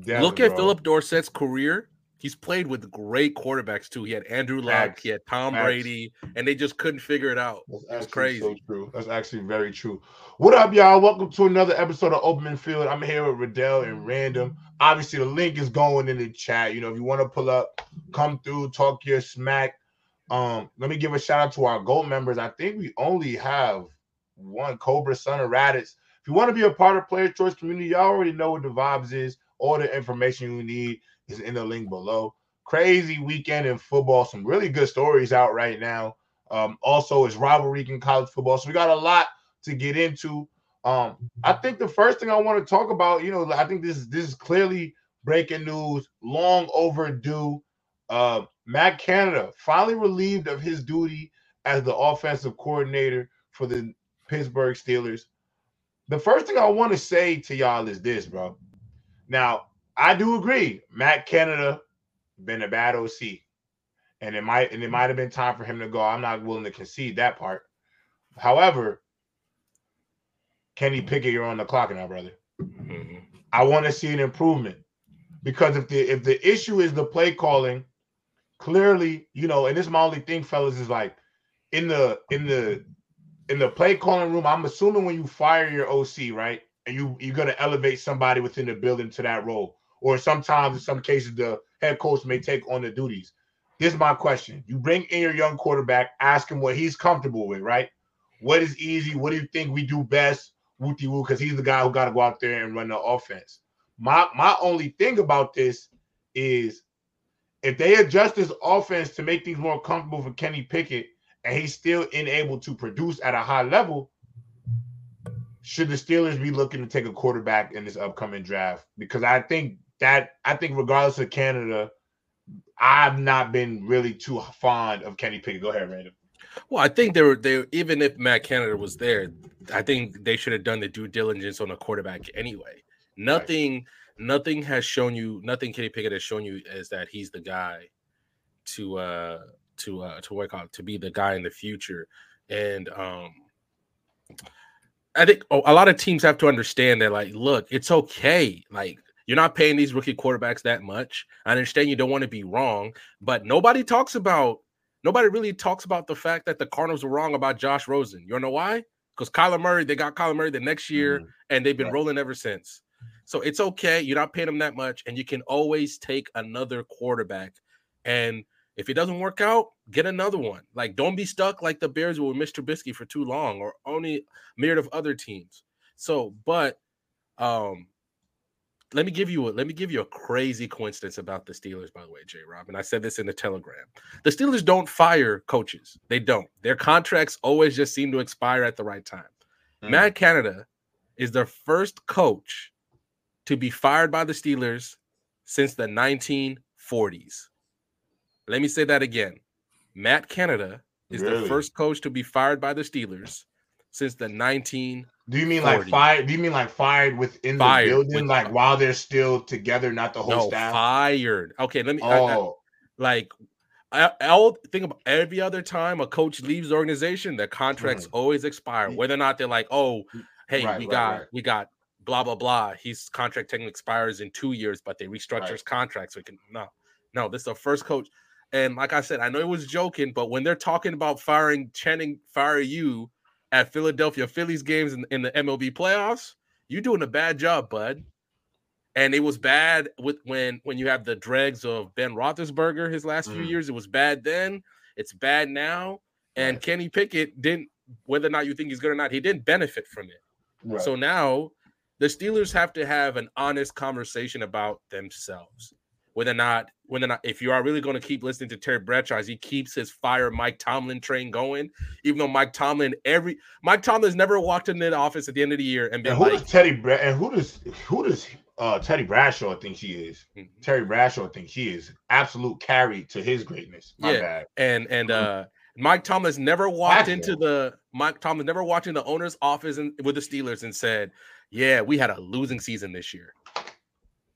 Definitely, Look at. Phillip Dorsett's career. He's played with great quarterbacks too. He had Andrew Luck, he had Tom. Brady, and they just couldn't figure it out. That's actually crazy. so true. That's actually very true. What up, y'all? Welcome to another episode of Open Field. I'm here with Riddell and Random. Obviously, the link is going in the chat. You know, if you want to pull up, come through, talk your smack. Um, let me give a shout out to our gold members. I think we only have one Cobra Son of Raditz. If you want to be a part of Player Choice Community, y'all already know what the vibes is. All the information you need is in the link below. Crazy weekend in football. Some really good stories out right now. Um, also, it's rivalry in college football. So we got a lot to get into. Um, I think the first thing I want to talk about, you know, I think this is this is clearly breaking news, long overdue. Uh, Matt Canada finally relieved of his duty as the offensive coordinator for the Pittsburgh Steelers. The first thing I want to say to y'all is this, bro. Now, I do agree, Matt Canada been a bad OC, and it might and it might have been time for him to go. I'm not willing to concede that part. However, Kenny Pickett, you're on the clock now, brother. Mhm. I want to see an improvement because if the if the issue is the play calling, clearly, you know, and this is my only thing, fellas, is like in the in the in the play calling room. I'm assuming when you fire your OC, right, and you you're gonna elevate somebody within the building to that role, or sometimes in some cases the head coach may take on the duties. This is my question: You bring in your young quarterback, ask him what he's comfortable with, right? What is easy? What do you think we do best? Wooty woo, because he's the guy who got to go out there and run the offense. My my only thing about this is if they adjust this offense to make things more comfortable for Kenny Pickett and he's still unable to produce at a high level, should the Steelers be looking to take a quarterback in this upcoming draft? Because I think that I think regardless of Canada, I've not been really too fond of Kenny Pickett. Go ahead, Random. Well, I think they were they even if Matt Canada was there, I think they should have done the due diligence on a quarterback anyway. Nothing, nothing has shown you, nothing Kenny Pickett has shown you is that he's the guy to uh to uh to work out to be the guy in the future. And um I think oh, a lot of teams have to understand that, like, look, it's okay. Like, you're not paying these rookie quarterbacks that much. I understand you don't want to be wrong, but nobody talks about nobody really talks about the fact that the Cardinals were wrong about Josh Rosen. You know why? Because Kyler Murray, they got Kyler Murray the next year, Mhm. and they've been Right. rolling ever since. So it's okay. You're not paying them that much, and you can always take another quarterback. And if it doesn't work out, get another one. Like, don't be stuck like the Bears were with Mr. Trubisky for too long, or only myriad of other teams. So, but um, let me give you a let me give you a crazy coincidence about the Steelers, by the way, J. Rob. And I said this in the telegram. The Steelers don't fire coaches. They don't. Their contracts always just seem to expire at the right time. Mm. Matt Canada is the first coach to be fired by the Steelers since the 1940s. Let me say that again. Matt Canada is the first coach to be fired by the Steelers since the 19 Do you mean like 40. fired? Do you mean like fired within Fired the building, with- like while they're still together, not the whole no staff? fired. Okay, let me I- I- Oh, like I, I'll think about every other time a coach leaves the organization, their contracts hmm. always expire. Whether or not they're like, oh, hey, Right, we right, got right. we got blah blah blah. His contract technically expires in two years, but they restructure his contract so he can no, no. This is the first coach, and like I said, I know it was joking, but when they're talking about firing Channing, fire you at Philadelphia Phillies games in, in the MLB playoffs, you're doing a bad job, bud. And it was bad with when when you have the dregs of Ben Roethlisberger his last few Mhm. years. It was bad then. It's bad now. And Right. Kenny Pickett didn't, whether or not you think he's good or not, he didn't benefit from it. right. So now the Steelers have to have an honest conversation about themselves. Whether or not, whether or not, if you are really going to keep listening to Terry Bradshaw, as he keeps his fire Mike Tomlin train going, even though Mike Tomlin, every Mike Tomlin's never walked into the office at the end of the year and been and who like, does Teddy Bra- and who does who does uh Teddy Bradshaw think she is? Mhm. Terry Bradshaw thinks she is absolute carry to his greatness. My Yeah. bad. and and Mhm. uh Mike Tomlin's never walked into the Mike Tomlin never walked in the owner's office and, with the Steelers and said, "Yeah, we had a losing season this year."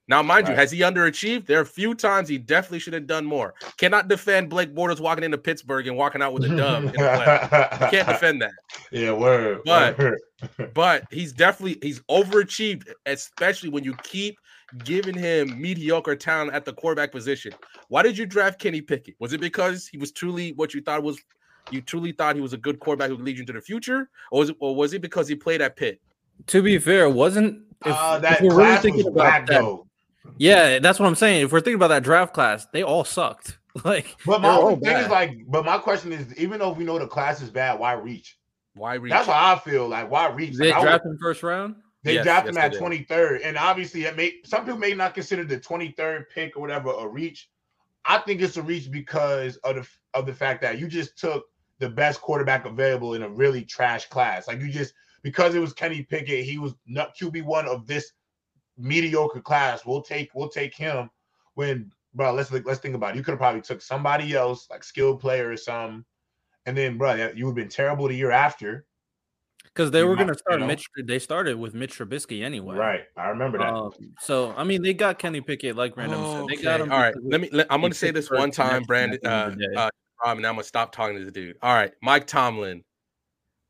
Now, mind you, has he underachieved? There are a few times he definitely should have done more. Cannot defend Blake Bortles walking into Pittsburgh and walking out with a dub. in the. Can't defend that. Yeah, word. But- word. But he's definitely he's overachieved, especially when you keep giving him mediocre talent at the quarterback position. Why did you draft Kenny Pickett? Was it because he was truly what you thought was you truly thought he was a good quarterback who would lead you into the future, or was it, or was it because he played at Pitt? To be fair, it wasn't if, Uh, that if we're class really was thinking about whack that, though. Yeah, that's what I'm saying. If we're thinking about that draft class, they all sucked. Like, But my only thing is like, but my question is, even though we know the class is bad, why reach? Why reach? That's how I feel. Like, why reach? they Like, I would- draft him first round. They Yes, drafted yes, him at twenty third, and obviously, it may some people may not consider the twenty third pick or whatever a reach. I think it's a reach because of the of the fact that you just took the best quarterback available in a really trash class. Like you just because it was Kenny Pickett, he was not QB one of this mediocre class. We'll take we'll take him. When bro, let's let's think about it. You could have probably took somebody else, like skilled player or something, and then bro, you would have been terrible the year after. Because they You were might- going to start you know? Mitch. They started with Mitch Trubisky anyway. Right, I remember that. Um, so I mean, they got Kenny Pickett, like Random said. They got him. All right, let me. Let, I'm going to say this one time, Brandon. at Uh, of the day. uh, Rob, and I'm going to stop talking to the dude. All right, Mike Tomlin.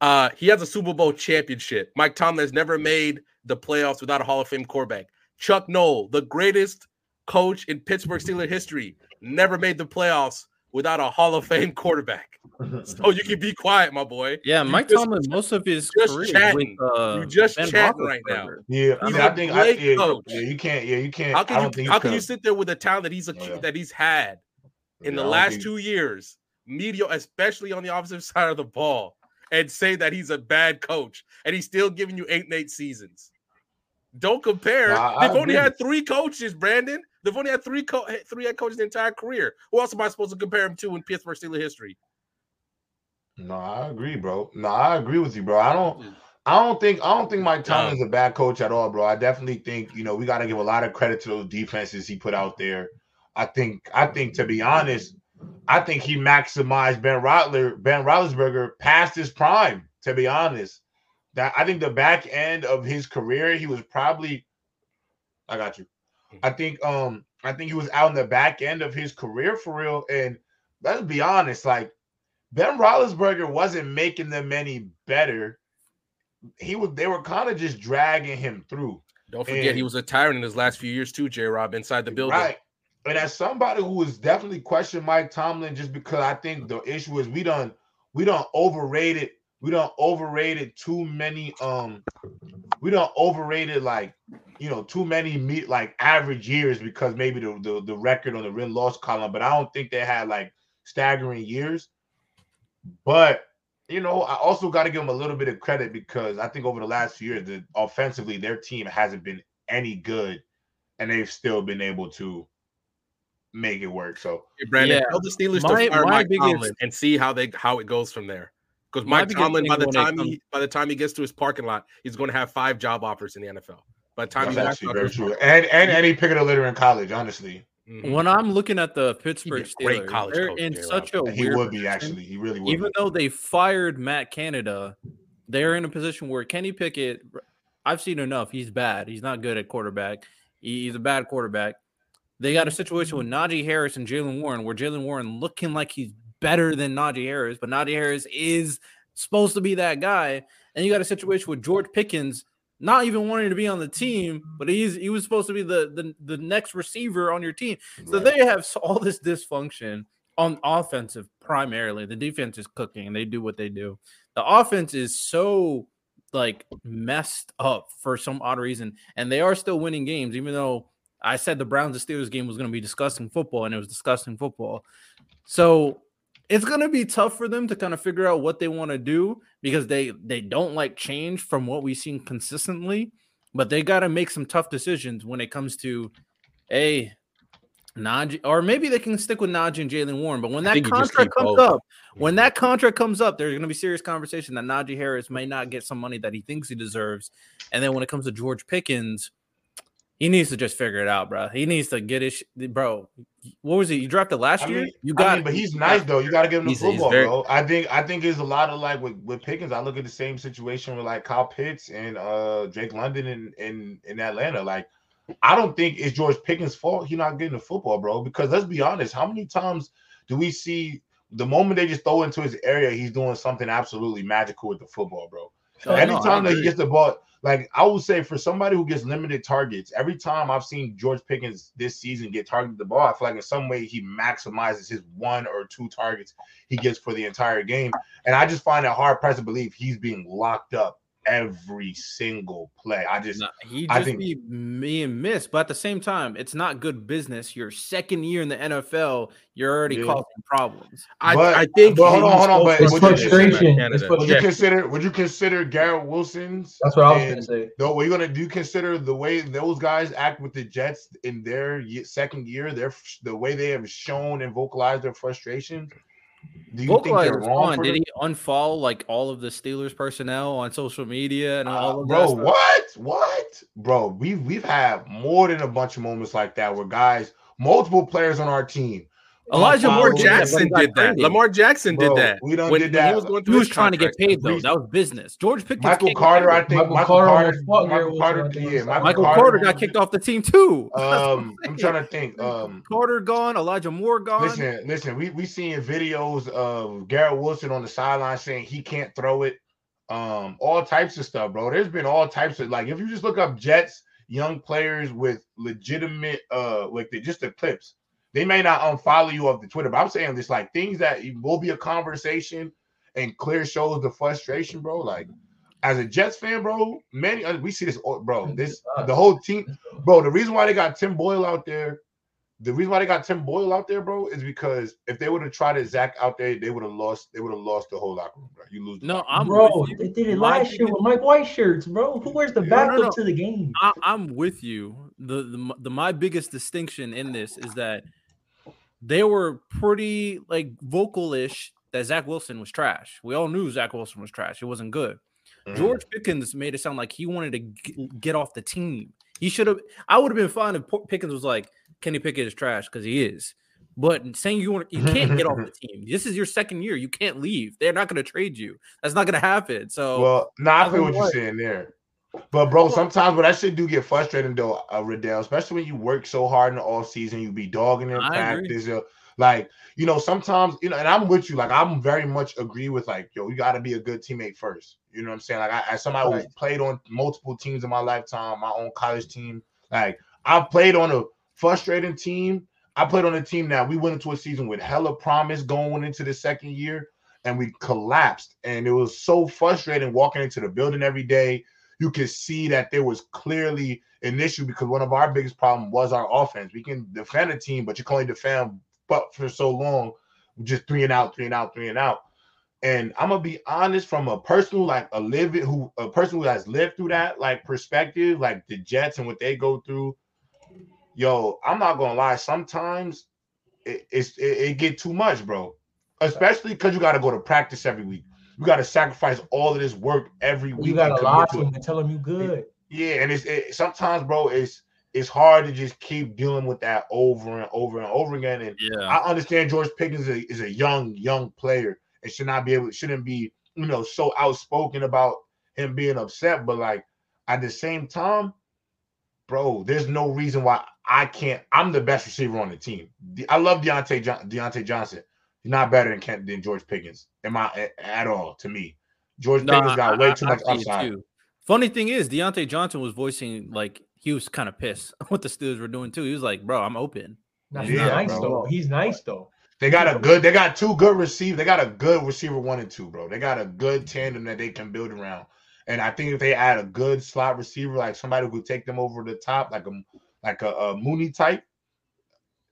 Uh, he has a Super Bowl championship. Mike Tomlin has never made the playoffs without a Hall of Fame quarterback. Chuck Noll, the greatest coach in Pittsburgh Steelers history, never made the playoffs without a Hall of Fame quarterback. So you can be quiet, my boy. yeah, you Mike just- Tomlin, most of his just career chatting. with uh, You just Ben chatting right now. Roethlisberger. Yeah, I He's mean, a I think I, great yeah, coach. yeah, you can't, yeah, you can't. How I can don't you think how can you sit there with the talent that he's a, yeah. that he's had in Yeah, the last think- two years, media, especially on the offensive side of the ball, and say that he's a bad coach and he's still giving you eight and eight seasons? Don't compare. Nah, They've only agree. had three coaches, Brandon. They've only had three co- three head coaches the entire career. Who else am I supposed to compare him to in Pittsburgh Steelers history? No, I agree, bro. No, I agree with you, bro. I don't. I don't think. I don't think Mike. Tomlin's a bad coach at all, bro. I definitely think you know we got to give a lot of credit to those defenses he put out there. I think. I think to be honest, I think he maximized Ben Rottler, Ben Roethlisberger past his prime. To be honest, that I think the back end of his career, he was probably. I got you. I think. Um. I think he was out in the back end of his career for real. And let's be honest, like Ben Roethlisberger wasn't making them any better. He was. They were kind of just dragging him through. Don't forget he was a tyrant in his last few years too, J. Rob, inside the building. Right. And as somebody who was definitely questioning Mike Tomlin, just because I think the issue is we done we don't overrated we don't overrated too many um we don't overrated like you know too many meet like average years because maybe the, the the record on the win loss column, but I don't think they had like staggering years. But you know, I also got to give them a little bit of credit because I think over the last few years, the offensively, their team hasn't been any good, and they've still been able to make it work. So Hey, Brandon, Yeah. tell the Steelers My- to fire my Mike biggest- Tomlin and see how they how it goes from there. Because My Mike Tomlin, by the time comes- he by the time he gets to his parking lot, he's going to have five job offers in the NFL. By the time that's he walks actually very true. door. And and and he picked a litter in college, honestly. Mhm. When I'm looking at the Pittsburgh a great Steelers, college they're coach, in J-Rob. such a And he weird would be position. actually. He really would. even be. though they fired Matt Canada, they're in a position where Kenny Pickett, I've seen enough. He's bad. He's not good at quarterback. He's a bad quarterback. They got a situation with Najee Harris and Jaylen Warren, where Jaylen Warren looking like he's better than Najee Harris, but Najee Harris is supposed to be that guy. And you got a situation with George Pickens not even wanting to be on the team, but he's he was supposed to be the the, the next receiver on your team. So they have all this dysfunction on offensive primarily. The defense is cooking and they do what they do. The offense is so like messed up for some odd reason, and they are still winning games, even though I said the Browns and Steelers game was going to be disgusting football, and it was disgusting football. So it's going to be tough for them to kind of figure out what they want to do because they they don't like change from what we've seen consistently, but they got to make some tough decisions when it comes to a Najee, or maybe they can stick with Najee and Jaylen Warren. But when that think you just contract comes both. up, when mm-hmm. that contract comes up, there's going to be serious conversation that Najee Harris may not get some money that he thinks he deserves. And then when it comes to George Pickens, he needs to just figure it out, bro. He needs to get his bro. What was it? You drafted last I year? mean, you I got mean, but he's nice though. You got to give him the He's- he's football, very- bro. I think I think it's a lot of like with, with Pickens. I look at the same situation with like Kyle Pitts and uh Drake London in in in Atlanta. Like, I don't think it's George Pickens' fault he's not getting the football, bro. Because let's be honest, how many times do we see the moment they just throw into his area, he's doing something absolutely magical with the football, bro? Oh, no, I Anytime that he gets the ball, like I would say for somebody who gets limited targets, every time I've seen George Pickens this season get targeted the ball, I feel like in some way he maximizes his one or two targets he gets for the entire game. And I just find it hard pressed to believe he's being locked up every single play. I just Nah, he I just think- be being missed, but at the same time, it's not good business. Your second year in the NFL, you're already Yeah. causing problems. I, But- I think but hold on, hold on, but would frustrated you- with frustration. Canada. It's what- would you consider would you consider Garrett Wilson's That's what I was and- gonna say. No, what you gonna do? You consider the way those guys act with the Jets in their second year, their the way they have shown and vocalized their frustration. Do you think wrong? Did he unfollow like all of the Steelers personnel on social media and all Uh, of bro, what? What? Bro, we've we've had more than a bunch of moments like that where guys, multiple players on our team. Elijah Lamar Lamar Moore did that, but Jackson he did that. traded. Lamar Jackson Bro, did that. we done when, did when he that. was going He was his trying to get paid though. That was business. George Pickens. Michael Carter, paid. I think Michael Michael Carter Carter, almost fought Garrett Michael Carter, yeah, Michael, Michael Carter, Carter got kicked off the team too. Um, I'm trying to think. Um, Carter gone, Elijah Moore gone. Listen, listen, we we seeing videos of Garrett Wilson on the sideline saying he can't throw it. Um, all types of stuff, bro. There's been all types of like if you just look up Jets young players with legitimate uh like the just the clips, they may not unfollow you off the Twitter, but I'm saying this like things that will be a conversation and clear shows the frustration, bro. Like as a Jets fan, bro, many we see this, oh, bro. This the whole team, bro. The reason why they got Tim Boyle out there, the reason why they got Tim Boyle out there, bro, is because if they would have tried to Zach out there, they would have lost. They would have lost the whole locker room, bro. You lose. the No, locker I'm bro, with you. they did it My last year with Mike White shirts, bro. Who wears the Yeah. backup No, no, no. to the game? I, I'm with you. The, the the my biggest distinction in this is that they were pretty like vocalish that Zach Wilson was trash. We all knew Zach Wilson was trash. It wasn't good. Mhm. George Pickens made it sound like he wanted to g- get off the team. He should have. I would have been fine if Pickens was like, "Kenny Pickett is trash" because he is. But saying you want, you can't get off the team. This is your second year. You can't leave. They're not going to trade you. That's not going to happen. So Well, no, I I feel what you're saying there. But bro, sometimes but that shit do get frustrating though, uh, Riddell, especially when you work so hard in the off season, you be dogging in I practice. Like, you know, sometimes, you know, and I'm with you. Like, I'm very much agree with like, yo, you got to be a good teammate first. You know what I'm saying? Like, I, as somebody who's Right. played on multiple teams in my lifetime, my own college team, like, I've played on a frustrating team. I played on a team that we went into a season with hella promise going into the second year, and we collapsed. And it was so frustrating walking into the building every day. You could see that there was clearly an issue because one of our biggest problems was our offense. We can defend a team, but you can only defend but for so long, just three and out, three and out, three and out. And I'm gonna be honest, from a personal, like a living who a person who has lived through that like perspective, like the Jets and what they go through. Yo, I'm not gonna lie. Sometimes it, it's it, it get too much, bro. Especially because you got to go to practice every week. You got to sacrifice all of this work every week. You got and to lie to to him and tell him you good. Yeah, and it's it, sometimes, bro, it's it's hard to just keep dealing with that over and over and over again. And yeah, I understand George Pickens is a, is a young young player and should not be able shouldn't be you know so outspoken about him being upset, but like at the same time, bro, there's no reason why I can't. I'm the best receiver on the team. I love Diontae John, Diontae Johnson. He's not better than Kent than George Pickens. Am I a- at all? To me, George No, Pickens I- got way too I much see it upside. too. Funny thing is, Diontae Johnson was voicing like he was kind of pissed what the Steelers were doing too. He was like, "Bro, I'm open." Now, Yeah, he's nice bro. though. He's nice though. They got a good. They got two good receivers. They got a good receiver one and two, bro. They got a good tandem that they can build around. And I think if they add a good slot receiver, like somebody who could take them over the top, like a like a, a Mooney type,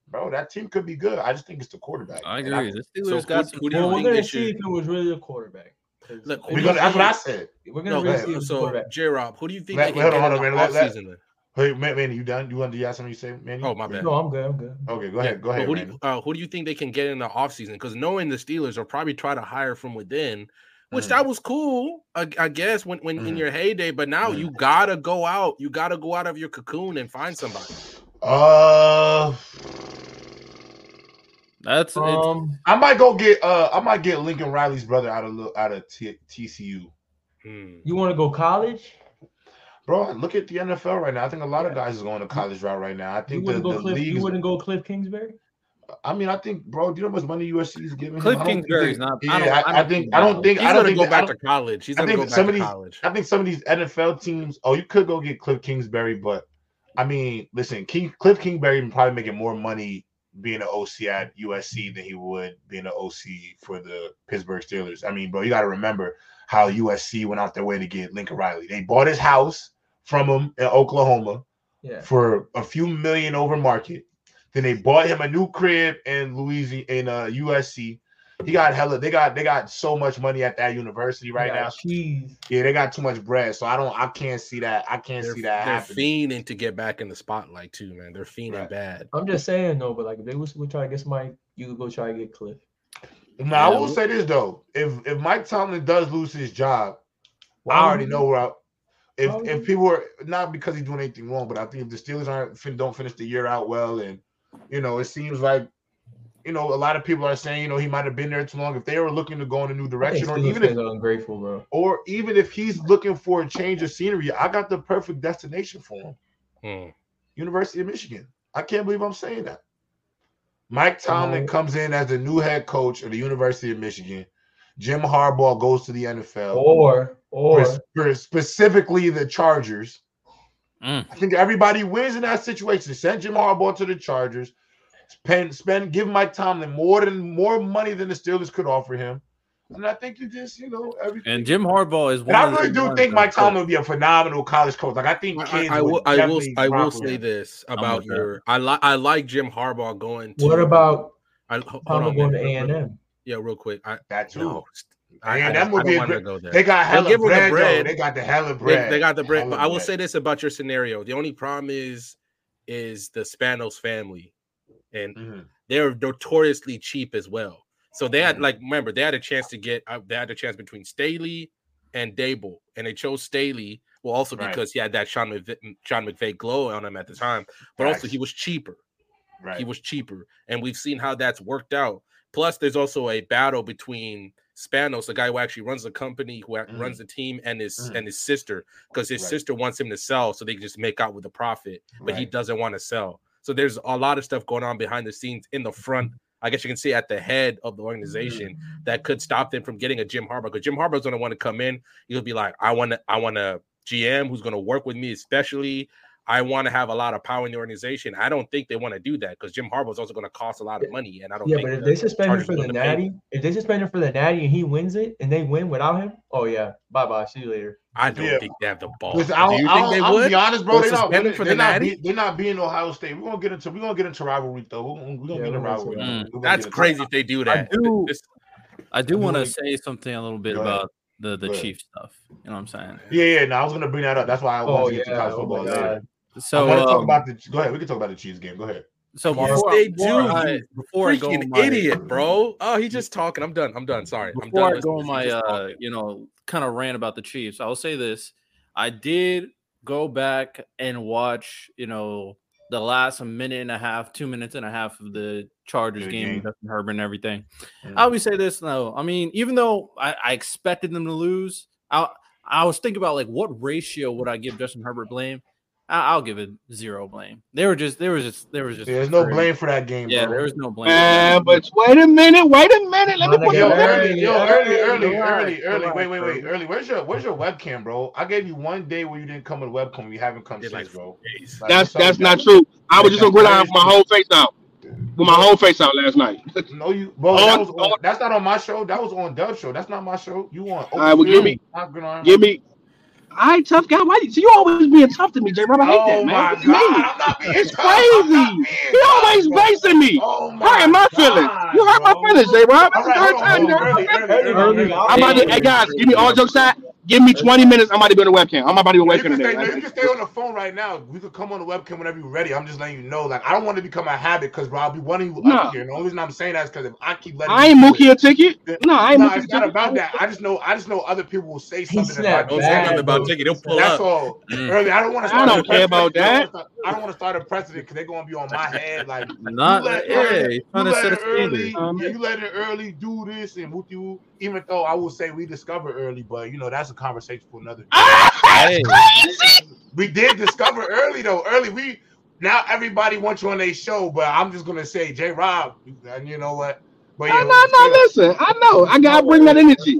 bro, that team could be good. I just think it's the quarterback. I And agree. The Steelers So got some. who do you Well, we're gonna see if it was really a quarterback. Look, We're gonna, that's what I said. We're gonna really okay, see if it was the so quarterback. J Rob, who do you think Let- they hold can on, get hold in on, the man. Let- let- Hey, man, Manny, you done? You want to you have something you say, man. Oh, my bad. No, I'm good. I'm good. Okay, go ahead. Go But ahead, who, do you, uh, who do you think they can get in the offseason? Because knowing the Steelers will probably try to hire from within, which Mhm. that was cool, I, I guess, when, when in Mhm. your heyday. But now Mhm. you gotta go out. You gotta go out of your cocoon and find somebody. Uh, That's it's, Um, I might go get. Uh, I might get Lincoln Riley's brother out of Lu- out of T- TCU. Hmm. you want to go college? Bro, look at the NFL right now. I think a lot of guys is going to college route right now. I think the, wouldn't go the Cliff. league You wouldn't go Cliff Kingsbury. I mean, I think, bro. Do you know how much money USC is giving? Cliff I don't Kingsbury's not- Yeah, I don't- I, I I don't think. think I don't think. He's I don't gonna think. go I back don't- to college. He's I gonna think go back to these- college. I think some of these NFL teams. Oh, you could go get Cliff Kingsbury, but I mean, listen, King, Cliff Kingsbury probably making more money being an OC at USC than he would being an OC for the Pittsburgh Steelers. I mean, bro, you got to remember how USC went out their way to get Lincoln Riley. They bought his house from him in Oklahoma Yeah. for a few million over market. Then they bought him a new crib in Louisiana in uh, USC. He got hella. They got they got so much money at that university right now. Cheese. Yeah, they got too much bread. So I don't. I can't see that. I can't They're, see that they're happening. fiending to get back in the spotlight too, man. They're fiending Right. bad. I'm just saying though, but like if they was to try to get somebody, you could go try to get Cliff. Now I Yeah. will say this though: if if Mike Tomlin does lose his job, Why I already he? know where. I, if Why if he? people are not because he's doing anything wrong, but I think if the Steelers aren't don't finish the year out well, and you know it seems like. You know, a lot of people are saying, you know, he might have been there too long. If they were looking to go in a new direction, or even if ungrateful, bro. or even if he's looking for a change of scenery, I got the perfect destination for him. Hmm. University of Michigan. I can't believe I'm saying that. Mike Tomlin Um, comes in as the new head coach of the University of Michigan. Jim Harbaugh goes to the NFL, Or or for- for specifically the Chargers. Mm. I think everybody wins in that situation. Send Jim Harbaugh to the Chargers. Spend, spend, give Mike Tomlin more than more money than the Steelers could offer him. And I think you just, you know, everything. And Jim Harbaugh is one. And I of really do think that Mike Tomlin would be a phenomenal college coach. Like I think I, kids I, I would will. I will. I will say him. this I'm about your. I like. I like Jim Harbaugh going. To, what about I, ho- hold Tomlin on, going to man. A Real- and real- M? Yeah, real quick. I That too. no. I, And I, that don't- would I be a great- go there. They got They'll hella give him the bread, bread. though. They got the hella They, bread. they got the bread, Hella but I will bread. say this about your scenario: the only problem is, is the Spanos family, and Mhm. they're notoriously cheap as well. So they had Mhm. like remember they had a chance to get uh, they had a chance between Staley and Daboll, and they chose Staley. Well, also Right. because he had that Sean McVay, Sean McVay glow on him at the time, but also he was cheaper. Right. He was cheaper, and we've seen how that's worked out. Plus, there's also a battle between Spanos, the guy who actually runs the company, who Mhm. runs the team, and his Mhm. and his sister, because his Right. sister wants him to sell so they can just make out with the profit, but he doesn't want to sell. So there's a lot of stuff going on behind the scenes in the front. I guess you can see at the head of the organization mm-hmm. that could stop them from getting a Jim Harbaugh. Because Jim Harbaugh's gonna want to come in. He'll be like, I want to, I want a GM who's gonna work with me, especially. I want to have a lot of power in the organization. I don't think they want to do that because Jim Harbaugh's also going to cost a lot of money, and I don't Yeah, think but if they suspend him Chargers for the willing to pay natty, if they suspend him for the natty and he wins it and they win without him, oh yeah, bye bye, see you later. I don't Yeah. think they have the ball. Listen, I Do don't, you I think don't, they I'm would? gonna be honest, bro. Or They're not, suspend they're, for the not, natty? be, they're not being Ohio State. We're gonna get into we're gonna get into rivalry though. We're gonna, we're gonna Yeah, get into rivalry. get We're into gonna That's crazy if they do that. I do- This- I do want to mean- mm-hmm. say something a little bit about the the Chief stuff. You know what I'm saying? Yeah, yeah. No, I was gonna bring that up. That's why I Oh wanted to yeah, get to college oh football my later. god. So I talk um, about the. Go ahead. We can talk about the Chiefs game. Go ahead. so Yes, before, they before do, I, you before I go freaking on my, idiot, bro. Oh, he just talking. I'm done. I'm done. Sorry. I'm before done. I go listening on my uh, you know, kind of rant about the Chiefs, I will say this: I did go back and watch, you know, the last minute and a half, two minutes and a half of the Chargers Good game, game. Justin Herbert and everything. Mm. I always say this though. I mean, even though I, I expected them to lose, I I was thinking about like what ratio would I give Justin Herbert blame? I, I'll give it zero blame. They were just there was just there was just There's no crazy. blame for that game. Yeah, bro. there was no blame. Man, but wait a minute, wait a minute. Let me put Yo, Yeah, early, early, yo, early, early, early, early, early. Wait, wait, wait, early. Where's your Where's your webcam, bro? I gave you one day where you didn't come with webcam. You haven't come Did since, like bro. Like, That's that's not true. I was just on That's gridiron with my whole face out. With my whole face out last night. No, you, bro. That was on, that's not on my show. That was on Dub's show. That's not my show. You on? All right, well, give me- Give me. I tough guy. Why? So you always being tough to me, J. Rob. I hate Oh that, man. my What god! mean? I'm not being It's tough. Crazy. He always bro. basing me. Oh my Hurting my feelings. God, You hurt my feelings, J. Rob. All That's the right, third hold on, time. hold you on. hurt Early, my early, feelings. early, early. I'm about to. Hey guys, give me all jokes aside. Give me 20 minutes. I'm about to be on the webcam. I'm about to be You awake can, in the stay, day. no, you can stay on the phone right now. We could come on the webcam whenever you're ready. I'm just letting you know. Like, I don't want to become a habit because, bro, I'll be wanting you No. up here. And the only reason I'm saying that is because if I keep letting I ain't do Mookie it- a ticket. No, I ain't No, Mookie it's not about that. I just know. I just know other people will say something snapped about Don't say nothing about ticket. He'll pull That's up. all. Mm. Early, I don't want to. I don't care about that. I don't want to start a precedent because they're gonna be on my head. Like, Not you let, yeah, early, you let it early. standard. Um, yeah, you let it early. Do this and whoop you. Even though I will say we discovered early, but you know that's a conversation for another. Ah, Hey. that's crazy. We did discover early though. Early, we now everybody wants you on their show, but I'm just gonna say J Rob, and you know what? But No, no, no. Listen, I know. I gotta bring that energy.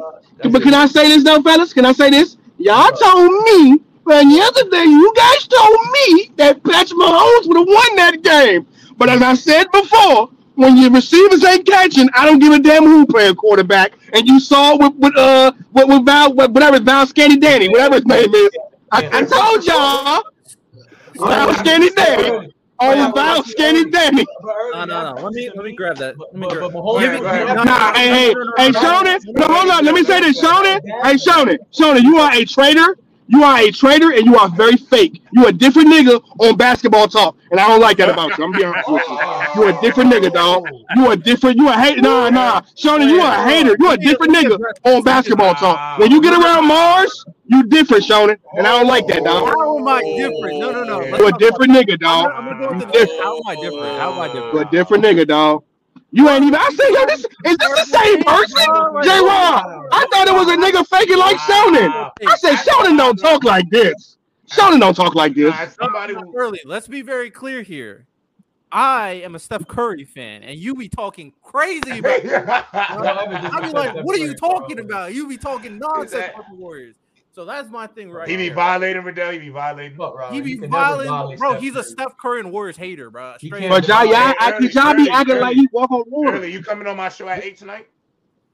But can I say this though, fellas? Can I say this? Y'all told me, man, the other day you guys told me that Patrick Mahomes would have won that game. But as I said before, when your receivers ain't catching, I don't give a damn who playing quarterback. And you saw it with, with uh with, with Val whatever Val Scanny Danny, whatever his name is. I, I told y'all Val Scanny Danny. Oh, Val Scanny Danny. No, no, no. Let me let me grab that. Let me grab. but Mahomes- Give me- Go ahead, go no, ahead. no, Nah, hey, hey, no, no, hey, no, Shona, no, no, no, hold on. Let me say this, Shona. Shona. Hey, Shona, Shona, you are a traitor. You are a traitor, and you are very fake. You a different nigga on basketball talk, and I don't like that about you. I'm being honest with you. You a different nigga, dog. You a different. You a hater. Nah, nah, Shona, you a hater. You a different nigga on basketball talk. When you get around Mars, you different, Shona, and I don't like that, dog. How am I different? No, no, no. You a different nigga, dog. I'm gonna go into You this. different. How am I different? How am I different? You a different nigga, dog. You ain't even. I say, yo, this is this the same person? J. Rob. I thought it was a nigga faking like Shonen. I said, Shonen don't talk like this. Shonen don't talk like this. Somebody early. Let's be very clear here. I am a Steph Curry fan, and you be talking crazy. About I be like, what are you talking about? You be talking nonsense about the Warriors. So that's my thing right he be here. violating Riddell. He be violating. bro. He be You can violate bro. Steph He's a Curry. Steph Curry and Warriors hater, bro. You Straight. But y'all, y'all, y'all be early, acting like early. you walk on water. Early, you coming on my show at eight tonight?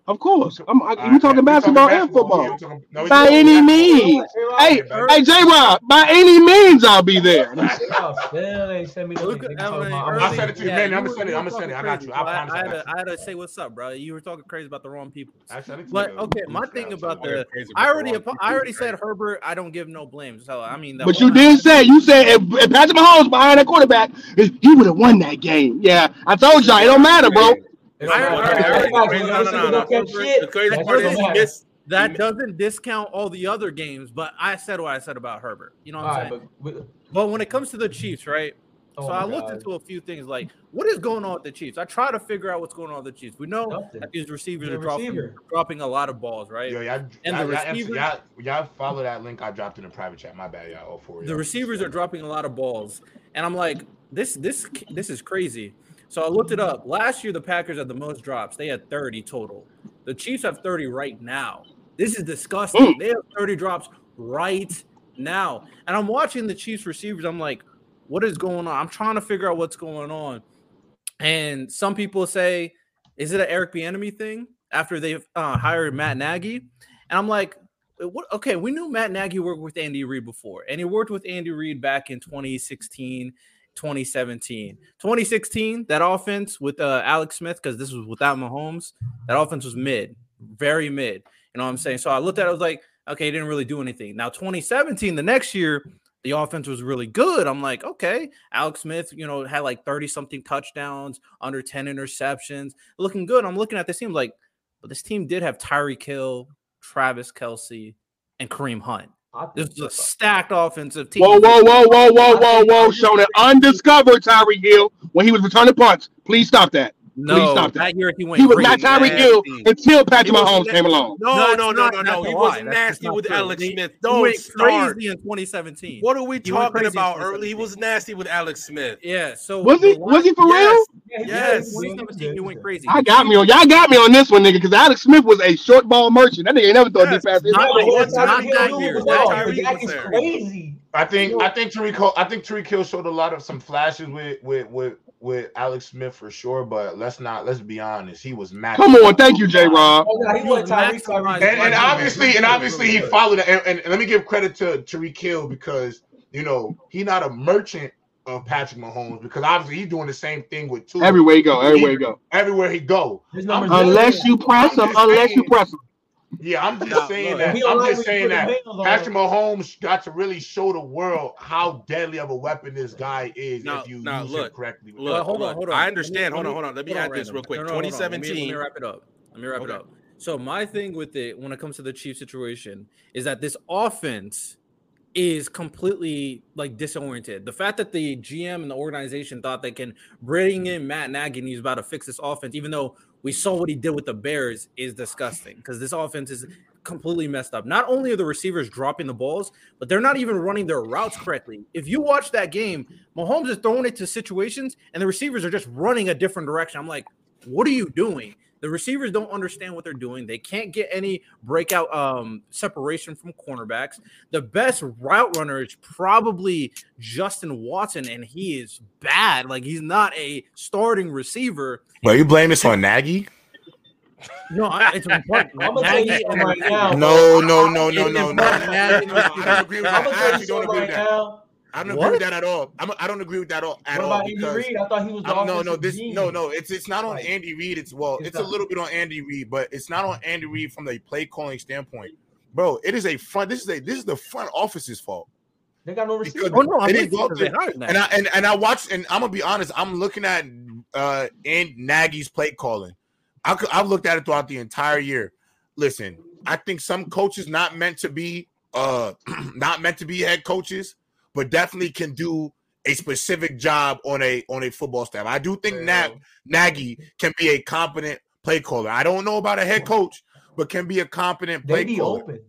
Of course. I'm, I, All we right, talking we basketball and football. Talking- no, By any basketball. means. Hey, Early. hey, J. Rob, by any means, I'll be there. Still ain't send me the Look link. at Nigga talking Emily about- early. I'll send it to you, man. I'ma send it. I'ma send it. I got you. I promise I, I had to. I had to say what's up, bro. You were talking crazy about the wrong people. I sent it to But you. okay, my thing about I'm the, I already, I already said Herbert. I don't give no blame. So I mean, But you did say, you said if, if Patrick Mahomes behind that quarterback, he would have won that game. Yeah, I told y'all, it don't matter, bro. It I don't already- matter. I already- Everybody no, knows no, niggas no, don't catch no. shit. The crazy That part is doesn't he missed. That doesn't discount all the other games, but I said what I said about Herbert. You know what All I'm right, saying? but with- But when it comes to the Chiefs, right? oh so my I looked God. into a few things like what is going on with the Chiefs. I try to figure out what's going on with the Chiefs. We know Nothing. that these receivers The are dropping, receiver. dropping a lot of balls, right? Yo, y'all, And y'all, the y'all, receivers- y'all, y'all follow that link I dropped in the private chat. My bad, y'all. All four. of the receivers are dropping a lot of balls, and I'm like, this, this, this is crazy. So I looked it up. Last year, the Packers had the most drops. They had 30 total. The Chiefs have 30 right now. This is disgusting. Mm. They have 30 drops right now. And I'm watching the Chiefs receivers. I'm like, what is going on? I'm trying to figure out what's going on. And some people say, is it an Eric Bieniemy thing after they've uh, hired Matt Nagy? And I'm like, what? Okay, we knew Matt Nagy worked with Andy Reid before, and he worked with Andy Reid back in 2016, 2017, 2016. That offense with uh, Alex Smith, because this was without Mahomes, that offense was mid, very mid. You know what I'm saying? So I looked at it, I was like, okay, didn't really do anything. Now 2017, the next year, the offense was really good. I'm like, okay, Alex Smith, you know, had like 30 something touchdowns, under 10 interceptions, looking good. I'm looking at this team like, but this team did have Tyreek Hill, Travis Kelce, and Kareem Hunt. I This is a stacked offensive team. Whoa, whoa, whoa, whoa, whoa, whoa, whoa, Shona. Undiscovered Tyreek Hill when he was returning punts. Please stop that. No, stop that. that year he went. He was not Tyreek nasty. Hill until Patrick He Mahomes came along. No, That's no, no, no, no. He was nasty with. Alex He- Smith. He Don't went start. crazy in 2017. What are we talking about early? He was nasty with Alex Smith. Yeah. So Was he? Was he for real? Yeah, Yes. did. 2017, he went crazy. I got me on. Y'all got me on this one, nigga, because Alex Smith was a short ball merchant. That nigga never thought Yes. deep pass. Not Yeah, that, one not time- that year. was That all. year. Tyreek That was crazy. I think I think Tyreek Hill, I think Tyreek Hill showed a lot of some flashes with with with with Alex Smith for sure, but let's not let's be honest, he was matched. Come on, thank you, J. Rob. Oh, no, he You was Tyreek. And, and obviously, and obviously, he followed it. And, and let me give credit to Tyreek Hill because you know he's not a merchant of Patrick Mahomes because obviously he's doing the same thing with two Everywhere he go, everywhere he go. everywhere he go. His I'm numbers just- Unless you press him, just unless you press him. Yeah, I'm just Nah, saying look, that. I'm just saying that. the on Patrick. Mahomes got to really show the world how deadly of a weapon this guy is Now- if you now, use look, him correctly. look, Well, hold look, on, hold on. I understand. Hold on, hold on. Let me add this real quick. No, no, hold on. Let me- Let me, 2017. wrap it up. Let me wrap Okay. it up. So my thing with it when it comes to the Chiefs situation is that this offense is completely like disoriented. The fact that the GM and the organization thought they can bring in Matt Nagy and he's about to fix this offense, even though we saw what he did with the Bears, is disgusting because this offense is completely messed up. Not only are the receivers dropping the balls, but they're not even running their routes correctly. If you watch that game, Mahomes is throwing it to situations and the receivers are just running a different direction. I'm like, what are you doing? The receivers don't understand what they're doing. They can't get any breakout um, separation from cornerbacks. The best route runner is probably Justin Watson, and he is bad. Like he's not a starting receiver. Well, you blame this on Nagy? No, it's important. I'm gonna tell you Nagy right now. No, no, no, no, It no, is no. not No, I don't agree with I'm that. gonna I tell you actually don't agree right with that. Now. I don't What? agree with that at all. I'm, I don't agree with that all, at What all. about Andy Reid? I thought he was the no, no, this genius. no, no. It's it's not on Right. Andy Reid. It's well, It's it's a little bit on Andy Reid, but it's not on Andy Reid from the play calling standpoint, bro. It is a front. This is a this is the front office's fault. They got no Because- receiver. Oh no, I'm It with is you because they fucking- hired Nagy. And I and, and I watched and I'm gonna be honest. I'm looking at uh and Nagy's play calling. I I've looked at it throughout the entire year. Listen, I think some coaches not meant to be uh not meant to be head coaches, but definitely can do a specific job on a on a football staff. I do think Nag, Nagy can be a competent play caller. I don't know about a head coach, but can be a competent They play be caller. open.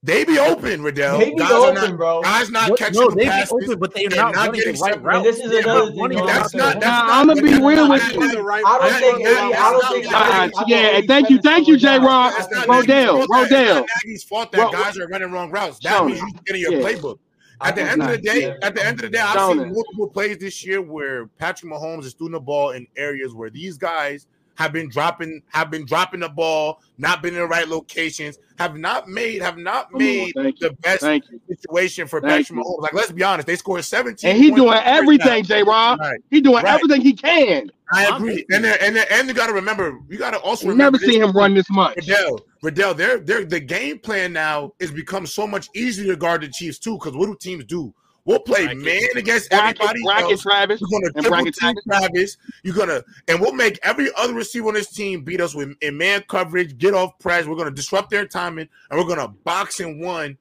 They be open, Riddell. They be guys open, not, bro. guys not What- catching no, the they be passes. open, but they're and not, not running the getting right separate. route. This is Yeah, another thing. running That's not. That's Nah, not. I'ma be real with you. right- I don't think not- Eddie. that's I don't think. that's I not- think- I thought yeah, thank you, thank you, was J. down. Rock. That's not Rodell, Nagy's fault that- Rodell. That's not Nagy's fault that guys are running wrong routes. That means you're getting your playbook. I At the think end of the day, Yeah. at the end of the day, I've Show seen me. multiple plays this year where Patrick Mahomes is throwing the ball in areas where these guys have been dropping, have been dropping the ball, not been in the right locations, have not made, have not made Thank you. the best situation for Thank Patrick Mahomes. Like, let's be honest, they scored 17. And he doing in the first everything, half. J. Rock. Right. He doing Right. everything he can. I agree. And you. then, and then, and you got to remember, you got to also remember never seen him run this much. Riddell, Riddell, they're, they're, the game plan now is become so much easier to guard the Chiefs too. Because what do teams do? We'll play Bracket. man against Bracket, everybody bracket else. Travis. We're gonna triple bracket team Travis. You're gonna, and we'll make every other receiver on this team beat us with in man coverage, get off press. We're gonna disrupt their timing, and we're gonna box and one.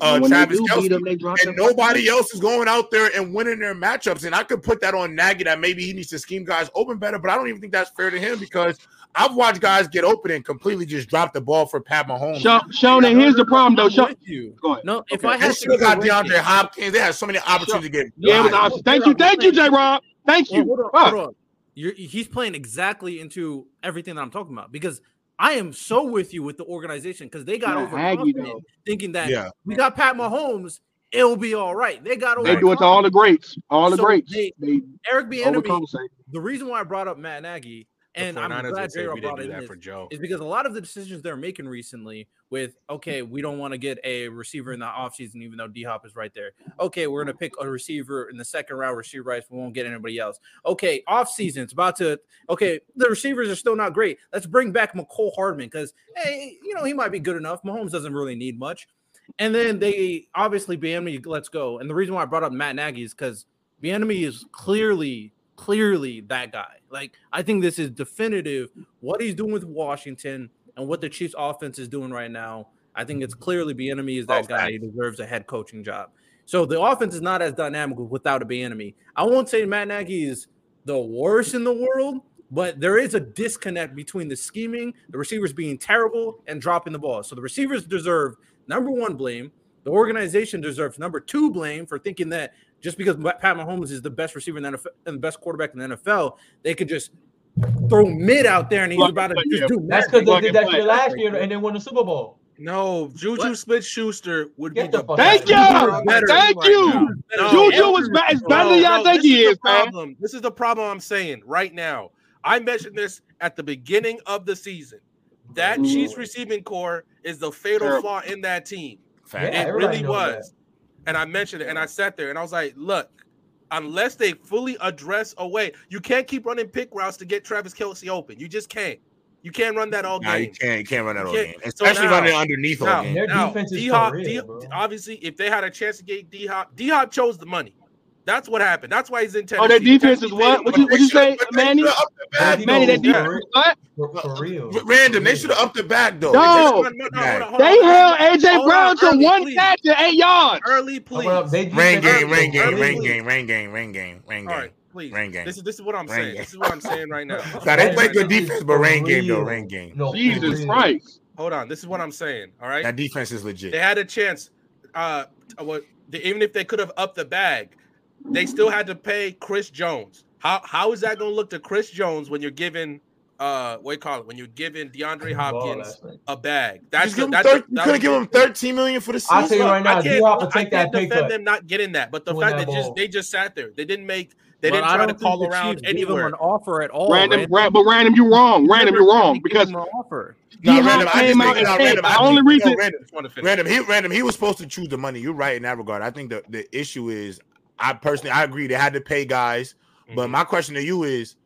Uh, when Travis they do beat Kelce, him, they drop and them. nobody else is going out there and winning their matchups. And I could put that on Nagy that maybe he needs to scheme guys open better, but I don't even think that's fair to him because I've watched guys get open and completely just drop the ball for Pat Mahomes. Sean, Sean, and here's the problem though. I'm Sean, with you. go ahead. No, if Okay. I They had to still got DeAndre ranking- Hopkins. They had so many opportunities to get. Yeah, it was awesome. Thank you, thank you, J. Rob. Thank you. hold on, hold on. You're, he's playing exactly into everything that I'm talking about because I am so with you with the organization because they got Yeah, overconfident, Aggie, though. thinking that Yeah. we got Pat Mahomes, it'll be all right. They got They do it to all the greats, all the So greats. they- They Eric Bieniemy. overcompensate. The reason why I brought up Matt Nagy The and I'm glad say J-Rob brought in for Joe. is because a lot of the decisions they're making recently with okay, we don't want to get a receiver in the offseason, even though D Hop is right there. Okay, we're gonna pick a receiver in the second round, receiver rights, we won't get anybody else. Okay, offseason, it's about to okay, the receivers are still not great. Let's bring back Mecole Hardman because hey, you know, he might be good enough. Mahomes doesn't really need much. And then they obviously Bieniemy, let's go. And the reason why I brought up Matt Nagy is because Bieniemy is clearly, clearly that guy. Like, I think this is definitive what he's doing with Washington and what the Chiefs offense is doing right now. I think it's clearly Bieniemy is that Oh, guy. He deserves a head coaching job. So the offense is not as dynamic without a Bieniemy. I won't say Matt Nagy is the worst in the world, but there is a disconnect between the scheming, the receivers being terrible, and dropping the ball. So the receivers deserve number one blame. The organization deserves number two blame for thinking that just because Pat Mahomes is the best receiver in the NFL and the best quarterback in the NFL, they could just throw mid out there and he's Plug- about to plug- just yeah. do That's because they did that play. shit last year and they won the Super Bowl. No, Juju What? Smith Schuster would Get be the the fuck Thank you. better Thank you. now. No, Juju is ba- is better than y'all no, think he the is, man. This is the problem I'm saying right now. I mentioned this at the beginning of the season. That Ooh. Chiefs receiving corps is the fatal Terrible. flaw in that team. Yeah, it really knows was. And I mentioned it and I sat there and I was like, look, unless they fully address away, you can't keep running pick routes to get Travis Kelce open. You just can't. You can't run that all Nah, you game. can't. You can't run that all You game, can't. So especially now- running underneath all now- game. Their Now, defense is D-Hop, for real, D- bro. obviously, if they had a chance to get D Hop, D Hop chose the money. That's what happened. That's why he's in Tennessee. Oh, their defense is what? What you, what you say, But Manny? should've upped- bag. Manny, that Yeah. defense, what? For, for real. Random, they should have upped the back though. No. No, no, no, hold on, hold They held AJ Hold Brown on, to early, one catch and eight yards. Early, Oh, well, please. they Rain defense- game, rain game, rain game, rain game, rain game, rain game. Please. Rain game. This is this is what I'm Rain saying. game. This is what I'm saying right now. Nah, they play good defense, but rain game though, rain game. No, Jesus. Christ. Hold on. This is what I'm saying. All right. That defense is legit. They had a chance. Uh, what? Even if they could have upped the bag, they still had to pay Chris Jones. How how is that going to look to Chris Jones when you're giving uh what do you call it when you're giving DeAndre Hopkins last a bag? That's Just that's thir- you that could was have given him 13 million for the I'll season. tell you right now, I can't, D-Hop will I can't pay defend cut. them not getting that, but the Doing fact that that just they just sat there, they didn't make, they But didn't try to don't think call the around Chiefs gave him anywhere. an offer at all. Random, Random. ra- but random, you're wrong. Random, you're wrong because an offer. Nah, D-Hop random, I just came out and nah, said random, the I only reason random, Just wanna finish. Random, he random, he was supposed to choose the money. You're right in that regard. I think the, the issue is I personally I agree they had to pay guys, but Mhm. my question to you is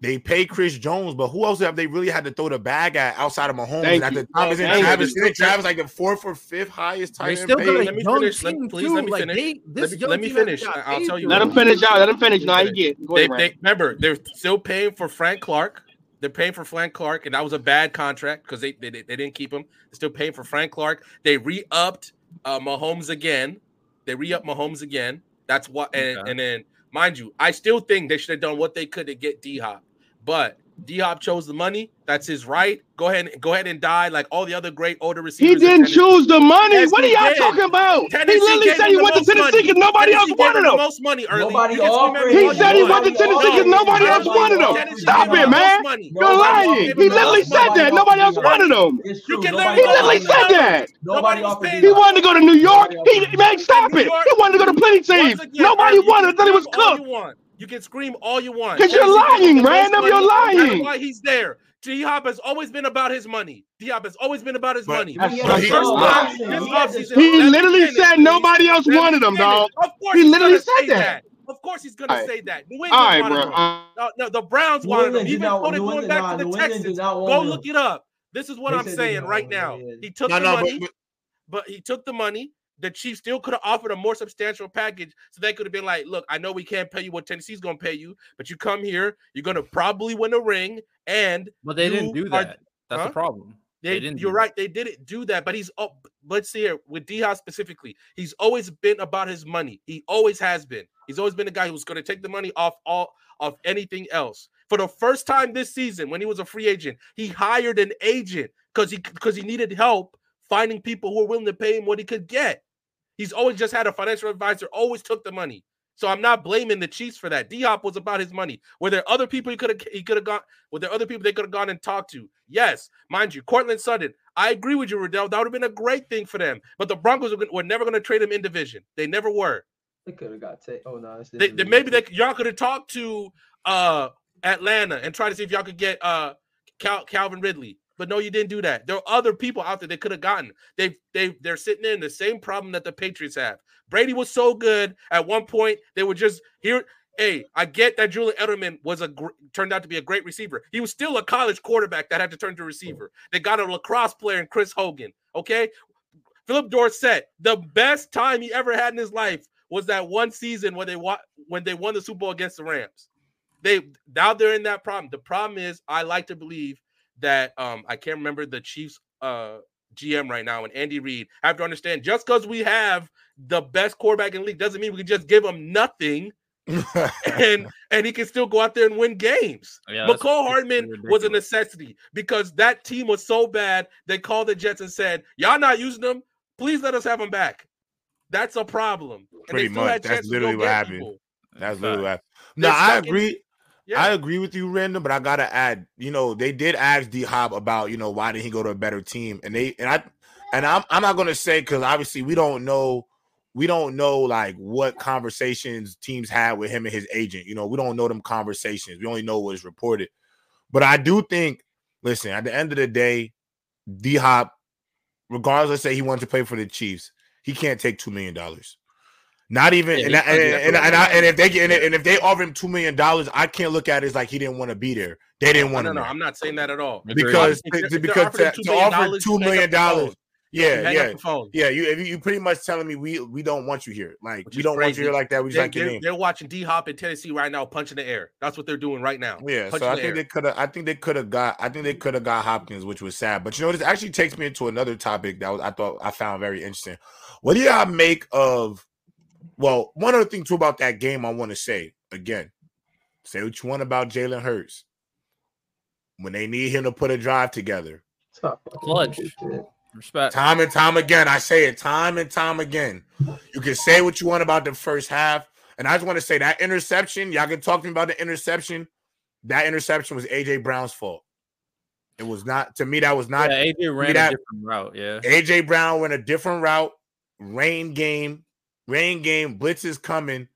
they pay Chris Jones, but who else have they really had to throw the bag at outside of Mahomes? Thank and at you. the time, isn't Travis, isn't Travis like the fourth or fifth highest tight end still paid? Let me finish. Let- please too. let me like finish. they, this Let me- young let me finish. hasn't I'll tell you let him finish out. Let him finish. No, he get. Go They, ahead, they remember they're still paying for Frank Clark. They're paying for Frank Clark, and that was a bad contract because they, they they didn't keep him. They're still paying for Frank Clark. They re-upped uh, Mahomes again. They re-upped Mahomes again. That's what, and, Okay. and then mind you, I still think they should have done what they could to get D Hop, but D Hop chose the money. That's his right. Go ahead, and go ahead and die like all the other great older receivers. He didn't choose the money. Yes, what are y'all did. talking about? He literally said he went to Tennessee because nobody else Tennessee gave wanted him him. most money early. Nobody You can offered. He said he went to. Tennessee because nobody else Nobody wanted him. Stop it, man. most money. You're lying. He literally said that. Nobody else wanted him. You can Nobody He literally literally offered him. said that. Nobody Nobody offered him. He wanted to go to New York. He offered man, stop it. He wanted to go to plenty teams. Nobody you can wanted until he was cooked. You can scream all you want. Because you're Tennessee gave him lying, the most Random. You're money. That's lying. why he's there. D Hop has always been about his money. D Hop has always been about his But- money. That's He what had he- a First strong time, this He offseason, He literally finish, said nobody else Let wanted him, dog. Of course, He literally said say that. Of course, he's gonna All right. say that. New All England right, wanted bro. him. No, no, the Browns New wanted him. England did Even not- going going England- back nah, to the New Texans. Go look it up. This is what They I'm saying right now. yeah, yeah. He took the money, but but he took the money. The Chiefs still could have offered a more substantial package, so they could have been like, "Look, I know we can't pay you what Tennessee's going to pay you, but you come here, you're going to probably win a ring, and But they didn't do are- that. That's Huh? the problem. they, They didn't you're right, they didn't do that. But he's oh, let's see here with D specifically, he's always been about his money. He always has been. He's always been a guy who's going to take the money off all of anything else. For the first time this season, when he was a free agent, he hired an agent because he because he needed help finding people who were willing to pay him what he could get. He's always just had a financial advisor, always took the money. So I'm not blaming the Chiefs for that. D Hop was about his money. Were there other people he could have he could have gone? Were there other people they could have gone and talked to? Yes, mind you, Courtland Sutton. I agree with you, Riddell. That would have been a great thing for them. But the Broncos were, were never going to trade him in division. They never were. They could have got taken. Oh no, They, they maybe they y'all could have talked to uh Atlanta and try to see if y'all could get uh Cal, Calvin Ridley. But no, you didn't do that. There are other people out there they could have gotten. They they they're sitting in the same problem that the Patriots have. Brady was so good at one point they were just here. Hey, I get that Julian Edelman was a turned out to be a great receiver. He was still a college quarterback that had to turn to receiver. They got a lacrosse player in Chris Hogan. Okay, Phillip Dorsett, the best time he ever had in his life was that one season when they wa- when they won the Super Bowl against the Rams. They now they're in that problem. The problem is I like to believe that um I can't remember the Chiefs uh GM right now and Andy Reid have to understand just because we have the best quarterback in the league doesn't mean we can just give him nothing and and he can still go out there and win games. Yeah, Mecole. Hardman was a necessity because that team was so bad. They called the Jets and said, "Y'all not using them. Please let us have them back." That's a problem. Pretty much. That's chances to go literally what happened. people. That's literally what. They're No, I agree. Yeah. I agree with you, Random, but I gotta add, you know, they did ask D Hop about, you know, why didn't he go to a better team? And they and I and I'm I'm not gonna say because obviously we don't know, we don't know like what conversations teams had with him and his agent. You know, we don't know them conversations. We only know what is reported. But I do think, listen, at the end of the day, D Hop, regardless, let's say he wanted to play for the Chiefs, he can't take two million dollars. Not even Yeah, and, he and, and, and, and, I, and if they get in it and if they offer him two million dollars, I can't look at it as like he didn't want to be there. They didn't No, want no, him no. I'm not saying that at all. because If they're- if they're because to, to offer you two make up million the dollars. Yeah, hang yeah, up the phone. yeah. You if you you pretty much telling me we we don't want you here. Like Which we don't want you here like that. We just They, like your are name. they're watching D Hop in Tennessee right now, punching the air. That's what they're doing right now. Yeah, punching so I the think air. they could have. I think they could have got. I think they could have got Hopkins, which was sad. But you know, this actually takes me into another topic that was I thought I found very interesting. What do y'all make of? Well, one other thing too about that game, I want to say again. Say what you want about Jalen Hurts. When they need him to put a drive together, Clutch. Respect. time and time again, I say it time and time again. You can say what you want about the first half, and I just want to say that interception. Y'all can talk to me about the interception. That interception was AJ Brown's fault. It was not to me. That was not yeah, AJ ran that- a different route. Yeah. AJ Brown went a different route. Rain game, rain game. Blitz is coming.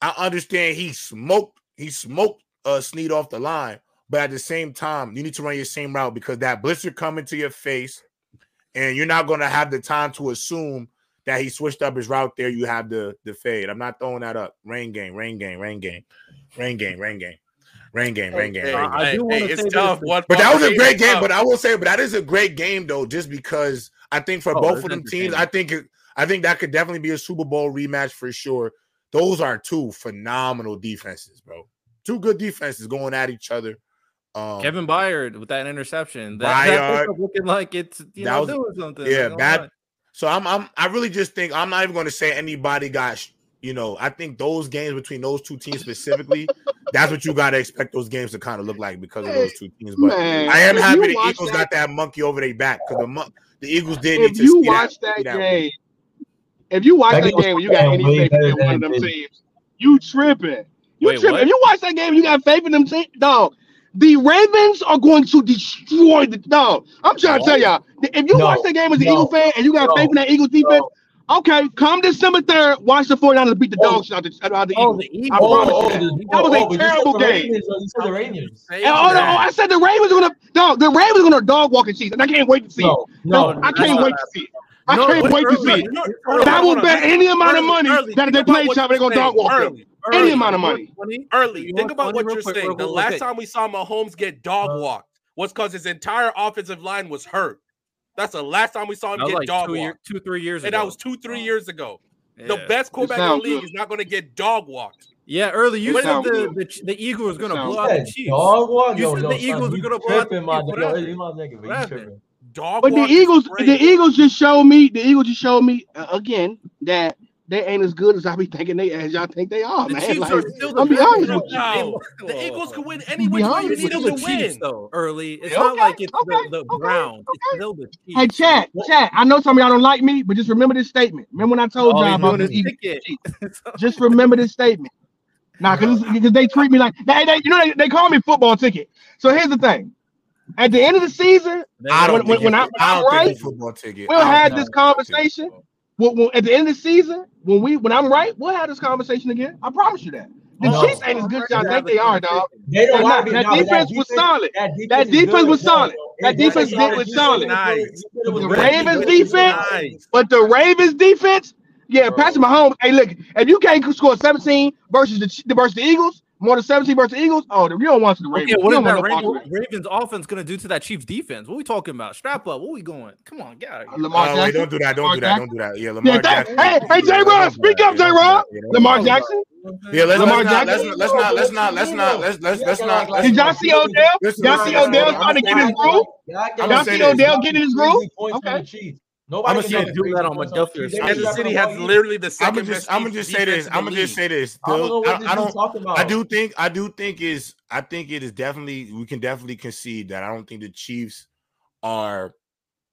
I understand he smoked. He smoked uh Sneed off the line, but at the same time, you need to run your same route because that blitzer coming to your face, and you're not going to have the time to assume that he switched up his route there. You have the the fade. I'm not throwing that up. Rain game, rain game, rain game, rain game, rain game, rain game, rain game. Hey, rain game. I hey, do hey, wanna it's say tough. this, But that was a great game. tough. But I will say, but that is a great game though, just because I think for Oh, both of them teams. I think it, I think that could definitely be a Super Bowl rematch for sure. Those are two phenomenal defenses, bro. Two good defenses going at each other. Um, Kevin Byard with that interception. That, that Byard. pickup looking like it's you That know was- doing something. yeah, Like, oh bad- my. So I'm I'm I really just think I'm not even going to say anybody got you know I think those games between those two teams specifically, that's what you got to expect those games to kind of look like because of those two teams. But Man, I am happy the Eagles that- got that monkey over their back because the the Eagles did need If to you see watch that, that, see that game, if you watch That that game and you got any faith in one of them this. teams, you tripping. You Wait, tripping. what? If you watch that game and you got faith in them teams, dog, the Ravens are going to destroy the dog. I'm trying to tell y'all. If you No, watch that game as an no, Eagle fan and you got no, faith in that Eagles defense, okay, come December 3rd, watch the 49ers beat the Oh. dog shit out the, out the Oh, Eagles. the I Eagles. promise Oh, you oh, that. the- That was a oh, but you said terrible the game. Ravens. You said the Ravens. And, oh, no, oh, I said the Ravens are gonna dog. The Ravens are gonna dog walk and cheese, and I can't wait to see it. No, no, No, I can't no, wait to see it. I No, can't but wait to see it. No, And I will bet any amount of money early. that if they play each other, they're gonna dog saying. walk them. Early. Any Early. amount of money. Early. You Think about what you're quick, saying. real The last real time we saw Mahomes get dog Uh, walked was because his entire offensive line was hurt. That's the last time we saw him get like dog two, year, walked. two, three years ago. And ago. that was two, three years ago. The best quarterback in the league good. is not going to get dog walked. Yeah, early you It said the, good. the the Eagles were gonna blow out the Chiefs. dog walk. You Yo, said yo, the Eagles were gonna blow out the tripping, my Chiefs. Yo, you my nigga, but you tripping. Dog But the Eagles, the Eagles just showed me. The Eagles just showed me uh, again that they ain't as good as I be thinking they as y'all think they are, The man. Chiefs Like, are still the I'll be honest with you. No, the Eagles can win any which way you need them to the Chiefs, win. though. Early, it's Yeah, not like it's okay, the, the okay, Browns. It's okay. still the Chiefs. Hey, chat, chat. I know some of y'all don't like me, but just remember this statement. Remember when I told y'all about doing this Eagles ticket. Just remember this statement. Nah, because they treat me like they, they you know they, they call me football ticket. So here's the thing. At the end of the season, I don't When- when- when I- I don't I'm think right, it's football ticket. we'll have this it's football ticket. conversation. Well, well, at the end of the season, when we when I'm right, we'll have this conversation again. I promise you that. The No. Chiefs ain't as good as y'all think they are, dog. They don't That- want to be. that defense was solid. That That is defense was solid. That defense wasn't was solid. said it Nice. you said it was The. Ravens You said it was defense- Nice. But the Ravens defense, yeah, Bro. Patrick Mahomes. Hey, look, if you can't score 17 versus the Ch- versus the Eagles, more than 17 versus the Eagles, oh, you don't want to the Ravens. Okay, what you is don't that want no part of Ravens. Ravens offense gonna do to that Chiefs defense? What we talking about? Strap up. What we going? Come on, get out of here. Uh, Lamar Oh, wait, don't do that. Don't Lamar do that. Jackson. Don't do that. Yeah, Lamar Yeah, that- Jackson. hey, hey, J. Rod, speak up, J. Rod. Lamar Jackson. Yeah, let's, Lamar let's, not, let's, Jackson. let's not let's not let's not let's let's let's not let's Did y'all see Odell? Y'all see Odell hold on. starting to get his gonna- groove? I'ma Y'all see. Odell getting his groove? Okay. Okay. Nobody I'ma can say- do that on points Philadelphia. the Chiefs. They Kansas City has literally the I'm second gonna just best I'm gonna just say this. I'm gonna just say this. I don't know what I, I don't talking about. I do think I do think is I think it is definitely we can definitely concede that I don't think the Chiefs are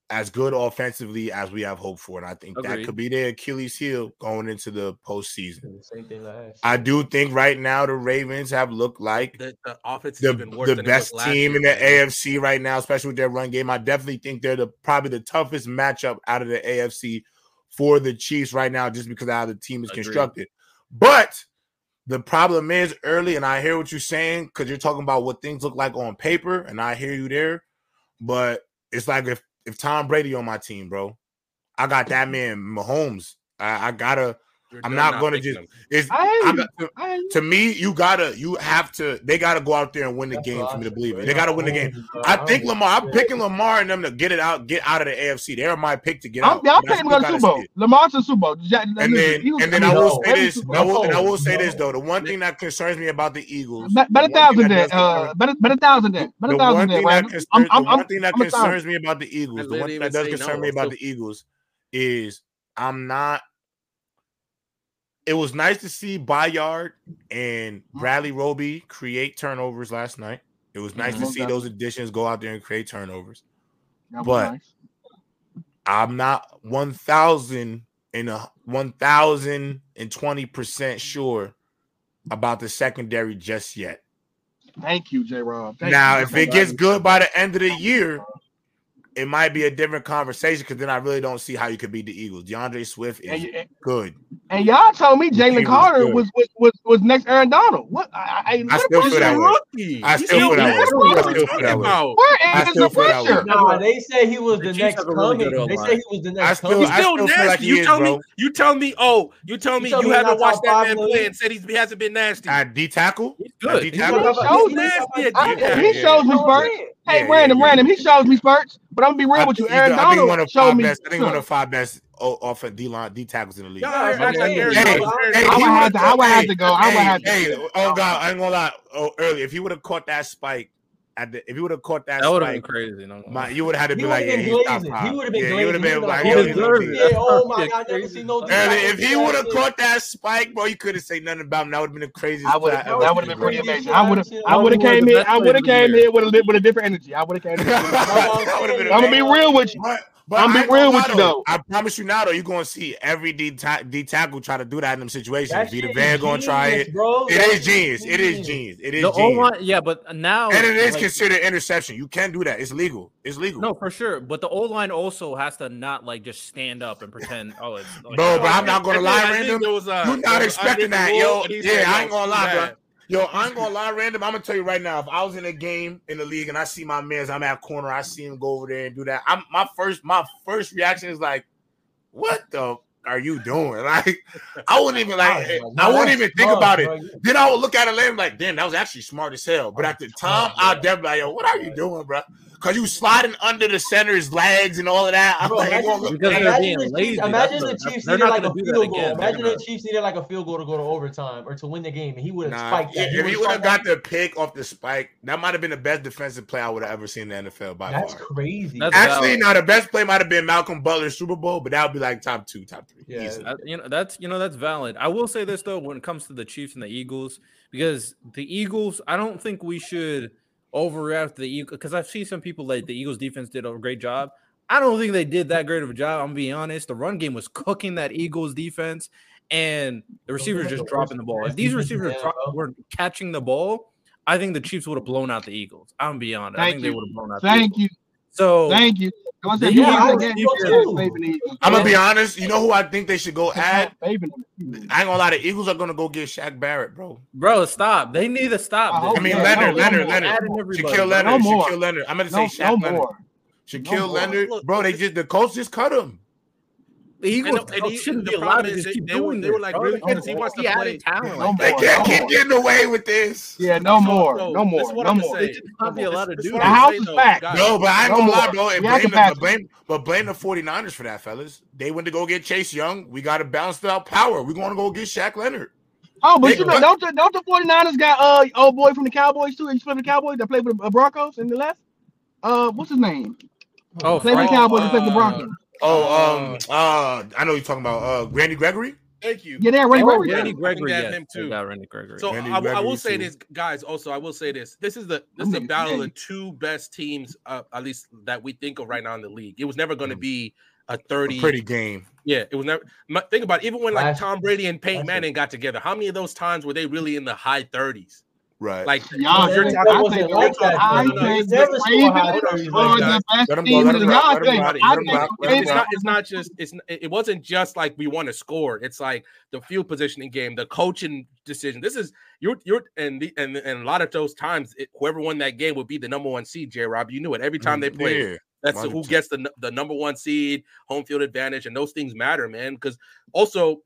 as good offensively as we have hoped for, and I think that could be their Achilles heel going into the postseason. Same thing last. I do think right now the Ravens have looked like The, the offense the, even the best it was last team year, in the. AFC right now, especially with their run game. I definitely think they're the probably the toughest matchup out of the AFC for the Chiefs right now, just because of how the team is Agreed. constructed. But the problem is early, and I hear what you're saying because you're talking about what things look like on paper, and I hear you there. But it's like if if Tom Brady on my team, bro, I got that mm-hmm. man Mahomes. I, I gotta I'm not, not gonna just. I, I, to me, you gotta, you have to. They gotta go out there and win the game for me to believe it. They gotta win the game. I think Lamar. I'm picking Lamar and them to get it out, get out of the AFC. They're my pick to get I'm, out. I'm, I'm picking the Super Bowl. Lamar's Super Bowl. And, and then, and then I will say this. I will, and I will say this though. The one thing that concerns me about the Eagles. Better a thousand then. Uh, bet a thousand then. Bet a thousand then. The one thing that concerns me about the Eagles. The one thing that does concern me about the Eagles is I'm not it was nice to see Byard and mm-hmm. Bradley Roby create turnovers last night. It was nice to see those additions go out there and create turnovers. But nice. I'm not 1,000 and a 1,020% sure about the secondary just yet. Thank you, J Rob. Now, you, if it gets good by the end of the year, it might be a different conversation because then I really don't see how you could beat the Eagles. D'Andre Swift is and, and, good. And y'all told me Jalen Carter was, was, was was next Aaron Donald. What I, I, I still feel that way. I still that. I still feel that way. Where is the pressure? No, they say he was the, the next coming. They say he was the next coming. He's still nasty. Like he you tell me. You tell me. Oh, you tell me. You, haven't watched that man play and said he hasn't been nasty. I tackle. He's good. He shows his burn. Hey, yeah, random, yeah, random. He shows me spurts, but I'm gonna be real I with you. Aaron Donald I think one of five me. I think one of five best oh, off of D line D tackles in the league. No, I, I, hey, hey, hey, I would have to, to, I would hey, have to go. I would have to. Hey, oh god, I ain't gonna lie. Oh, early if he would have caught that spike at the, if you would have caught that, that would have been crazy. No, no. My, you would have had to be like, yeah, he, he would have been yeah, glazing. He would have been like, oh, yo, yeah, oh my god, never seen no. if he would have caught that spike, bro, you couldn't say nothing about him. That would have been the craziest. I would have. That would have been pretty amazing. I would have. I would have came here. I would have came here with a with a different energy. I would have came. I'm gonna be real with you. But I'm being real with you though. I promise you now though, you're gonna see every D, tackle try to do that in them situations. the Van gonna try it. Bro. It is genius. genius. It is genius. It is the genius. O-line, yeah, but now and it is like, considered interception. You can do that. It's legal. It's legal. No, for sure. But the old line also has to not like just stand up and pretend. oh, it's like, bro. Oh, but I'm not gonna lie, Random. Uh, you're not expecting that, yo. Yeah, I ain't gonna lie, bro. Yo, I'm gonna lie, random. I'm gonna tell you right now. If I was in a game in the league and I see my man's, I'm at corner. I see him go over there and do that. I'm my first, my first reaction is like, "What the are you doing?" Like, I wouldn't even like, oh, I wouldn't even think about it. Bro. Then I would look at it later, like, "Damn, that was actually smart as hell." But at the time, oh, I'll definitely like, "Yo, what are you doing, bro?" because you sliding under the center's legs and all of that. I'm Bro, like, imagine, because they're imagine being the lazy. Chiefs, imagine the, Chiefs needed like a field goal. Imagine the Chiefs needed like a field goal to go to overtime or to win the game, and he would have nah, spiked. That. If he would have got the pick off the spike, that might have been the best defensive play I would have ever seen in the NFL. By that's far. crazy. That's Actually, now the best play might have been Malcolm Butler's Super Bowl, but that would be like top two, top three. Yeah, that, you know that's you know that's valid. I will say this though, when it comes to the Chiefs and the Eagles, because the Eagles, I don't think we should overreact to the Eagles because I've seen some people like the Eagles defense did a great job. I don't think they did that great of a job. I'm being honest. The run game was cooking that Eagles defense, and the receivers just dropping the ball. If these receivers yeah, were catching the ball, I think the Chiefs would have blown out the Eagles. I'm being honest. Thank I think you. they would have blown out. Thank you. So thank you. Yeah, I'm gonna be honest. You know who I think they should go at? I ain't gonna lie. The Eagles are gonna go get Shaq Barrett, bro. Bro, stop. They need to stop. I, I mean, Leonard, no, Leonard, no Leonard, Shaquille Leonard, no Shaquille Leonard. I'm gonna say no, Shaq Leonard. Shaquille Leonard, bro. They just the coach just cut him. The Eagles and, and he, shouldn't be allowed to just keep they, doing they, were like, really? Because he wants to play. Talent like they can't keep getting away with this. Yeah, no more. No more. No more. They should not be allowed to do The house is back. No, but I ain't gonna lie, bro. And blame, but blame the 49ers for that, fellas. They went to go get Chase Young. We got to balance out power. We're going to go get Shaq Leonard. Oh, but they, you know, don't the, don't the 49ers got uh old boy from the Cowboys too? He played for the Cowboys that played for the uh, Broncos in the left. Uh, what's his name? Oh, played for the Cowboys uh, and played the Broncos. Oh, oh, um, uh, I know you're talking about uh, Randy Gregory. Thank you. Yeah, that Randy oh, Gregory. Randy Gregory, Yeah, him too. Got Randy Gregory. So Randy I, Gregory I, will say this, guys. Also, I will say this. This is the this is the battle of two best teams, uh, at least that we think of right now in the league. It was never going to hmm. be a thirty a pretty game. Yeah, it was never. think about it, even when like Tom Brady and Peyton Manning got together. How many of those times were they really in the high thirties? Right. Like y'all, you're talking, I think, the best team in y'all it's not. It's not just. It's. It wasn't just like we want to score. It's like the field positioning game, the coaching decision. This is you're you're and the, and and a lot of those times, it, whoever won that game would be the number one seed. J. Rob, you knew it every time they played. Yeah. That's who gets the the number one seed, home field advantage, and those things matter, man. Because also,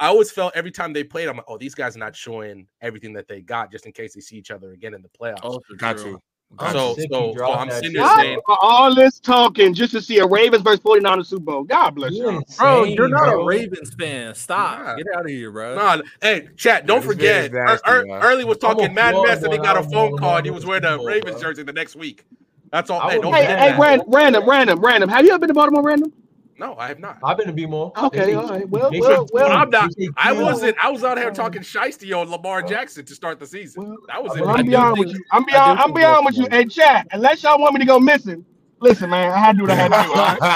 I always felt every time they played, I'm like, oh, these guys are not showing everything that they got just in case they see each other again in the playoffs. Also Got you. I'm so, sick so, so I'm sitting there saying, for all this talking just to see a Ravens versus 49 Super Bowl? God bless You you. Bro, you're not bro. a Ravens fan. Stop. Nah. Get out of here, bro. Nah, hey, chat, don't this forget. man Er- Er- nasty. Early was talking mad mess, and he got a phone call, and he was wearing a Ravens jersey the next week. That's all. Hey, would don't be Hey, hey. Random, random, random, random. Have you ever been to Baltimore, random? No, I have not. I've been to be more. Okay, all right. Well, well, well. I'm not. I wasn't. I was out here talking shiesty on Lamar Jackson to start the season. Well, That was it. Well, I I'm do be honest think- with you. I'm beyond. I do honest, I'm think be honest with you. Baltimore- Hey, chat. Unless y'all want me to go missing, listen, man. I had to do what I had to do. All right?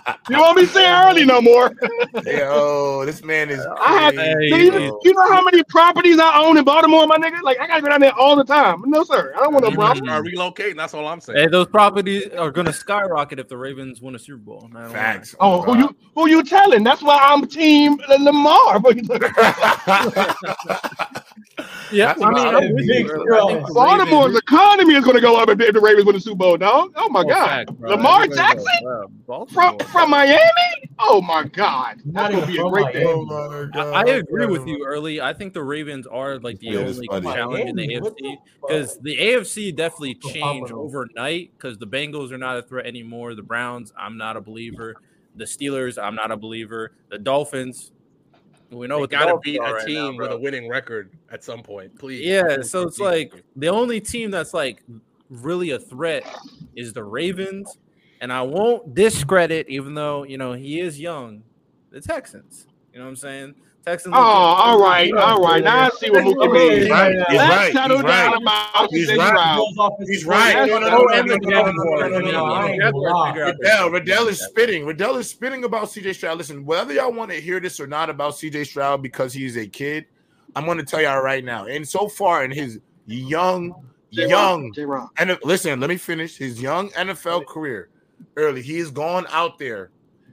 You won't be seeing early no more. Yo, this man is. I had. crazy, Do you, bro. you know how many properties I own in Baltimore, my nigga? Like I gotta go down there all the time. No, sir. I don't want no You better problem. start relocating. That's all I'm saying. Hey, those properties are gonna skyrocket if the Ravens win a Super Bowl. man. I don't know. Facts. Oh, who you who you telling? That's why I'm Team Lamar. Yeah, I mean, I'm it. with Big you, bro. bro. I think the Baltimore's economy is going to go up if, if the Ravens win the Super Bowl, dog. Oh my Oh, God, fact. Lamar Jackson goes, bro, from from Miami. Oh my God, Not that's going to be a great day. Oh Miami. my God. I, I oh agree with you early. I think the Ravens are like the Yeah, only funny. challenge in the AFC because the AFC definitely changed overnight because the Bengals are not a threat anymore. The Browns, I'm not a believer. The Steelers, I'm not a believer. The Dolphins, we know the gotta Dolphins beat a right team now, with a winning record at some point, please. Yeah, so it's like the only team that's like really a threat is the Ravens, and I won't discredit, even though you know he is young, the Texans. You know what I'm saying? Texans. Oh, all right, all right. Now I see what Mookie means. He's right. He's Let's right. settle He's down right. about He's right. Stroud. He's right. No, no, no, no, no, no. Riddell, Riddell is spitting. Riddell is spitting about CJ Stroud. Listen, whether y'all want to hear this or not about CJ Stroud because he's a kid, I'm going to tell y'all right now. And so far in his young, young, J Rock. and listen, let me finish his young NFL career early. He has gone out there.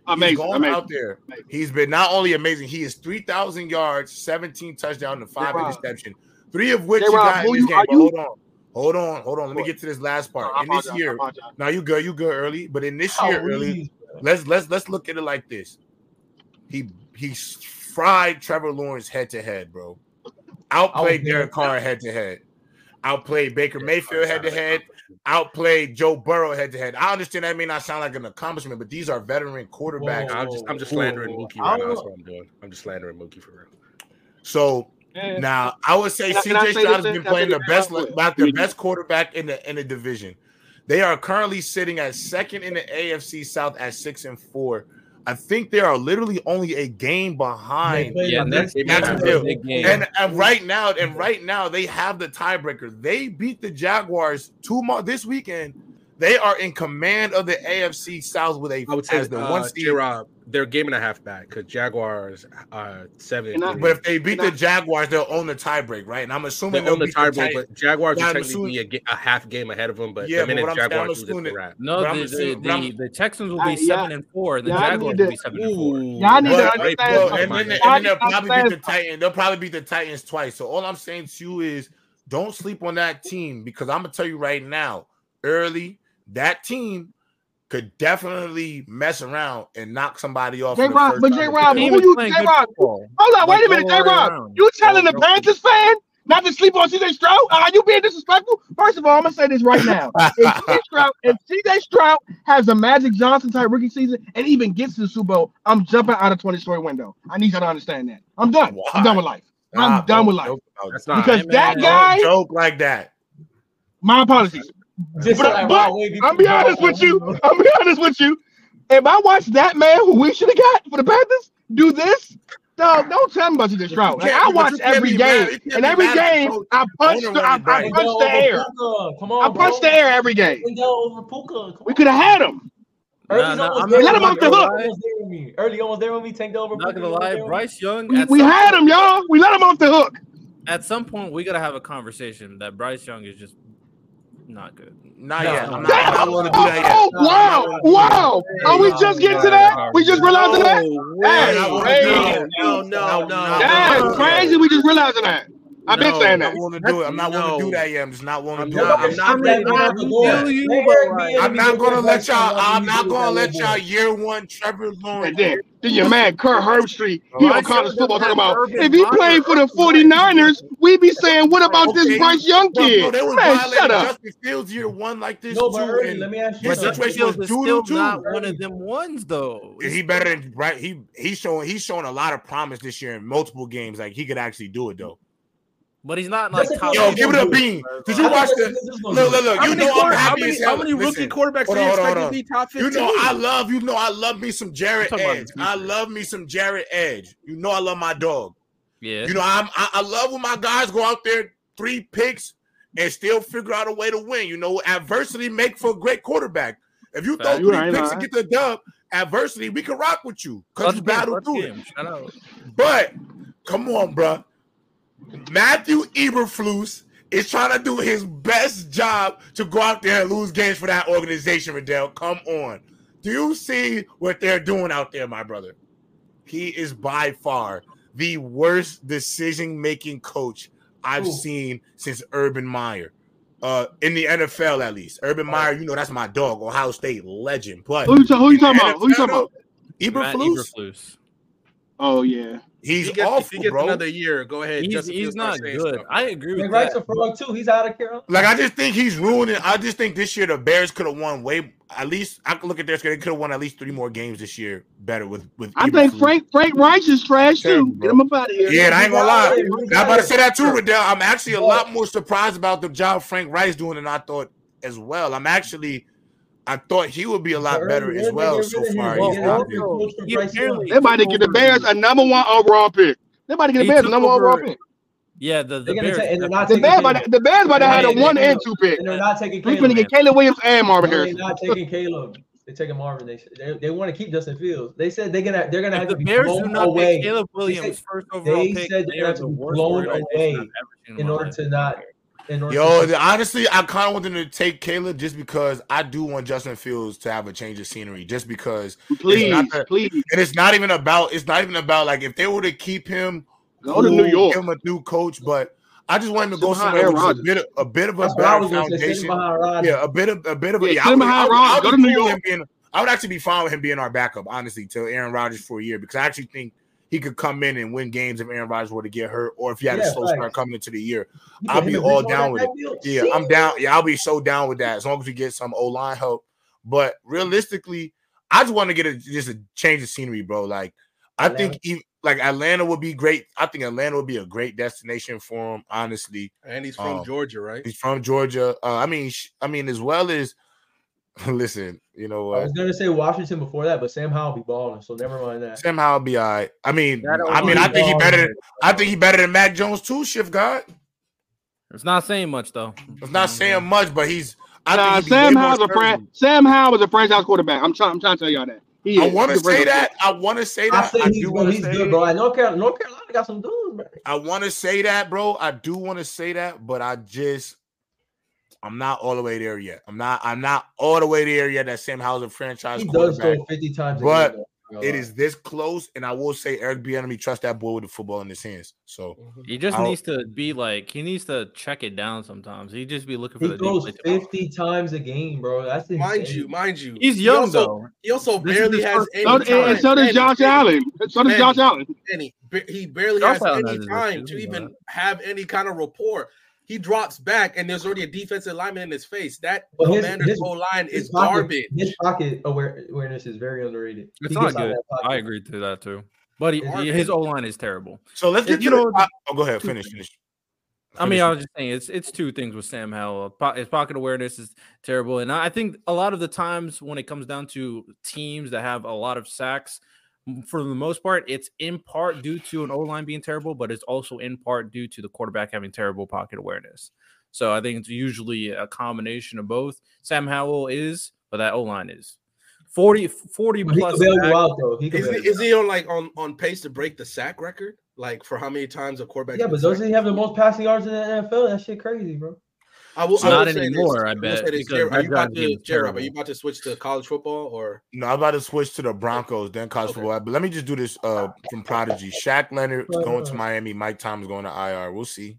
He's Amazing, gone amazing. out there. He's been not only amazing, he is 3,000 yards, 17 touchdowns, and five J-Rob. interception. Three of which he J-Rob, got in this game. are But you- hold on. Hold on, hold on. Let me get to this last part. I In this apologize, year, now you good, you good early, but in this Oh, year early, let's let's let's look at it like this. He he fried Trevor Lawrence head to head, bro. Outplayed. Oh, Derek Carr head to head. Outplayed Baker Mayfield head to head. Outplayed Joe Burrow head to head. I understand that may not sound like an accomplishment, but these are veteran quarterbacks. Whoa. I'm just I'm just Whoa. slandering Mookie right now. That's what I'm doing. I'm just slandering Mookie for real. So Yeah. now I would say Can I- can I CJ say Stroud this has been playing the best, Real about the best quarterback in the in the division. They are currently sitting at second in the AFC South at six and four. I think they are literally only a game behind. Yeah, the that's- next that's game. the deal. big game. And, and right now, and right now, they have the tiebreaker. They beat the Jaguars two more this weekend. They are in command of the AFC South with a I would say as the uh, one seed. J-Rob, they're game and a half back because Jaguars are seven. I- But if they beat Can I- the Jaguars, they'll own the tiebreak, right? And I'm they assuming they'll own the tiebreak, but Jaguars Yeah, will I'm technically a, a half game ahead of them. But Yeah, the minute what I'm saying, I'm Jaguars lose, it's assuming a. No, But the, the, the, the Texans will Uh, be yeah. seven and four, and the Yeah, Jaguars will be seven and four. Ooh, Yeah, I need to understand well, and then, and then they'll probably beat the understand Titans. They'll probably beat the Titans twice. So all I'm saying to you is, don't sleep on that team because I'm gonna tell you right now, early that team could definitely mess around and knock somebody off. J in Rob, but time J they Rob, play. Team you playing J Rob? Hold on, wait a minute, go J all Rob. You telling Go- the Panthers fan not to sleep on CJ Stroud? Are you being disrespectful? First of all, I'm gonna say this right now. If CJ Stroud, if CJ Stroud has a Magic Johnson type rookie season and even gets to the Super Bowl, I'm jumping out of 20 story window. I need you to understand that. I'm done. Why? I'm done with life. Nah, I'm done with life. joke about it. That's not Because that guy, Don't joke like that. my apologies. Just But- like, but wow, I'm be honest with you. I'm be honest with you. If I watch that man who we should have got for the Panthers do this, dog, don't tell me about CJ Stroud. Like, I watch every game, mad- you can't and every mad at the game. I punch the, I, I punch the air. Come on, I punch the air every game. over Puka. We could have had him. Nah, Early's nah, almost I'm there not with gonna Early almost there with me. Early almost there with me. Tanked over. Not Puka, gonna lie, there with me. Bryce Young. We, we had him, y'all. We let him off the hook. At some point, we gotta have a conversation that Bryce Young is just not good. Not No. yet. I'm not, Damn. I'm not willing to do that yet. Oh, wow, wow. Are we just getting to that? We just realizing that? No, Hey, no, hey. no, no, no, no. That's crazy. We just realizing that. I've been No, saying I'm not willing to do it. I'm not willing to do that yet. I'm just not willing to do not- it. I'm not ready ready. to you, but Eric like- be I'm not gonna let y'all. I'm not gonna let y'all year one Trevor Lawrence. And then, then your man Kirk Herbstreit, he on college football talking about if he played for the 49ers, we'd be saying, what about Okay. this Bryce Young Bro, kid? bro, they was Man, violating shut up. Justin Fields year one like this No, too. but Ernie, and let me ask you his something. situation was is doo-doo still too. not one of them ones though. Is he better than right? He he's showing he's showing a lot of promise this year in multiple games. Like he could actually do it though. But he's not like That's a top. Yo, He's give it a do it. bean. Did you watch the? this is Look, look, look. You know I'm quarter- how many, as how many rookie Listen, quarterbacks hold are you on, hold on, to be top You know I love you know I love me some Jared Edge. I love me some Jared Edge. You know I love my dog. Yeah. You know I'm I, I love when my guys go out there three picks and still figure out a way to win. You know adversity make for a great quarterback. If you throw You three picks and get the dub, adversity we can rock with you because you battle through game. it. But come on, bruh. Matthew Eberflus is trying to do his best job to go out there and lose games for that organization, Riddell. Come on. Do you see what they're doing out there, my brother? He is by far the worst decision making coach I've Who? seen since Urban Meyer. Uh, in the NFL, at least. Urban Meyer, you know, that's my dog, Ohio State legend. But Who you, ta- who you in the talking about? Who you talking about? Eberflus, Eberflus. Oh, yeah. He's If he gets, awful, if he gets bro. another year, go ahead. He's, he's not good. stuff. I agree with Frank Reich's that. a fraud too. He's out of Carolina. Like I just think he's ruining. I just think this year the Bears could have won way at least. I could look at their schedule. They could have won at least three more games this year. Better with with. I think Eberflus. Frank Frank Reich is trash Terrible, too. bro. Get him up out of here. Yeah, and I ain't gonna lie. I'm about to say that too, Riddell. I'm actually a lot more surprised about the job Frank Reich doing than I thought as well. I'm actually. I thought he would be a lot better as well so rid of him? far. Well, He's They not get been- rid of Coach for he Bryce apparently- Young. They about to get the Bears a number one overall pick. They about to get the Bears a number one overall pick. Yeah, the, the Bears. take, and they're not The taking Bears about Caleb. to, the Bears about They're have not a taking one and Caleb. two pick. And they're not taking We Caleb. finna get Caleb Williams and Marvin Harrison. They're not taking Caleb. They're taking Marvin. They they, they want to keep Justin Fields. They said they're gonna they're gonna If have the to be Bears do blown not away Caleb Williams first overall they pick, said they they're gonna the be blown away I've ever seen in order to not. In order Yo, the- honestly, I kind of want them to take Caleb just because I do want Justin Fields to have a change of scenery. Just because, Please, not the- please and it's not even about. It's not even about like if they were to keep him go to New York. give him a new coach, but I just want him to go somewhere Aaron with a bit, of, a bit of a that's better was gonna say. Sitting foundation. Yeah, a bit of a bit of a Yeah, yeah. I would, I would, I would Go to New York. being. I would actually be fine with him being our backup, honestly, to Aaron Rodgers for a year because I actually think he could come in and win games if Aaron Rodgers were to get hurt or if he had a slow facts. start coming into the year. You I'll be all down with it. field. Yeah, See? I'm down. Yeah, I'll be so down with that as long as we get some O line help. But realistically, I just want to get a just a change of scenery, bro. Like I think even, like Atlanta would be great. I think Atlanta would be a great destination for him. Honestly, And he's from Um, Georgia, right? he's from Georgia. Uh, I mean, sh- I mean, as well as listen, you know what? I was gonna say Washington before that, but Sam Howell be balling, so never mind that. Sam I'll be all right. I mean, That I mean, I O-line think he better. Than, I think he better than Mac Jones too. Shift God. It's not saying much though. It's not mm-hmm. saying much, but he's. I Nah, think Sam way more Howell's a serviceable. fran- Sam Howell was a franchise quarterback. I'm trying. I'm trying to tell y'all that. He I want to say that. I want to say I that. say I he's, do want to he's say. good, bro. I North Carolina, North Carolina got some dudes, bro. I want to say that, bro. I do want to say that, but I just. I'm not all the way there yet. I'm not. I'm not all the way there yet. That Sam Howell's a franchise He does quarterback. throw 50 times But game. though. It is this close, and I will say Eric Bieniemy trust that boy with the football in his hands. So He just I'll- needs to be like he needs to check it down sometimes. He just be looking for He the deep throws tomorrow. 50 times a game, bro. That's insane. Mind you, mind you, He's he young also, though. He also This is barely has any So, and, time. and so does Josh Manny, Allen. So does Manny. Josh Allen. Manny, ba- he barely Josh has Allen any time to even have any kind of rapport. He drops back, and there's already a defensive lineman in his face. That But his- commander's his- whole line His is pocket- garbage. His pocket awareness is very underrated. It's He not gets out good. I agree to that too. But he, he- his O line is terrible. so let's get You know, the, oh, go ahead, finish, finish. I mean, I was just saying it's it's two things with Sam Howell. His pocket awareness is terrible, and I think a lot of the times when it comes down to teams that have a lot of sacks, m- for the most part, it's in part due to an O line being terrible, but it's also in part due to the quarterback having terrible pocket awareness. So I think it's usually a combination of both. Sam Howell is, but that O line is 40, 40 But he plus. can bail you sacks. out though. He Is he, is he on like on on pace to break the sack record? Like for how many times a quarterback? Yeah, but sacked? doesn't he have the most passing yards in the NFL? That shit crazy, bro. I will, So I will not say this. I bet, say this, because J- Are you about to, is J-Rob, Are you about to switch to college football or? No, I'm about to switch to the Broncos, then college Okay. football. But let me just do this uh from Prodigy. Shaq Leonard going to Miami. Mike Thomas going to IR. We'll see.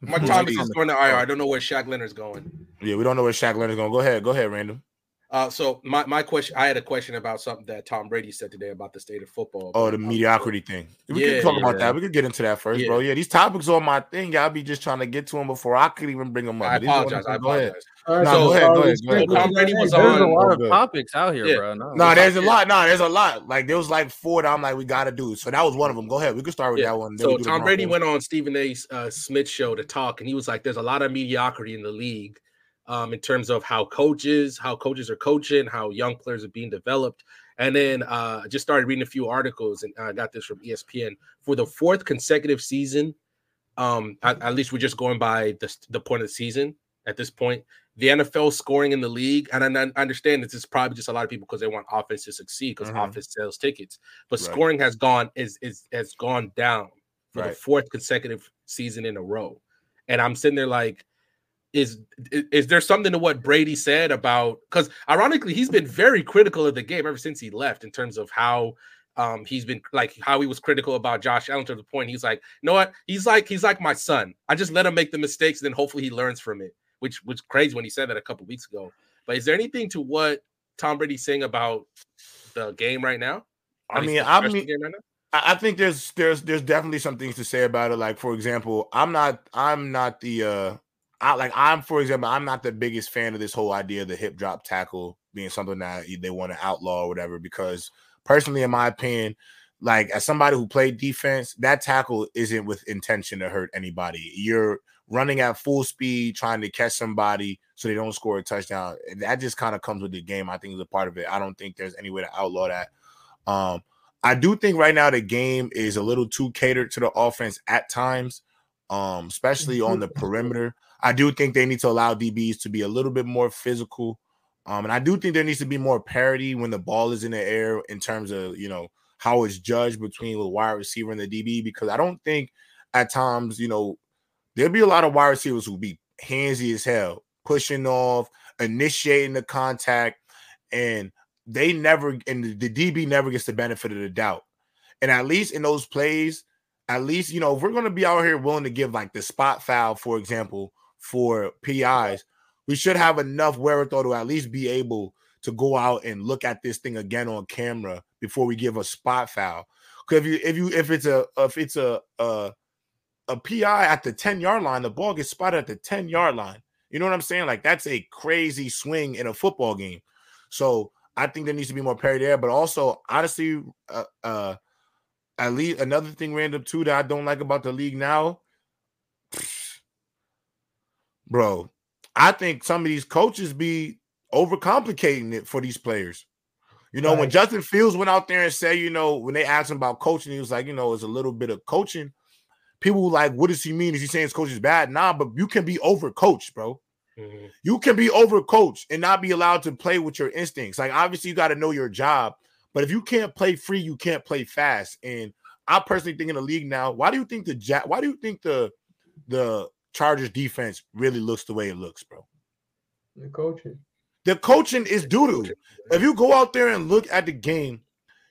Mike Thomas is going to IR. I don't know where Shaq Leonard's going. Yeah, we don't know where Shaq Leonard's going. Go ahead. Go ahead, Random. Uh, so my, my question, I had a question about something that Tom Brady said today about the state of football. Oh, the mediocrity thing. We Yeah, can talk about that. We could get into that first, Yeah. bro. Yeah, these topics are my thing. Y'all be just trying to get to them before I could even bring them up. I These are apologize. I go ahead. apologize. All right, No, So- go ahead, go ahead, go ahead. So Tom Brady was There's a lot of topics out here, Yeah. bro. No, No, there's a Yeah. lot. No, there's a lot. Like there was like four that I'm like, we gotta do. So that was one of them. Go ahead. We could start with Yeah. that one. then So Tom Brady Broncos. went on Stephen A. Uh, Smith show to talk, and he was like, "There's a lot of mediocrity in the league, um, in terms of how coaches, how coaches are coaching, how young players are being developed." And then uh, I just started reading a few articles, and I got this from ESPN for the fourth consecutive season. Um, at, at least we're just going by the the point of the season at this point. The NFL scoring in the league, and I I understand this is probably just a lot of people because they want offense to succeed because Mhm. offense sells tickets, but Right. scoring has gone is is has gone down for the fourth consecutive season in a row. And I'm sitting there like, is is, there something to what Brady said about because ironically he's been very critical of the game ever since he left in terms of how um he's been like how he was critical about Josh Allen to the point he's like, you know what? He's like he's like my son. I just let him make the mistakes and then hopefully he learns from it, which was crazy when he said that a couple weeks ago. But is there anything to what Tom Brady's saying about the game right now? I mean, I mean, right I think there's there's there's definitely some things to say about it. Like for example, I'm not I'm not the uh I like I'm for example I'm not the biggest fan of this whole idea of the hip drop tackle being something that they want to outlaw or whatever. Because personally, in my opinion, like as somebody who played defense, that tackle isn't with intention to hurt anybody. You're running at full speed trying to catch somebody so they don't score a touchdown. And That just kind of comes with the game. I think is a part of it. I don't think there's any way to outlaw that. Um, I do think right now the game is a little too catered to the offense at times, um, especially on the perimeter. I do think they need to allow DBs to be a little bit more physical. Um, and I do think there needs to be more parity when the ball is in the air in terms of you know how it's judged between the wide receiver and the DB because I don't think at times you know there'll be a lot of wide receivers who be handsy as hell, pushing off, initiating the contact, and they never and the, DB never gets the benefit of the doubt. And at least in those plays, at least you know if we're gonna be out here willing to give like the spot foul, for example, for PIs, we should have enough wherewithal to at least be able to go out and look at this thing again on camera before we give a spot foul. Because if you if you if it's a if it's a a, a PI at the 10 yard line, the ball gets spotted at the 10 yard line. You know what I'm saying? Like that's a crazy swing in a football game. So I think there needs to be more parity there. But also, honestly, uh, uh at least another thing random too that I don't like about the league now, bro. I think some of these coaches be overcomplicating it for these players. You know, when Justin Fields went out there and said, you know, when they asked him about coaching, he was like, you know, it's a little bit of coaching. People were like, what does he mean? Is he saying his coach is bad? Nah, but you can be overcoached, bro. Mhm. You can be overcoached and not be allowed to play with your instincts. Like, obviously, you got to know your job, but if you can't play free, you can't play fast. And I personally think in the league now, why do you think the ja- why do you think the the Chargers defense really looks the way it looks, bro? The coaching. The coaching is doo doo. If you go out there and look at the game,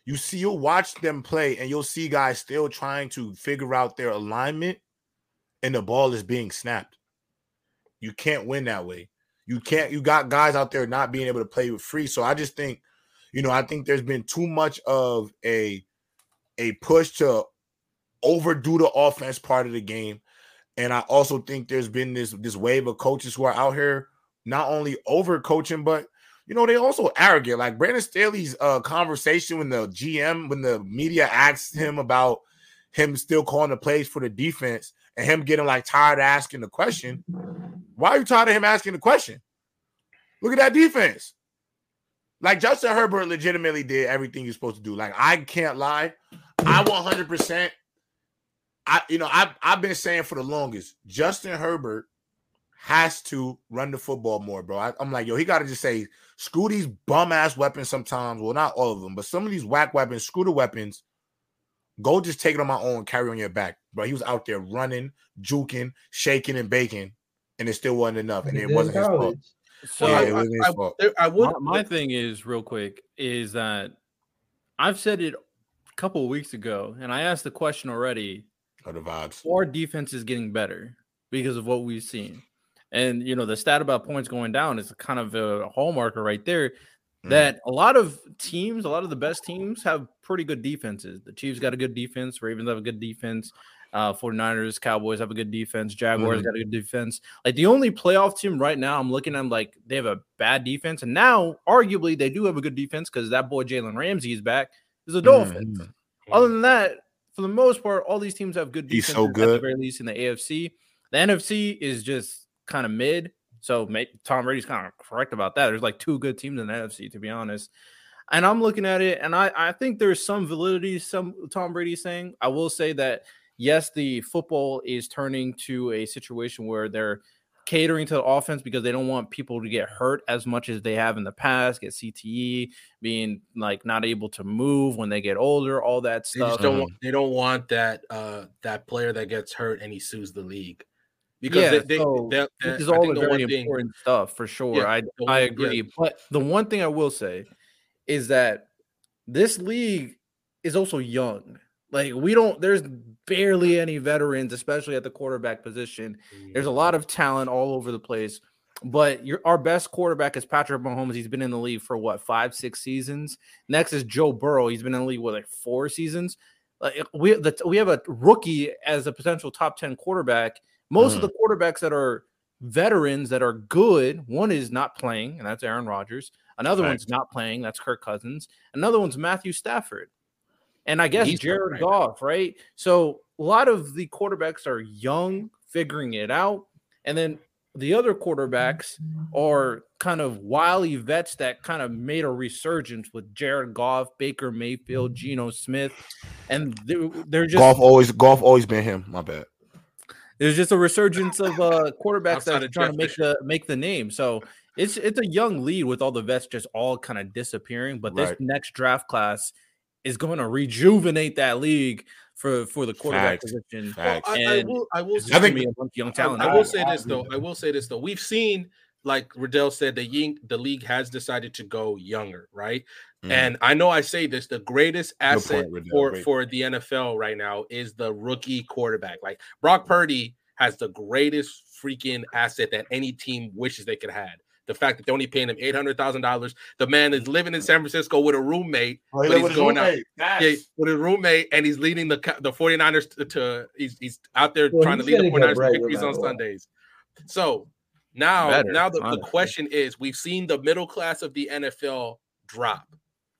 you see you'll watch them play and you'll see guys still trying to figure out their alignment and the ball is being snapped. You can't win that way. You can't you got guys out there not being able to play with free. So I just think, you know, I think there's been too much of a a push to overdo the offense part of the game. And I also think there's been this this wave of coaches who are out here not only over coaching, but you know, they also arrogant. Like Brandon Staley's uh conversation when the GM, when the media asked him about him still calling the plays for the defense and him getting like tired of asking the question. Why are you tired of him asking the question? Look at that defense. Like Justin Herbert legitimately did everything he's supposed to do. Like I can't lie. I 100% I you know, I I've been saying for the longest, Justin Herbert has to run the football more, bro. I, am like, yo, he got to just say, screw these bum ass weapons sometimes. Well, not all of them, but some of these whack weapons, screw the weapons. Go just take it on my own, carry on your back. Bro, he was out there running, juking, shaking, and baking, and it still wasn't enough. And He it wasn't his fault. So Yeah, I, it wasn't his I- fault. there- I would. my, my thing is real quick is that I've said it a couple of weeks ago, and I asked the question already: Or the vibes. Our defense is getting better. because of what we've seen. And you know, the stat about points going down is kind of a hallmarker right there. Mm. That a lot of teams, a lot of the best teams have pretty good defenses. The Chiefs got a good defense, Ravens have a good defense, uh 49ers, Cowboys have a good defense, Jaguars Mhm. got a good defense. Like the only playoff team right now, I'm looking at like they have a bad defense, and now arguably they do have a good defense because that boy Jalen Ramsey is back. Is the Dolphins. Mhm. Other than that, for the most part, all these teams have good He's defenses so at the good. very least in the AFC. The NFC is just kind of mid. So may, Tom Brady's kind of correct about that. There's like two good teams in the NFC, to be honest. And I'm looking at it, and I, I think there's some validity, some Tom Brady saying. I will say that yes, the football is turning to a situation where they're catering to the offense because they don't want people to get hurt as much as they have in the past, get CTE, being like not able to move when they get older, all that They stuff. just don't want they don't want that uh that player that gets hurt and he sues the league. Because yeah, they, they, so they- this is I all the the very one thing- important stuff for sure. Yeah, I the I agree, yeah. but the one thing I will say is that this league is also young. Like we don't, there's barely any veterans, especially at the quarterback position. There's a lot of talent all over the place, but your our best quarterback is Patrick Mahomes. He's been in the league for what five, six seasons. Next is Joe Burrow. He's been in the league with like four seasons. Like we the, we have a rookie as a potential top ten quarterback. Most of mm-hmm. the quarterbacks that are veterans that are good, one is not playing, and that's Aaron Rodgers. Another one's not playing, that's Kirk Cousins. Another one's Matthew Stafford. And I guess He's Jared. Goff, right? So a lot of the quarterbacks are young, figuring it out. And then the other quarterbacks are kind of wily vets that kind of made a resurgence with Jared Goff, Baker Mayfield, Geno Smith. And they're, they're just Goff always Goff always been him. My bad. there's just a resurgence of uh quarterbacks that are trying to make the make the name. So it's it's a young lead with all the vets just all kind of disappearing. But this Right. next draft class is going to rejuvenate that league for for the quarterback Facts. position. Facts. I, I will I will say I think- gonna a bunch of young talent. I out will say this though. I will say this though. We've seen, like Riddell said, the ying, the league has decided to go younger, right? Mhm. And I know I say this: the greatest asset point, for Great for the NFL right now is the rookie quarterback. Like Brock Purdy has the greatest freaking asset that any team wishes they could have. The fact that they're only paying him eight hundred thousand dollars. The man is living in San Francisco with a roommate Oh, he but he's with his going out- roommate. yeah, with his roommate, and he's leading the the 49ers to, to he's he's out there Well, trying to lead the gonna 49ers bread to victories matter on what. Sundays. So now, Better, now the, the question is: We've seen the middle class of the NFL drop.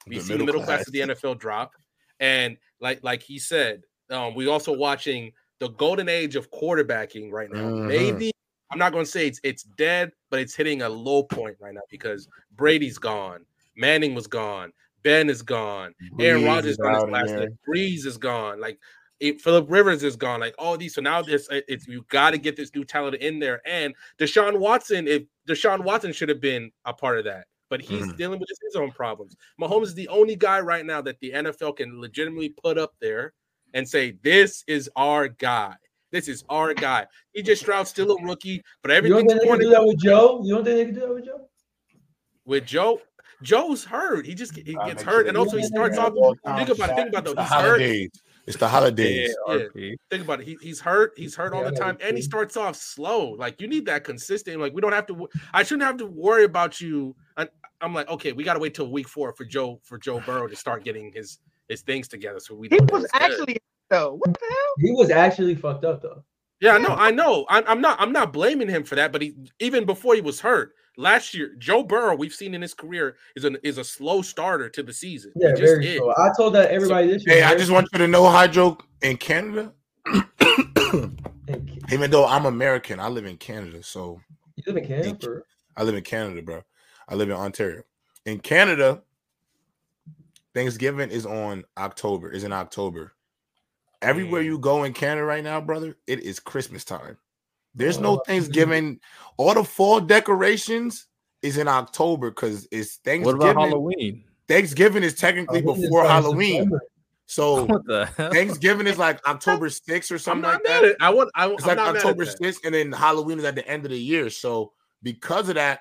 We've The seen the middle class of the NFL drop, and like like he said, um, we also watching the golden age of quarterbacking right now. Mhm. Maybe I'm not going to say it's it's dead, but it's hitting a low point right now because Brady's gone, Manning was gone, Ben is gone, Aaron Rodgers is on his last. Brees is gone, like it, Philip Rivers is gone, like all these. So now this it- it's you got to get this new talent in there, and Deshaun Watson. If Deshaun Watson should have been a part of that. But he's Mhm. dealing with his own problems. Mahomes is the only guy right now that the NFL can legitimately put up there and say, "This is our guy. This is our guy." CJ Stroud's still a rookie, but You don't everything's think they can do that with Joe? You don't think they can do that with Joe? with Joe. Joe's hurt. He just he gets hurt, sure and also he starts off. Think about it. Think about It's it. the He's hurt. It's the holidays. Yeah. RP. Think about it. He, he's hurt. He's hurt all the time, and he starts off slow. Like you need that consistent. Like we don't have to. I shouldn't have to worry about you. I, I'm like, okay, we got to wait till week four for Joe for Joe Burrow to start getting his his things together. So we. He was it's good. actually though. What the hell? He was actually fucked up though. Yeah, no, I know. I'm, I'm not. I'm not blaming him for that. But he even before he was hurt last year, Joe Burrow, we've seen in his career is an is a slow starter to the season. Yeah, just very is. slow. I told that everybody this year. Hey, I just want you to know, Hydro, in Canada, even though I'm American, I live in Canada. So You live in Canada, for I live in Canada, bro. I live in Ontario. In Canada, Thanksgiving is on October, is in October. Everywhere you go in Canada right now, brother, it is Christmas time. There's no Thanksgiving. All the fall decorations is in October because it's Thanksgiving. What about Halloween? Thanksgiving is technically before Halloween. September. So What the hell? Thanksgiving is like October 6th or something like that. at. I want. I, It's I'm like not mad at October that. 6th, and then Halloween is at the end of the year. So because of that,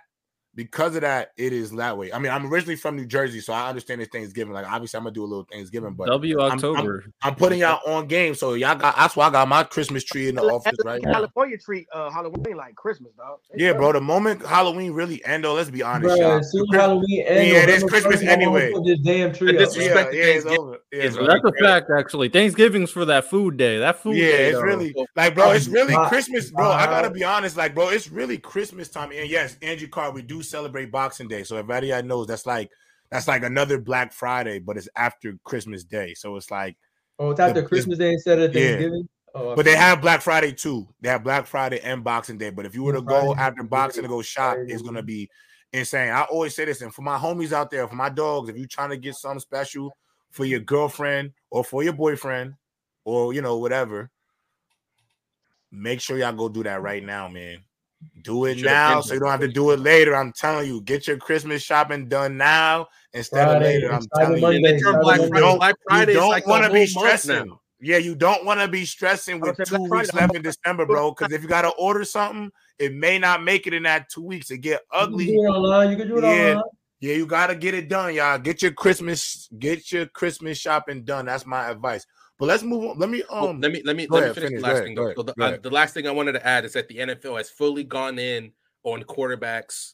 because of that, it is that way. I mean, I'm originally from New Jersey, so I understand it's Thanksgiving. Like, obviously, I'm gonna do a little Thanksgiving, but W I'm- October. I'm putting y'all on game. So y'all got that's why I got my Christmas tree in the office right now. California treat uh, Halloween like Christmas, dog. Yeah, bro. The moment Halloween really end, though, let's be honest, Bruh, y'all. soon The Halloween ends, Yeah, it is Christmas 1st, I'm gonna anyway. Put this damn tree disrespect- Yeah, yeah, it's over. Yeah, is bro. That's a fact, actually. Thanksgiving's for that food day. That food Yeah, day. it's though. really like, bro, it's really Christmas, bro. I gotta be honest, like, bro, it's really Christmas time. And yes, Angie Carr, we do celebrate Boxing Day. So everybody I knows that's like that's like another Black Friday, but it's after Christmas Day. So it's like, Oh, it's after the- Christmas Day instead of Yeah. Thanksgiving. Oh, but they have Black Friday too. They have Black Friday and Boxing Day. But if you were to go after boxing to go shop, Friday. it's gonna be insane. I always say this, and for my homies out there, for my dogs, if you're trying to get something special for your girlfriend or for your boyfriend or you know whatever, make sure y'all go do that right now, man. Do it now so you don't have to do it later. I'm telling you, get your Christmas shopping done now instead of later. I'm telling you. Monday, And then your Cyber Black Monday. Friday, Black Friday you don't like want to be stressing. now. Yeah, you don't want to be stressing with two Black weeks Friday. left in December, bro. Because if you got to order something, it may not make it in that two weeks. It get You can ugly. do it online. You can do it Yeah. online. Yeah, you got to get it done, y'all. Get your Christmas, get your Christmas shopping done. That's my advice. But let's move on. Let me Well, um. let me let me go let me ahead, finish, finish. the last ahead, thing. ahead, So the, uh, the last thing I wanted to add is that the NFL has fully gone in on quarterbacks.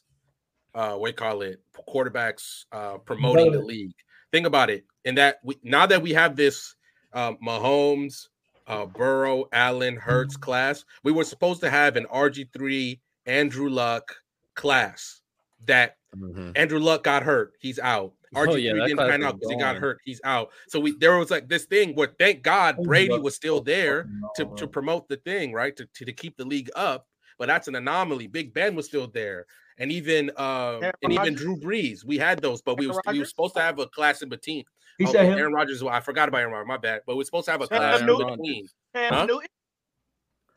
Uh, what do you call it? Quarterbacks uh, promoting the league. Think about it. And that we now that we have this uh, Mahomes, uh, Burrow, Allen, Hurts class, we were supposed to have an RG three Andrew Luck class that Mhm. Andrew Luck got hurt. He's out. Oh, RG3 yeah, didn't class pan out because he got hurt. He's out. So we there was like this thing where thank God Brady was still there to, Oh, to promote the thing, right? To, to, to keep the league up. But that's an anomaly. Big Ben was still there. And even uh Aaron and even Rodgers? Drew Brees. We had those, but we Aaron was, we were supposed to have a class in between. He Oh, said him. Aaron Rodgers. I forgot about Aaron Rodgers, my bad. But we're supposed to have a Cam class in Newton? between. Cam Huh? Newton?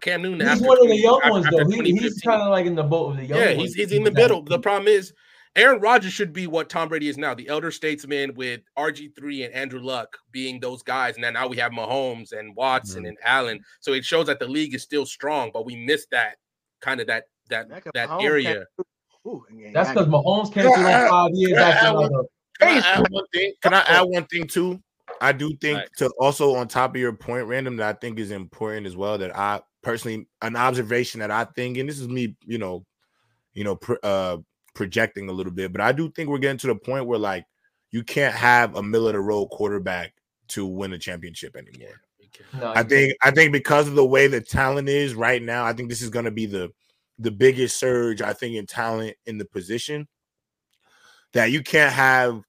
Cam Newton. He's one of the young after- ones after though. He, he's kind of like in the boat of the young Yeah, ones. he's, he's in the middle. The problem is Aaron Rodgers should be what Tom Brady is now, the elder statesman with RG3 and Andrew Luck being those guys. And then now we have Mahomes and Watson Mhm. and Allen. So it shows that the league is still strong, but we missed that kind of that that That could- that Mahomes area. can't- Ooh, yeah, That's because Mahomes canceled Yeah, in five years yeah, after I- another. Can I add one thing? Can I add one thing too? I do think Right. to also on top of your point, random, that I think is important as well. That I personally an observation that I think, and this is me, you know, you know, pr- uh, projecting a little bit, but I do think we're getting to the point where like you can't have a middle of the road quarterback to win a championship anymore. No, I think I think because of the way the talent is right now, I think this is going to be the the biggest surge I think in talent in the position that you can't have.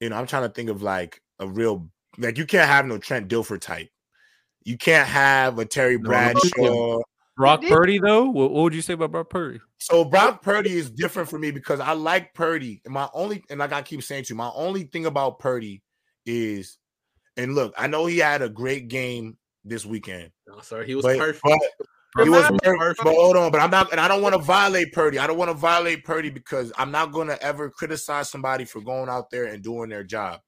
You know, I'm trying to think of like a real like you can't have no Trent Dilfer type. You can't have a Terry No, no, Bradshaw. Brock Purdy, though. What, what would you say about Brock Purdy? So Brock Purdy is different for me because I like Purdy. And my only and like I keep saying to you, my only thing about Purdy is, and look, I know he had a great game this weekend. No, sir, he was but, perfect. but he was Perfect. perfect. But hold on, but I'm not, and I don't want to violate Purdy. I don't want to violate Purdy because I'm not going to ever criticize somebody for going out there and doing their job.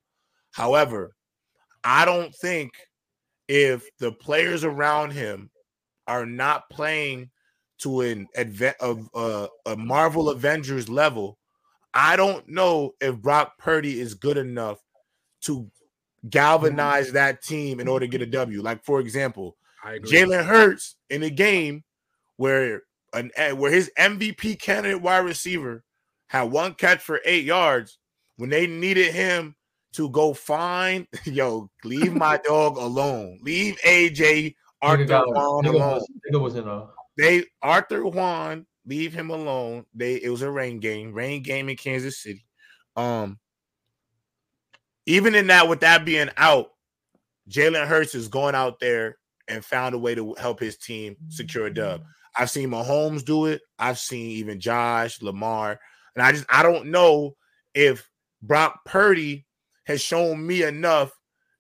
However, I don't think if the players around him are not playing to an advent of uh, a Marvel Avengers level, I don't know if Brock Purdy is good enough to galvanize that team in order to get a W. Like for example. Jalen Hurts in a game where an eh, where his MVP candidate wide receiver had one catch for eight yards when they needed him to go find yo leave my dog alone leave AJ Arthur got- Juan nigga alone was, nigga was in a. they Arthur Juan leave him alone they it was a rain game rain game in Kansas City um even in that with that being out Jalen Hurts is going out there and found a way to help his team secure a dub. I've seen Mahomes do it. I've seen even Josh, Lamar, and I just I don't know if Brock Purdy has shown me enough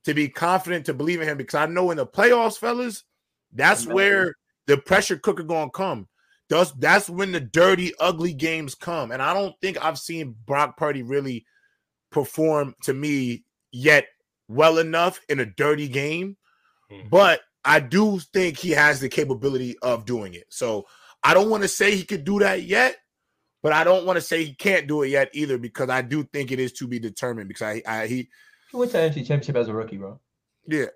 to be confident to believe in him because I know in the playoffs, fellas, that's where the pressure cooker gonna come. That's that's when the dirty, ugly games come. And I don't think I've seen Brock Purdy really perform to me yet well enough in a dirty game, Mhm. but I do think he has the capability of doing it. So I don't want to say he could do that yet, but I don't want to say he can't do it yet either because I do think it is to be determined because I, I he He went to the NFC Championship as a rookie, bro. yeah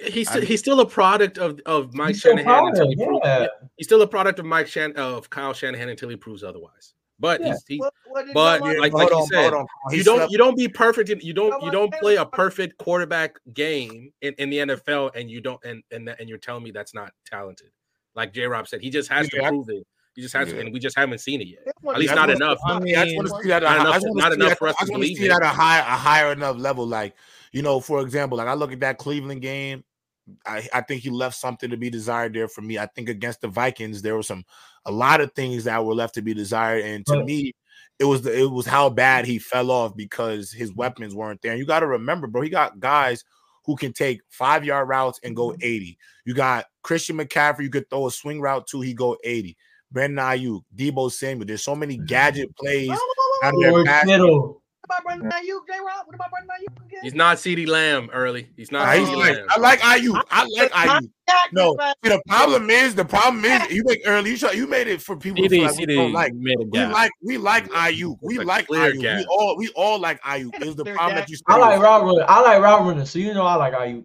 He's I- he's still a product of, of Mike He's still Shanahan until he proud, proves, yeah. he's still a product of Mike Shan of Kyle Shanahan until he proves otherwise. But Yeah. he's, he, What- what but y'all like, hold like you said, hold on. He you don't you don't be perfect. In, you don't you don't play a perfect quarterback game in, in the NFL, and you don't and and and you're telling me that's not talented. Like J. Rob said, he just has Yeah. to prove it. He just has to, and we just haven't seen it yet. At At least not enough. I I, mean, I just want to see that. not I enough- just not enough for us I just to want to believe see it. that a high, a higher enough level. Like you know, for example, like I look at that Cleveland game. I, I think he left something to be desired there for me. I think against the Vikings, there were some a lot of things that were left to be desired, and to But- me, it was the, it was how bad he fell off because his weapons weren't there. And you got to remember, bro, he got guys who can take five yard routes and go 80. You got Christian McCaffrey, you could throw a swing route to, he go 80. Brandon Aiyuk, Deebo Samuel. There's so many gadget plays out of their. Kittle. What about Brandon Aiyuk, J-Rob? What about Brandon Aiyuk again? He's not CeeDee Lamb early. He's not. Nah, he's CeeDee like, Lamb. I like Aiyuk. I like Aiyuk. No, see, the problem is, the problem is, you make early. You, try, you made it for people to feel CeeDee, like we don't like. made a We like, we like Aiyuk. We It's like clear Aiyuk. gap. We all, we all like Aiyuk. Is the problem gap. that you? I like is- route runner. I like route runner. So you know I like Aiyuk.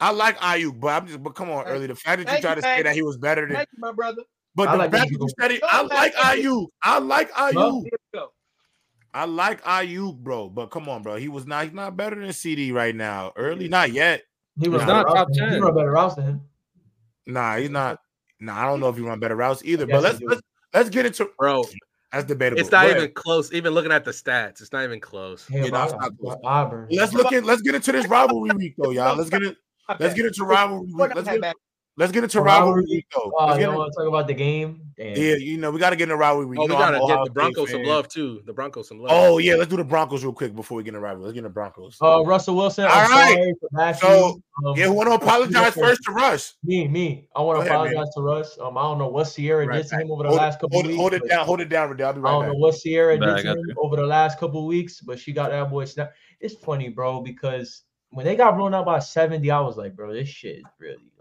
I like Aiyuk, but I'm just. But come on, Thank- early. The fact that you thank try to say that he was better than, Thank you, my brother. but I the like fact that you said it, I like Aiyuk. I like Aiyuk. Well, Here we go. I like Aiyuk, bro. But come on, bro. He was not. He's not better than CeeDee right now. Early, not yet. He was He's not top routes than him. 10. He run better routes than him. Nah, he's not. Nah, I don't know if he run better routes either. But let's he do. let's let's get into. bro. That's debatable. It's not Go even close. Even looking at the stats, it's not even close. Hell, Yeah, that's I not close. Let's look at let's get into this rivalry week though, y'all. Let's get it. My Let's bad. get into rivalry week. Let's I get, back? Let's get into rivalry rivalry week though. Oh, Let's you get don't want to talk about the game? Damn. yeah, you know we got to get into rivalry week. Oh, You we know, I'm gotta an give Ohio the State Broncos some fan. love too. The Broncos some love. Oh yeah, let's do the Broncos real quick before we get into rivalry. Let's get into Broncos. Uh, Russell Wilson. I'm All right. sorry for So. Um, yeah, who want to apologize first to Russ? Me, me. I want to ahead, man. apologize to Russ. Um, I don't know what Ciara Right did to him over the Hold, last couple hold, weeks. hold it down. Hold it down, Riddell. I'll be I don't back. know what Ciara Back, did to him over the last couple weeks, but she got that boy snap. It's funny, bro, because when they got blown out by 70, I was like, bro, this shit is really like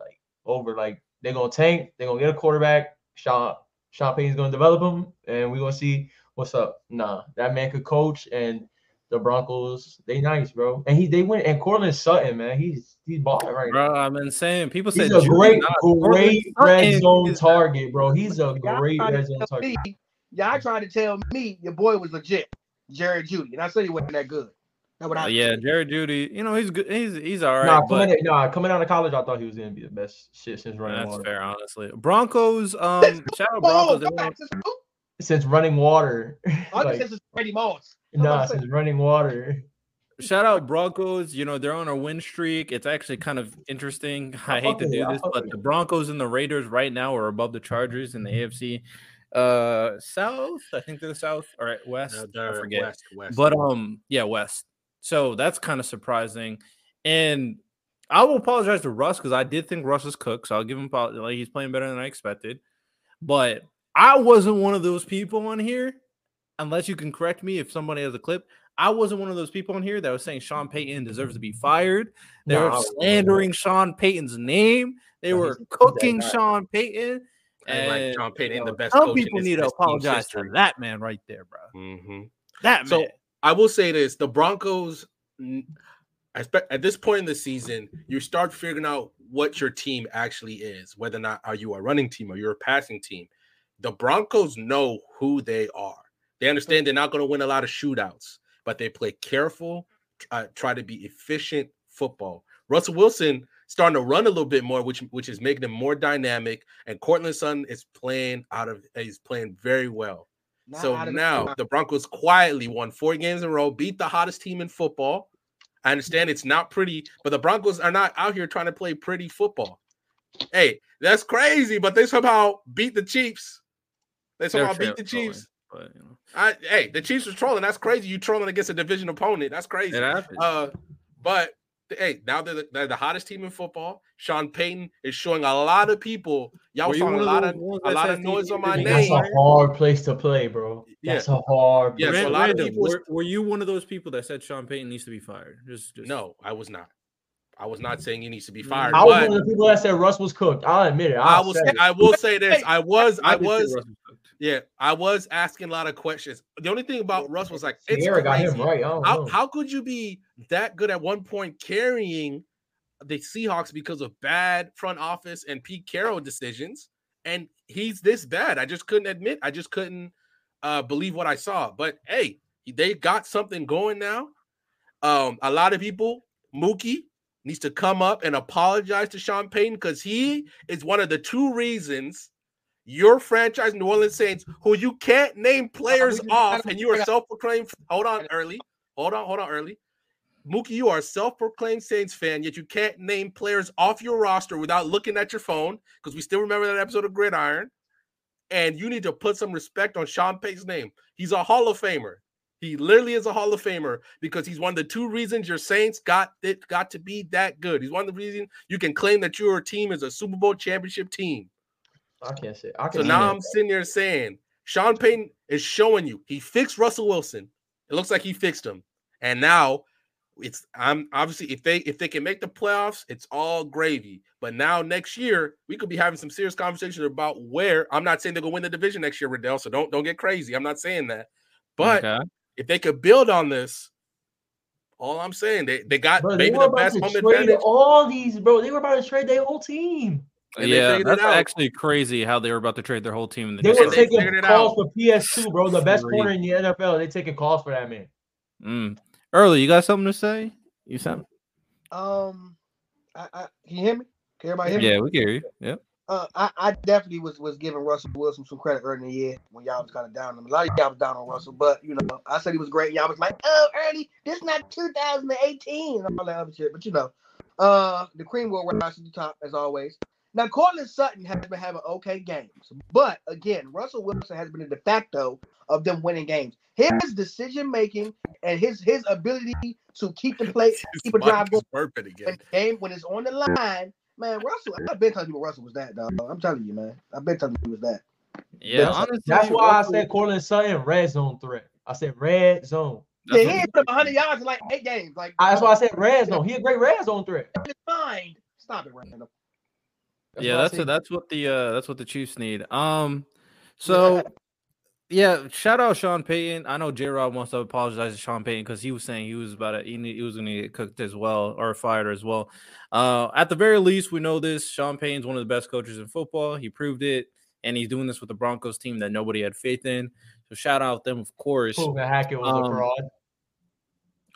over. Like they're gonna tank, they're gonna get a quarterback. Sean Sean Payton's gonna develop him, and we're gonna see what's up. Nah, that man could coach and the Broncos, they nice, bro. And he they went and Courtland Sutton, man, he's he's balling right now. Bro, I'm insane. people say He's a great, great red zone target, bro. He's a great red zone target. me- Y'all tried to tell me your boy was legit, Jerry Jeudy, and I said he wasn't that good. That's what Uh, yeah, Jerry Jeudy. You know he's good. He's he's all right. nah, but coming, nah, coming out of college, I thought he was gonna be the best shit since running that's water. fair, honestly. Broncos. Um, shout out Broncos. go they back went- Since running water, I like, this is Freddie Moss. nah, since running water. Shout out Broncos. You know, they're on a win streak. It's actually kind of interesting. I, I hate to with it. do this, but with the. Broncos and the Raiders right now are above the Chargers in the AFC uh South. I think they're the South. All right, West. Uh, I forget. West, West. But um, yeah, West. So that's kind of surprising. And I will apologize to Russ because I did think Russ was cooked. So I'll give him like he's playing better than I expected. But I wasn't one of those people on here, unless you can correct me if somebody has a clip. I wasn't one of those people on here that was saying Sean Payton deserves to be fired. They Nah, were slandering Sean Payton's name. They No, were he's- he's that cooking. Sean Payton. and like And John Payton, you the best. some people need to apologize to that man right there, bro. Mhm. That So man. I will say this: the Broncos, at this point in the season, you start figuring out what your team actually is. Whether or not are you a running team or you're a passing team. The Broncos know who they are. They understand they're not going to win a lot of shootouts, but they play careful, uh, try to be efficient football. Russell Wilson starting to run a little bit more, which which is making him more dynamic. And Courtland Sutton is playing out of he's playing very well. Not So out of the- now the Broncos quietly won four games in a row, beat the hottest team in football. I understand it's not pretty, but the Broncos are not out here trying to play pretty football. Hey, that's crazy, but they somehow beat the Chiefs. They They're somehow beat the trolling, Chiefs. But you know, I, hey, the Chiefs was trolling. That's crazy. You trolling against a division opponent. That's crazy. it. Uh, but hey, now they're the, they're the hottest team in football. Sean Payton is showing a lot of people. Y'all Were you a lot of a lot of noise on my he That's name. a hard place to play, bro. Yeah. That's a hard. Yeah, so a lot of people were, were you one of those people that said Sean Payton needs to be fired? Just, just No, I was not. I was not saying he needs to be Mm. fired. I was one of the people that said Russ was cooked. I'll admit it. I I'll say it. I will say this. I was, I was, Russ was cooked. Yeah, I was asking a lot of questions. The only thing about Russ was like, it's Ciara got him crazy. right. How how could you be that good at one point carrying the Seahawks because of bad front office and Pete Carroll decisions, and he's this bad? I just couldn't admit. I just couldn't uh, believe what I saw. But hey, they got something going now. Um, a lot of people, Mookie needs to come up and apologize to Sean Payton because he is one of the two reasons your franchise, New Orleans Saints, who you can't name players off, and you are self-proclaimed. Hold on, early. Hold on, hold on, early. Mookie, you are a self-proclaimed Saints fan, yet you can't name players off your roster without looking at your phone because we still remember that episode of Gridiron. And you need to put some respect on Sean Payton's name. He's a Hall of Famer. He literally is a Hall of Famer because he's one of the two reasons your Saints got it got to be that good. He's one of the reasons you can claim that your team is a Super Bowl championship team. I can't say. I can So can now I'm sitting there saying Sean Payton is showing you he fixed Russell Wilson. It looks like he fixed him, and now it's I'm obviously if they if they can make the playoffs, it's all gravy. But now next year we could be having some serious conversations about where I'm not saying they're gonna win the division next year, Riddell. So don't don't get crazy. I'm not saying that, but Okay. if they could build on this, all I'm saying they they got Bro, they maybe were the about best to home trade advantage. all these, bro. They were about to trade their whole team. And yeah, that's actually crazy how they were about to trade their whole team. In the They were And December. they taking it calls out. for PS2, bro. The best Free. corner in the NFL. They taking calls for that man. Mm. Early, you got something to say? You sound Um, I, I, can you hear me? Can everybody hear me? yeah, we can hear you. Yep. Uh, I, I definitely was was giving Russell Wilson some credit early in the year when y'all was kind of down on him. A lot of y'all was down on Russell, but you know, I said he was great. Y'all was like, oh, early, this is not 2018 and all that other shit. But you know, uh, the cream will rise to the top as always. Now, Courtland Sutton has been having okay games, but again, Russell Wilson has been a de facto of them winning games. His decision making and his his ability to keep the play, keep a drive going Mike's again. game when it's on the line, man, Russell. I've been telling you Russell was that, dog. I'm telling you, man. I've been telling you he was that. Yeah, That's- honestly, That's why I said Courtland Sutton red zone threat. I said red zone. Yeah, he what- ain't put 100 yards in like eight games. Like, I- That's why I said red zone. He a great red zone threat. it's fine. Stop it, Randall. yeah, that's said- that's what the uh that's what the Chiefs need. Um, so yeah, shout out Sean Payton. I know J Rob wants to apologize to Sean Payton because he was saying he was about to he, he was going to get cooked as well or fired as well. Uh, at the very least, we know this. Sean Payton's one of the best coaches in football. He proved it, and he's doing this with the Broncos team that nobody had faith in. So shout out them, of course. Proving Hackett was Um, a fraud.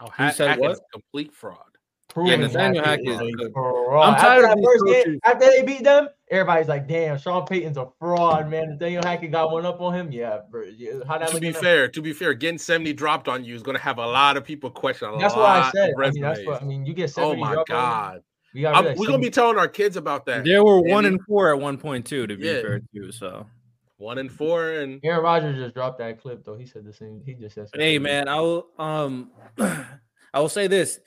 Oh, Who Hack- said Hackett's what? a complete fraud. Proving Nathaniel Hackett Hackett is is good. I'm After tired of that first game- After they beat them, everybody's like, "Damn, Sean Payton's a fraud, man." Nathaniel Hackett got one up on him. Yeah, bro. How that To be in the- fair, to be fair, getting 70 dropped on you is going to have a lot of people question a That's lot why I said. I mean, that's what I mean. You get oh seventy. my up on him, god, got I'm- rid of we're going to be telling our kids about that. They were one and four at one point too, to be Yeah. fair too. So one and four, and Aaron Rodgers just dropped that clip though. He said the same. He just said. Hey man, I will um I will say this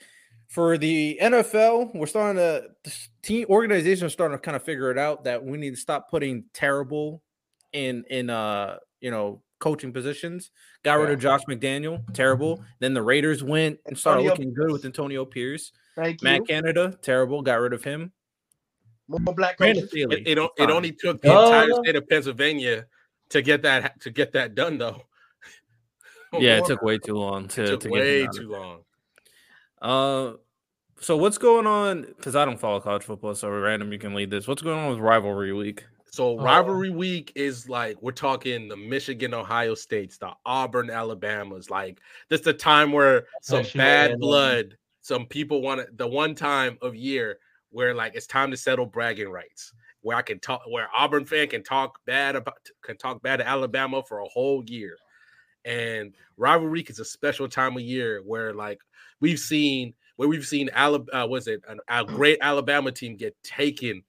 for the NFL, we're starting to the team organization is starting to kind of figure it out that we need to stop putting terrible in in uh you know coaching positions. Got rid of Josh McDaniel, terrible. Then the Raiders went and started Antonio looking good with Antonio Pierce. Thank you. Matt Canada, terrible, got rid of him. More black coaches. It, it, it only took the Duh. entire state of Pennsylvania to get that to get that done, though. yeah, it took way too long it to, took to way get too long. Uh, so what's going on? Because I don't follow college football, so random you can lead this. What's going on with rivalry week? So Oh. rivalry week is like we're talking the Michigan, Ohio States, the Auburn, Alabama's. Like this is the time where some bad blood, some people want to the one time of year where like it's time to settle bragging rights. Where I can talk, where Auburn fan can talk bad about, can talk bad to Alabama for a whole year, and rivalry week is a special time of year where like we've seen where we've seen Alabama, uh, was it an, a great Alabama team get taken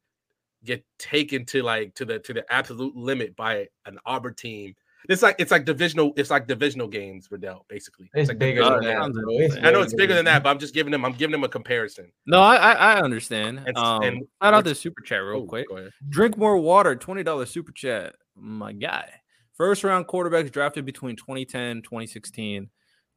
get taken to like to the to the absolute limit by an Auburn team. It's like it's like divisional. It's like divisional games, Riddell. Basically, It's like bigger than that. sounds I know it's bigger than that, but I'm just giving them. I'm giving them a comparison. No, I I, I understand. And- um, and shout out what's- this super chat real Oh, quick. Drink more water. Twenty dollars super chat. My guy. First round quarterbacks drafted between 2010 2016.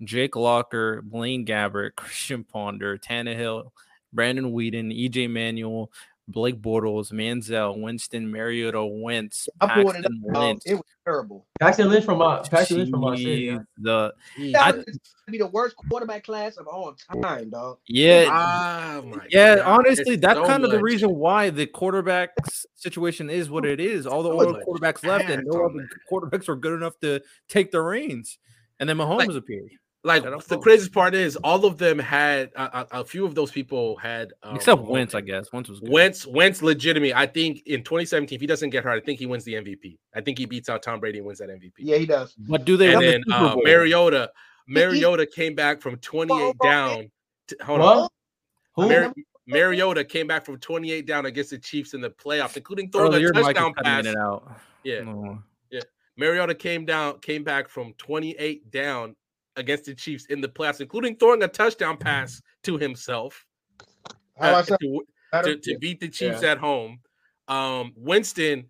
Jake Locker, Blaine Gabbert, Christian Ponder, Tannehill, Brandon Weeden, EJ Manuel, Blake Bortles, Manziel, Winston, Mariota, Wentz, I pulled it Paxton up. Lynch. It was terrible. Paxton Lynch from my Paxton Lynch from my city. Yeah. The That gonna be the worst quarterback class of all time, dog. yeah, Ah, my yeah. God. Honestly, It's that's so kind of the reason why the quarterback situation is what it is. All the So other much quarterbacks left, and ass no other quarterbacks were good enough to take the reins. And then Mahomes appeared, Like the Mahomes. craziest part is all of them had a, a, a few of those people had um, except Wentz, I guess. Wentz was good. Wentz, Wentz, legitimate. I think in 2017, if he doesn't get hurt, I think he wins the MVP. I think he beats out Tom Brady and wins that MVP. Yeah, he does. But do they and win the then uh, Bowl? Mariota, Mariota came back from 28 Hold down. To, hold on, What? Who? Mari- Mariota came back from 28 down against the Chiefs in the playoffs, including throwing Earlier, a touchdown pass. it out. Yeah, Oh. Mariota came down, came back from 28 down against the Chiefs in the playoffs, including throwing a touchdown pass to himself How uh, I to, to, to beat the Chiefs at home. Um, Winston,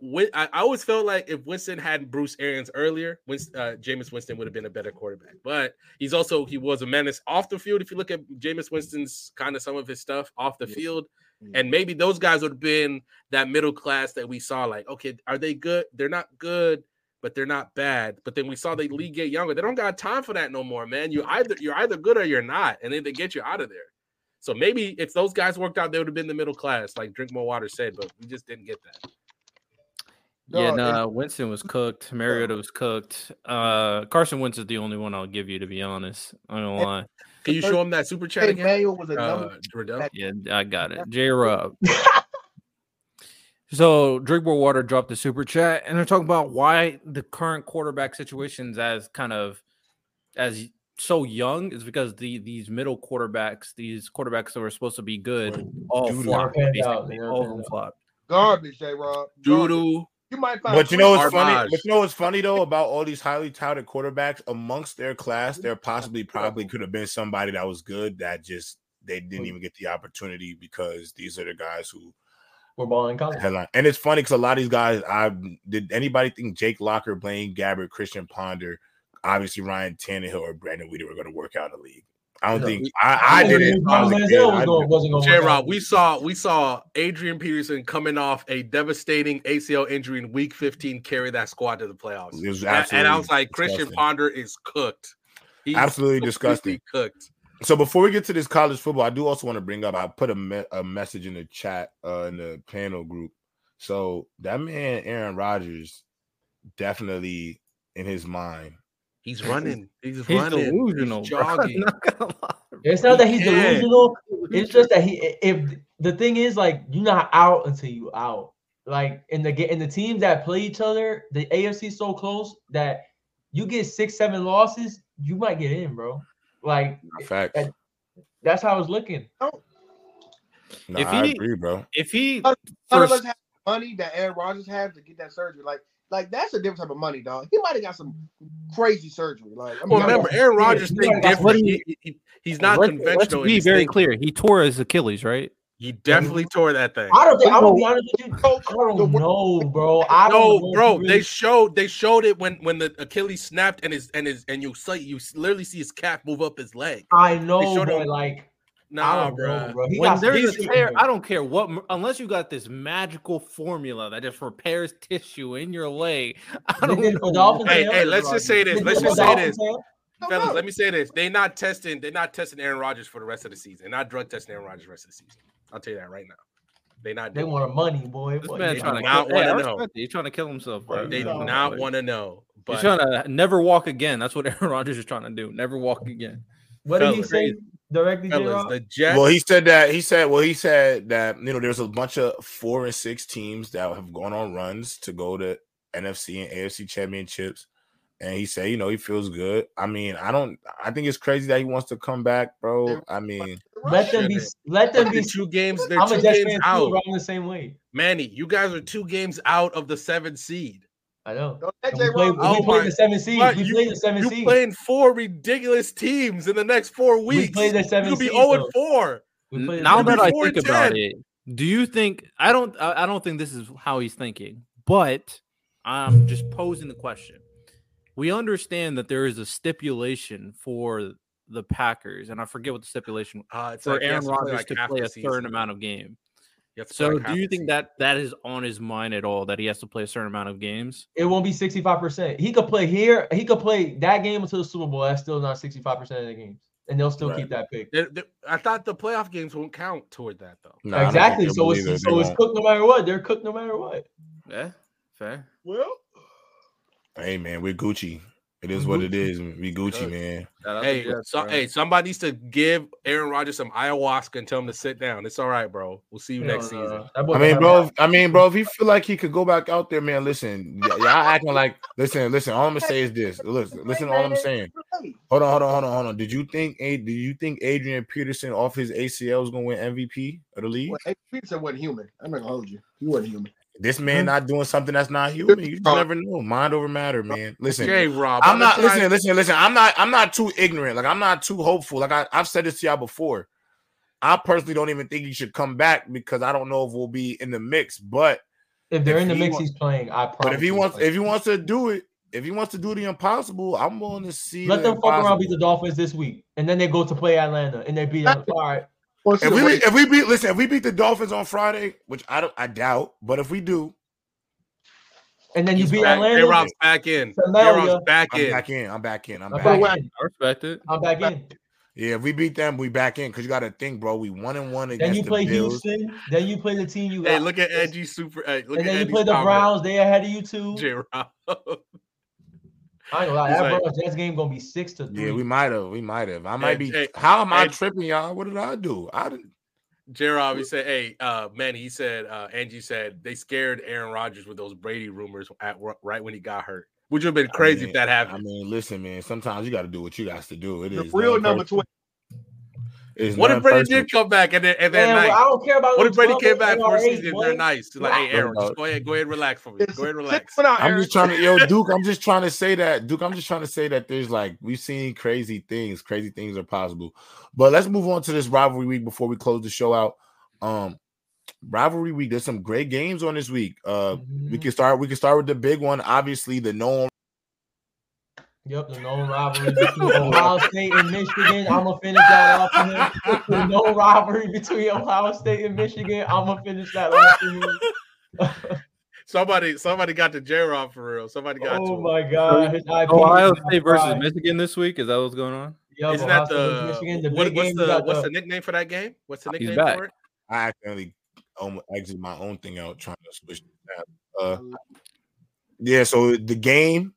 Win- I, I always felt like if Winston had Bruce Arians earlier, Winston, uh, Jameis Winston would have been a better quarterback. But he's also he was a menace off the field. If you look at Jameis Winston's kind of some of his stuff off the field, and maybe those guys would have been that middle class that we saw. Like, okay, are they good? They're not good, but they're not bad. But then we saw the league get younger. They don't got time for that no more, man. You either you're either good or you're not, and then they get you out of there. So maybe if those guys worked out, they would have been the middle class, like Drink More Water said, but we just didn't get that. Yeah, Dog, no, Winston was cooked. Mariota was cooked. Uh, Carson Wentz is the only one I'll give you, to be honest. I don't and, lie. Can you show him that super chat again? Manuel was a number. Uh, Yeah, I got it. J Rob. so Drinkable Water dropped the super chat, and they're talking about why the current quarterback situations as kind of as so young is because the these middle quarterbacks, these quarterbacks that were supposed to be good, all Doo-doo. flopped. Basically. out, All of them flopped. Garbage, J. Rob. Doodoo. You might find. But you know what's Garbage. funny? But you know what's funny though about all these highly touted quarterbacks amongst their class, there possibly probably could have been somebody that was good that just they didn't even get the opportunity because these are the guys who We're balling in college. headline. And it's funny because a lot of these guys, I did anybody think Jake Locker, Blaine Gabbert, Christian Ponder, obviously Ryan Tannehill or Brandon Weeden were going to work out in the league. I don't No. think I, I didn't. I was a Manziel I going, didn't. J Rob, we saw we saw Adrian Peterson coming off a devastating ACL injury in week 15 carry that squad to the playoffs. It was And- and I was like, Christian. Ponder is cooked. He's Absolutely disgusting. Cooked. So before we get to this college football, I do also want to bring up. I put a, me- a message in the chat uh, in the panel group. So that man Aaron Rodgers, definitely in his mind. He's running. He's, He's running. delusional, He's bro. jogging. Not lie. It's not that he's Yeah. delusional. It's just that he. If the thing is, like, you're not out until you out. Like in the ga- in the teams that play each other, the AFC is so close that you get six, seven losses, you might get in, bro. Like Facts. and- that's how it's looking. Oh. No, If I he- agree, bro. If he None of first, us have money that Aaron Rodgers has to get that surgery. Like, like that's a different type of money, dog. He might have got some crazy surgery. Like, I mean, Well, remember, Aaron Yeah, Rodgers he think might have got different. He, he- he's not let's, conventional. let's be very thinking. clear. He tore his Achilles, right? He definitely tore that thing. I don't think. I'm gonna be honest with you. Coach, I don't know, bro. I don't No, know bro, he they showed they showed it when when the Achilles snapped and his and his and you see you literally see his calf move up his leg. I know, showed but him- like, Nah, bro. know, bro. He when got there's some a tear, shit. I don't care what, unless you got this magical formula that just repairs tissue in your leg. I don't know. for Hey, hey, let's just say this. They Let's just say this. they have- Fellas, let me say this: They're not testing, they're not testing Aaron Rodgers for the rest of the season. They're not drug testing Aaron Rodgers the rest of the season. I'll tell you that right now. They not. They doing want money, boy. This Boy, man they trying to not kill. Wanna know. respect. He's trying to kill himself, bro. They do not want to know. But He's But trying to never walk again. That's what Aaron Rodgers is trying to do. Never walk again. What did he say directly, fellas, the Jets. Well, he said that he said well he said that you know there's a bunch of four and six teams that have gone on runs to go to NFC and AFC championships, and he said you know he feels good. I mean I don't I think it's crazy that he wants to come back, bro. I mean Let them be. Let them be. two games. They're I'm two a Jets games fan out. too, around the same way. Manny, you guys are two games out of the seventh seed. I know. Don't let And we J. played, Rob- Oh we played oh the seven seed. But We you- played the seven seed. You seed. playing four ridiculous teams in the next four weeks. We played the You'll be seed, 0 and 4. We played the Now that I think about 10. it, do you think I don't? I I don't think this is how he's thinking. But I'm just posing the question. We understand that there is a stipulation for the Packers, and I forget what the stipulation Uh, it's for like Aaron has to play, Rodgers like, to play the a certain amount of game. You have to So, like, do you think season. that that is on his mind at all that he has to play a certain amount of games? It won't be 65%. He could play here. He could play that game until the Super Bowl. That's still not 65% of the games. And they'll still Right. keep that pick. They- they- I thought the playoff games won't count toward that though. Nah, exactly. So it's either. They so it's won't. cooked no matter what. They're cooked no matter what. Yeah, fair. Well, hey man, we're Gucci. It is what it is. We Gucci, man. Shout out to Hey, Jets, so, hey, somebody needs to give Aaron Rodgers some ayahuasca and tell him to sit down. It's all right, bro. We'll see you Hell next nah. season. That I mean, bro. if- I mean, bro. If he feel like he could go back out there, man, listen. y'all acting like. Listen, listen. All I'm gonna say is this. Listen, listen. All I'm saying. Hold on, hold on, hold on, hold on. Did you think? A- Did you think Adrian Peterson off his ACL was gonna win MVP of the league? Well, hey, Peterson wasn't human. I'm not gonna hold you. He wasn't human. This man not doing something that's not human. You never know. Mind over matter, man. Listen, J Rob. I'm not listen, listen, listen. I'm not I'm not too ignorant. Like I'm not too hopeful. Like I, I've said this to y'all before. I personally don't even think he should come back because I don't know if we'll be in the mix. But if they're if in the he mix, wa- he's playing. I promise. but if he wants playing. if he wants to do it, if he wants to do the impossible, I'm willing to see. let the them fuck around impossible. beat the Dolphins this week, and then they go to play Atlanta, and they beat them. All right, Well, If we way- if we beat listen, if we beat the Dolphins on Friday, which I don't I doubt, but if we do, and then you beat back. J Atlanta. Rob's back in. J Samaria. Rob's back I'm back in. I'm back in. I'm I'm back. back in. in. I respect it. I'm back in. Yeah, if we beat them, we back in because you got to think, bro. We one and one against. Then against you the play Bills. Houston. Then you play the team you got. Hey, look at Edgy Super. Hey, look and at then you play the comment. Browns. They ahead of you too. J Rob. I ain't gonna lie. That like- Browns Jets game gonna be six to three. Yeah, we might have. We might have. I might be. hey, how am I hey. tripping, y'all? What did I do? I didn't. J Rob, he said, "Hey, uh, man, he said, uh, Angie said they scared Aaron Rodgers with those Brady rumors at right when he got hurt, which would have been crazy mean, if that happened. I mean, listen, man. Sometimes you got to do what you got to do. It the is real number personal. Twelve. It is what if Brady personal. did come back and then and Man, then well, I nice? don't care about What if Brady came back for a season? boy. They're nice. Like, hey, Aaron, just go ahead, go ahead, and relax for me. Go ahead, and relax. Sit down, I'm just trying to, yo, Duke. I'm just trying to say that, Duke. I'm just trying to say that there's like we've seen crazy things. Crazy things are possible. But let's move on to this rivalry week before we close the show out. Um, rivalry week. There's some great games on this week. Uh, we Mhm. can start. We can start with the big one. Obviously, the known Yep, the known rivalry between Ohio State and Michigan. I'm gonna finish that off for him. The known rivalry between Ohio State and Michigan. I'm gonna finish that off for him. Somebody, somebody got the J Rob for real. Somebody got to Oh him. my god, his Ohio State versus fried. Michigan this week. Is that what's going on? Yep, Isn't Ohio that the, Michigan? The what, big what's game. the what's the- the nickname for that game? What's the He's nickname back. for it? I accidentally um, exited my own thing out trying to switch the tab. Uh, yeah, so the game.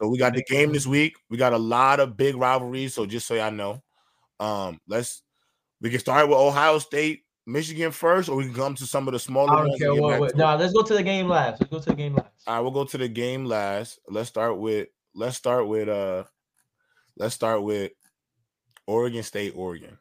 So we got the game this week. We got a lot of big rivalries. So just so y'all know, um, let's we can start with Ohio State, Michigan first, or we can come to some of the smaller I don't ones. care and get what. what to nah, let's go to the game last. Let's go to the game last. All right, we'll go to the game last. Let's start with let's start with uh let's start with Oregon State, Oregon.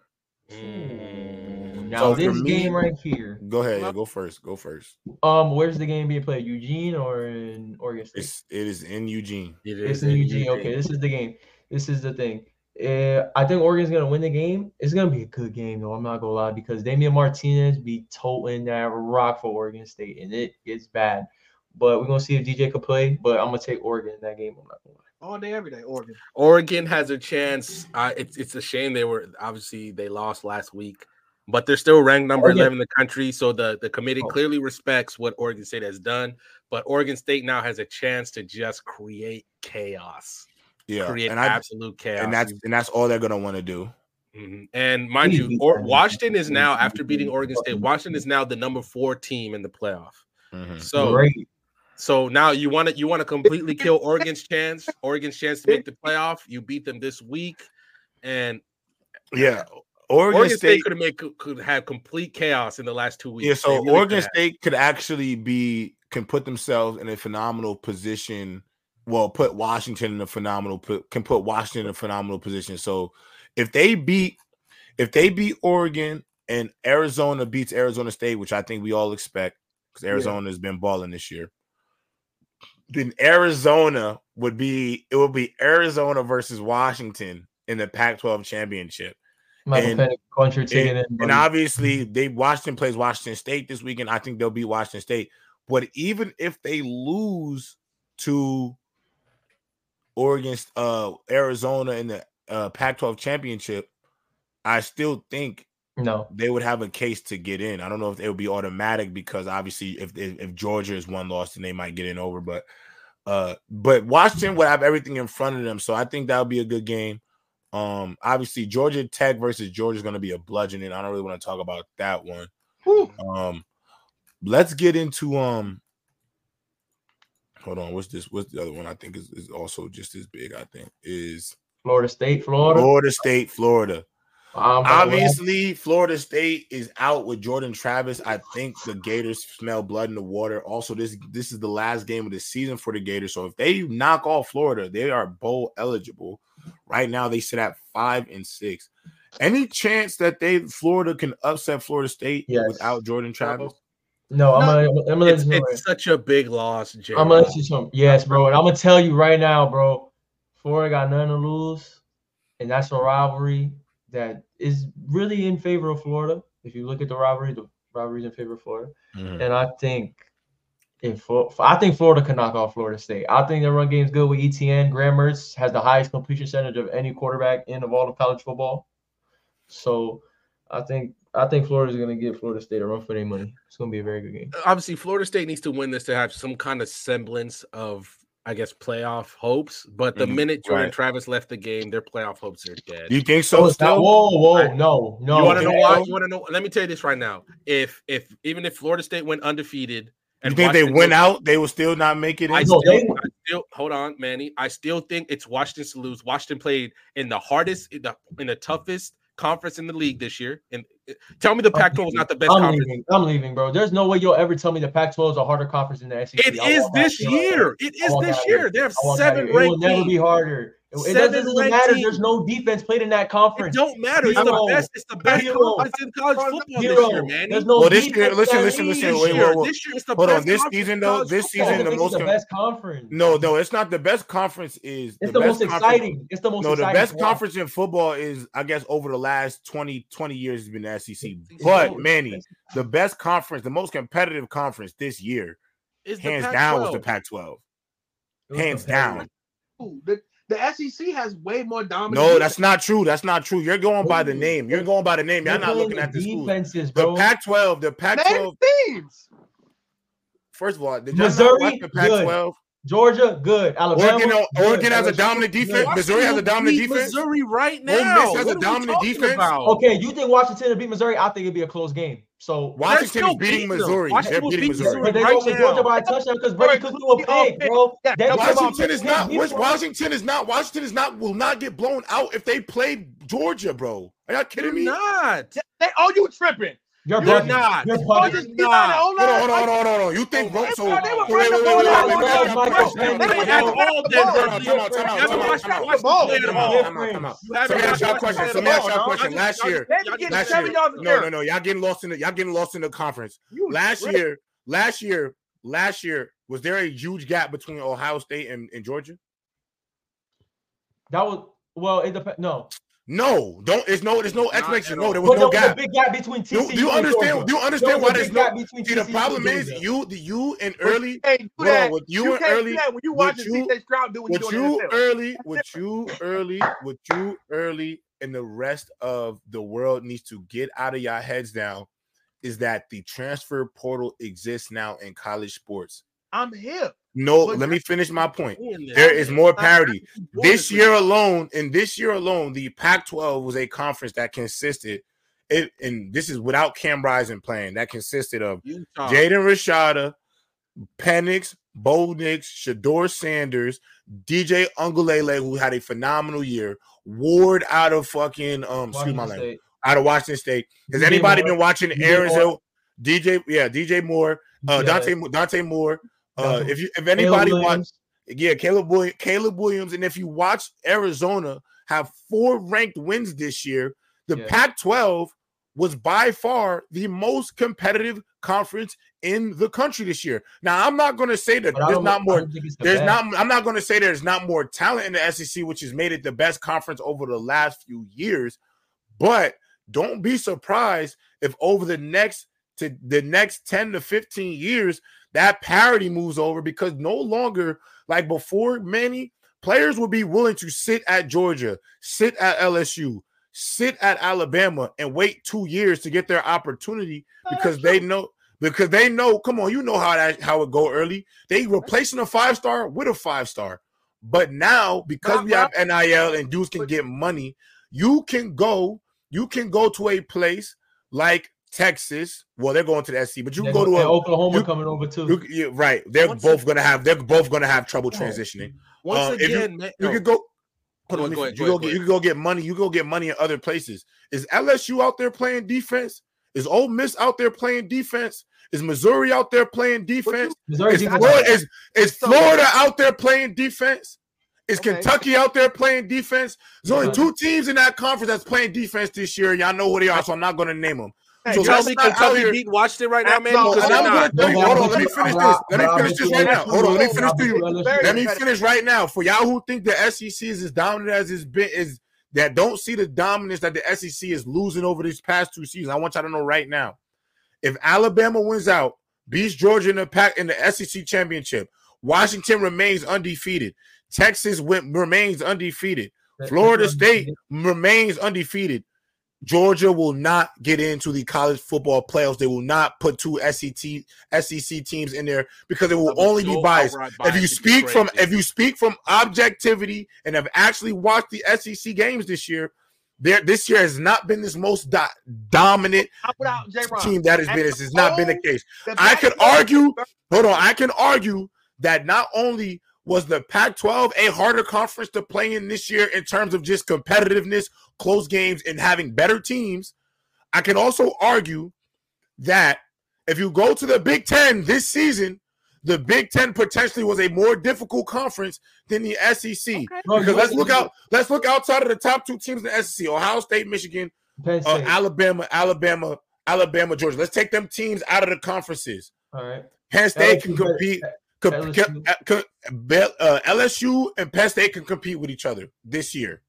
Mm. Now So this me- game right here. Go ahead, yeah, go first. Go first. Um, where's the game being played? Eugene or in Oregon State? It's it is in Eugene. It It's is in Eugene. Okay, this is the game. This is the thing. Uh, I think Oregon's gonna win the game. It's gonna be a good game though. I'm not gonna lie because Damien Martinez be toting that rock for Oregon State, and it gets bad. But we're gonna see if DJ could play. But I'm gonna take Oregon in that game. I'm not gonna lie. All day, every day, Oregon. Oregon has a chance. Uh, it's it's a shame they were obviously they lost last week, but they're still ranked number Oregon- eleven in the country. So the the committee Oh. clearly respects what Oregon State has done. But Oregon State now has a chance to just create chaos, Yeah, create and I absolute chaos. and that's and that's all they're gonna want to do. Mhm. And mind you, or. Washington is now after beating. Oregon State. Washington is now the number four team in the playoff. Mhm. So Great. so now you want to you want to completely kill Oregon's chance, Oregon's chance to make the playoff. You beat them this week, and Yeah, Oregon, Oregon, State, State. could have could have complete chaos in the last two weeks. yeah, so really Oregon could. State could actually be can put themselves in a phenomenal position. Well, put Washington in a phenomenal can put Washington in a phenomenal position. So if they beat if they beat Oregon and Arizona beats Arizona State, which I think we all expect because Yeah. Arizona has been balling this year, then Arizona would be it would be Arizona versus Washington in the Pac-12 championship. Michael And- Penix, punch your ticket in, And obviously, they Washington plays Washington State this weekend. I think they'll beat Washington State. But even if they lose to Oregon, uh, Arizona in the uh, Pac-12 championship, I still think No. they would have a case to get in. I don't know if it would be automatic because obviously if if, if Georgia is one loss, then they might get in over. But uh, but Washington would have everything in front of them, so I think that would be a good game. Um, obviously Georgia Tech versus Georgia is going to be a bludgeoning. I don't really want to talk about that one. Whew. Um, let's get into um. Hold on, what's this? What's the other one? I think is, is also just as big. I think is Florida State, Florida. Florida State, Florida. Um, Obviously, Florida State is out with Jordan Travis. I think the Gators smell blood in the water. Also, this this is the last game of the season for the Gators. So if they knock off Florida, they are bowl eligible. Right now, they sit at five and six. Any chance that they Florida can upset Florida State Yes. without Jordan Travis? No, I'm gonna, I'm gonna let It's, you know. it's such a big loss, Jay. I'm gonna let you some. Yes, bro. And I'm gonna tell you right now, bro. Florida got nothing to lose, and that's a rivalry that is really in favor of Florida. If you look at the rivalry, the rivalry's in favor of Florida, Mhm. and I think if I think Florida can knock off Florida State. I think their run game's good with Etienne. Graham Mertz has the highest completion percentage of any quarterback in of all of college football. So I think I think Florida's gonna give Florida State a run for their money. It's gonna be a very good game. Obviously, Florida State needs to win this to have some kind of semblance of, I guess, playoff hopes. But the Mhm, minute Jordan right. Travis left the game, their playoff hopes are dead. You think So so? not, Still, whoa, whoa, I- no, no. you want to know why? You want to know? Let me tell you this right now. If if even if Florida State went undefeated, you and think they went goes- out? They will still not make it. I still, I still hold on, Manny. I still think it's Washington to lose. Washington played in the hardest, in the, in the toughest conference in the league this year. And uh, tell me the Pac-12 is not the best I'm conference. leaving. I'm leaving, bro. There's no way you'll ever tell me the Pac-12 is a harder conference than the SEC. It I is this shit right there. year. It I is want this year. here. They have I want that seven here. It will never be harder. It, it Seven doesn't ranked matter. teams. There's no defense played in that conference. It don't matter. It's the Hero. best. It's the best Hero. conference in college football this year, man. There's no Well, this year- listen, listen, listen, this wait, year. wait, wait. This year, it's the Hold on, this season, though, this I season, the most the best conference. No, no, it's not. The best conference is It's the, most conference- exciting. It's the most No, the best to conference in football is, I guess, over the last 20, 20 years has been the SEC. But so- Manny, the best conference, the most competitive conference this year, hands down, was the Pac-12. Pac-12. It was Hands down. Ooh, The, the SEC has way more dominant. No, that's not true. That's not true. You're going by the name. You're going by the name. You're not looking at the schools. defenses, The bro. Pac-12, the Name Pac-12. teams. First of all, did y'all Missouri, watch the Pac-12? Georgia, good. Alabama, Oregon, uh, good. Oregon has a LSU, dominant good. defense. Missouri has a dominant defense. Missouri right Miss now. has a What are we dominant defense. about? Okay, you think Washington will beat Missouri? I think it'll be a close game. So Washington still is beating beat them. Missouri. Washington They're beating beat Missouri. but they right go now. Georgia by a touchdown because Brady could do a pick, bro. Yeah, That- Washington is not. Which. Washington is not. Washington is not. Will not get blown out if they play Georgia, bro. Are y'all kidding You're me? not. They, oh, you tripping? You're, You're not. You're You're not. keep on it. Hold Hold on, on. hold on, hold on, hold on. You think They so? were- Wait, they wait, were wait, running wait, the wait, ball wait, out. wait, They wait, were wait, Michael wait, Penny. wait, They wait, had wait, all wait, them Time out, run time out, time out, You haven't time out, watched time out. Washington ball. play at Time all. out, time out, time out. You haven't Let me ask y'all a watched question. Washington Let me ask at y'all a all. question. Y'all just- Last year, y'all They just- getting last seven year, yards in no, there. no, no. Y'all getting lost in the. Y'all getting lost in the conference. You Last tripping. year, last year, last year, was there a huge gap between Ohio State and, and Georgia? That was well. It depends. No, No, don't. It's no. There's no Not explanation. No, all. there but was there no was a gap. big gap between Do, TCU do you and understand? Georgia. Do you understand was why there's big no? gap between See, the problem and is you, the you and early. you can't do that. with you You and early- do when you watch watching you- CJ Stroud do what you with doing in you early, with you early, with you early, and the rest of the world needs to get out of your heads now. Is that the transfer portal exists now in college sports? I'm hip. No, But let me finish my point. There is more parity. This year alone, in this year alone, the Pac-12 was a conference that consisted. It and this is without Cam Rising playing. That consisted of Jaden Rashada, Penix, Bo Nix, Shedeur Sanders, DJ Uiagalelei, who had a phenomenal year, Ward out of fucking um, excuse my language, out of Washington State. Has DJ anybody Moore. been watching DJ Aaron's Moore. DJ, yeah, DJ Moore, uh, Yeah. Dante Dante Moore. Uh, if you if anybody watched, yeah, Caleb Williams, Caleb Williams, and if you watch Arizona have four ranked wins this year, the Yeah. Pac-12 was by far the most competitive conference in the country this year. Now, I'm not going to say that there's don't- more. don't think it's the There's best. not. I'm not going to say there's not more talent in the SEC, which has made it the best conference over the last few years. But don't be surprised if over the next to the next 10 to 15 years that parity moves over because no longer like before many players would be willing to sit at Georgia, sit at LSU, sit at Alabama and wait two years to get their opportunity because they know because they know. Come on, you know how that how it go early. They replacing a five star with a five star, but now because we have NIL and dudes can get money, you can go. You can go to a place like Texas. Well, they're going to the SC, but you can go to a Oklahoma you- coming over too. you, you, right. They're Once both gonna have. They're both gonna have trouble transitioning. Once Uh, if you- again, man- You oh, could go. Hold on, ahead, let me go ahead, you go go get you can go get money. You go get money in other places. Is LSU out there playing defense? Is Ole Miss out there playing defense? Is Missouri out there playing defense? Is defense- Florida, is, is Florida out there playing defense? Is Okay. Kentucky out there playing defense? There's only two teams in that conference that's playing defense this year. Y'all know who they are, so I'm not going to name them. You So tell let's me not out Kentucky here- beat Washington right now, man. No, Because I'm not. gonna tell you, hold on, let me finish this. Let me finish this right now. Hold on, let me finish this. Rob, Let me finish right now. For y'all who think the SEC is as dominant as it's been, is that don't see the dominance that the SEC is losing over these past two seasons. I want y'all to know right now. If Alabama wins out, beats Georgia in the pack in the SEC championship, Washington remains undefeated. Texas win, remains undefeated. Florida State remains undefeated. Georgia will not get into the college football playoffs. They will not put two SEC SEC teams in there because it will That only be so biased if you biased, it'd be speak from if you speak from objectivity and have actually watched the SEC games this year, there this year has not been this most do- dominant team that has been. This has not been the case. I could argue. Hold on, I can argue that not only was the Pac-12 a harder conference to play in this year in terms of just competitiveness, close games, and having better teams. I can also argue that if you go to the Big Ten this season, the Big Ten potentially was a more difficult conference than the SEC. Bro, Because let's look out. Let's look outside of the top two teams in the SEC: Ohio State, Michigan, Penn uh, Alabama, Alabama, Alabama, Georgia. Let's take them teams out of the conferences. All right. Penn State can LSU better- compete. Com- LSU. uh, co- uh, LSU and Penn State can compete with each other this year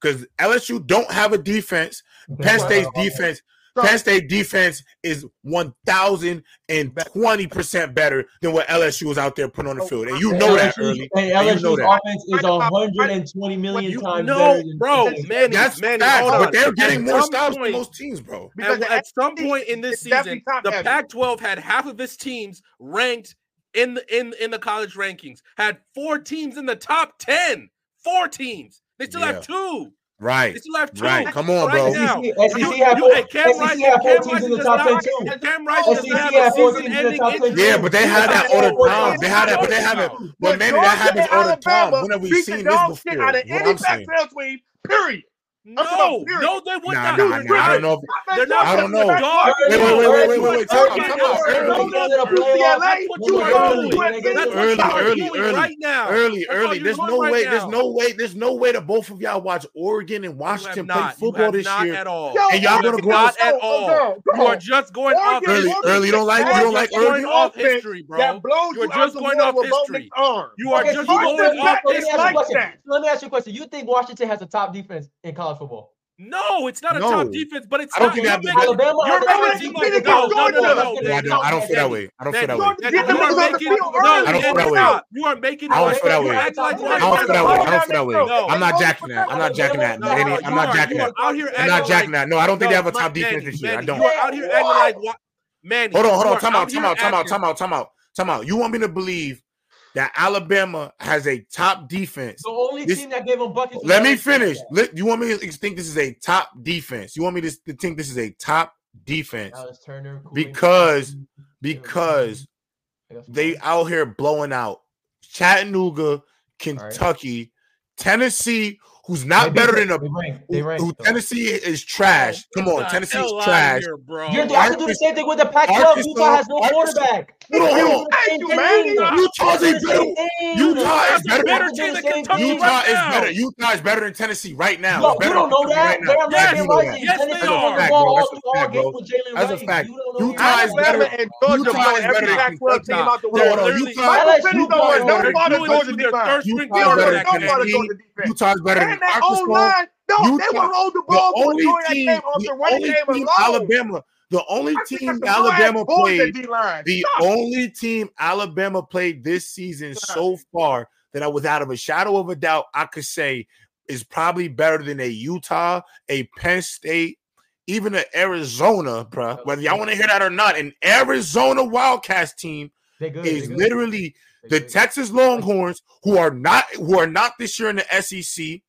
because LSU don't have a defense. Penn State's defense, Penn State defense is one thousand and twenty percent better than what LSU is out there putting on the field, and you know that early. And And you know LSU's that. offense is 120 million You times know, better than bro, Penn State. Manny, That's Manny, facts, hold but on. they're getting At more some stops than most teams, bro. Because At, at some point in this season, the. Pac-12 had half of its teams ranked in the in in the college rankings. Had four teams in the top ten. Four teams. They still Yeah. have two. Right, They still have two. right. Come on, right bro. now. SEC, SEC You- have four, Cam SEC Rising- have four Cam teams in the top not- 10 too. Cam Rising does SEC not have have four teams in the top 10. Yeah, but they had that all the time. They had that, but they have it. But maybe that happens all the time. When have we beat seen the this before? out of any I'm saying. Pac-12 team, period. No, no, they would Nah, not. nah, They're nah. I don't know. if- They're not. I don't know. Dog. Wait, wait, wait, wait, wait, wait, wait. Time out, Early, time out. early, Early, early, Go to the early. playoffs. That's what Go you to are the doing. playoffs. That's what Early, you are early, doing early. right now. Early, That's all early. you're There's doing no right way. now. There's no way. There's no way that both of y'all watch Oregon and You have Washington play not. You football have this not year. at all. Yo, And y'all You gonna have go not Oh, at all. girl, You girl. are just going off Oregon- Early, history. early. You don't like. You don't like You're just Oregon. going off history, bro. You're just going off history. You are just going off let me ask you a history. question. Let me ask you a question. You think Washington has a top defense in college football? No, it's not a No. top defense, but it's I don't not. think You're that- making, Alabama you're has making top it seem defense. like Beat no, no, no, Georgia. no, Yeah, I don't, I don't feel that way. I don't feel that way. You are niggas on the making no. I don't feel that way. You are making I don't feel that way. I don't feel that way. I don't feel that way. I'm not jacking that. I'm not jacking that. No, Manny, no, I'm not jacking that. are out here I'm not jacking that. No, I don't think they have a top defense this year. I don't. You are out here acting like what? Manny. Hold on, hold on. Time out, out time out, time out, time out, time out, time out. You want me to believe that Alabama has a top defense? The only This- team that gave them buckets. Let me finish. Let, you want me to think this is a top defense? You want me to, to think this is a top defense Turner, because because I got some they out here blowing out Chattanooga, Kentucky, Tennessee, who's not They better than a They rank. They who, rank. who though. Tennessee is trash. Come on, Get the Tennessee's hell trash. here, bro. You're I can do the same thing with the Pac-12. Arkansas- Utah has no Arkansas- quarterback. Hold on, hold on. Thank you, man. Utah's a better. Utah is better. better than Kentucky Utah right is now. better. Utah is better than Tennessee right now. No, It's you don't than know Kentucky that. They're right now. Yes, American you know Rising. that. Yes, Tennessee they was on are. the That's a ball all fact, through bro. all That's a games fact. with Jalen That's a Rice. fact. You don't know Utah that. is better. Alabama and Georgia Utah blow is every better than Pac-12 team out the Hold on, water. Utah- Michael LSU Penix Utah don't is want no better. part of Doing Georgia it to their defense. third string Utah is He don't better want than no part of Tennessee. Georgia defense. Utah is better than And that Arkansas. O-line, no, they Utah- will roll the The ball for only Joy that team, came the the only game team alone. Alabama, the only I team Alabama played, the Stop. only team Alabama played this season so far that I, without of a shadow of a doubt, I could say is probably better than a Utah, a Penn State, even an Arizona, bruh. Whether y'all want to hear that or not, an Arizona Wildcats team good. is literally the. Texas Longhorns, who are not who are not this year in the SEC.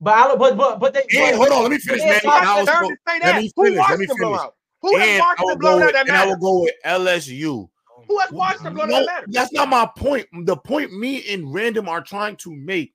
But I, but but but they. And but, hold on, let me finish, man. Bob, And I was go- to say let that. me finish, let watched me them finish. blowout? Who has and watched I will them go blowout with, that and I will go with LSU. Who has watched them blowout No, that matter? that's not my point. The point me and Random are trying to make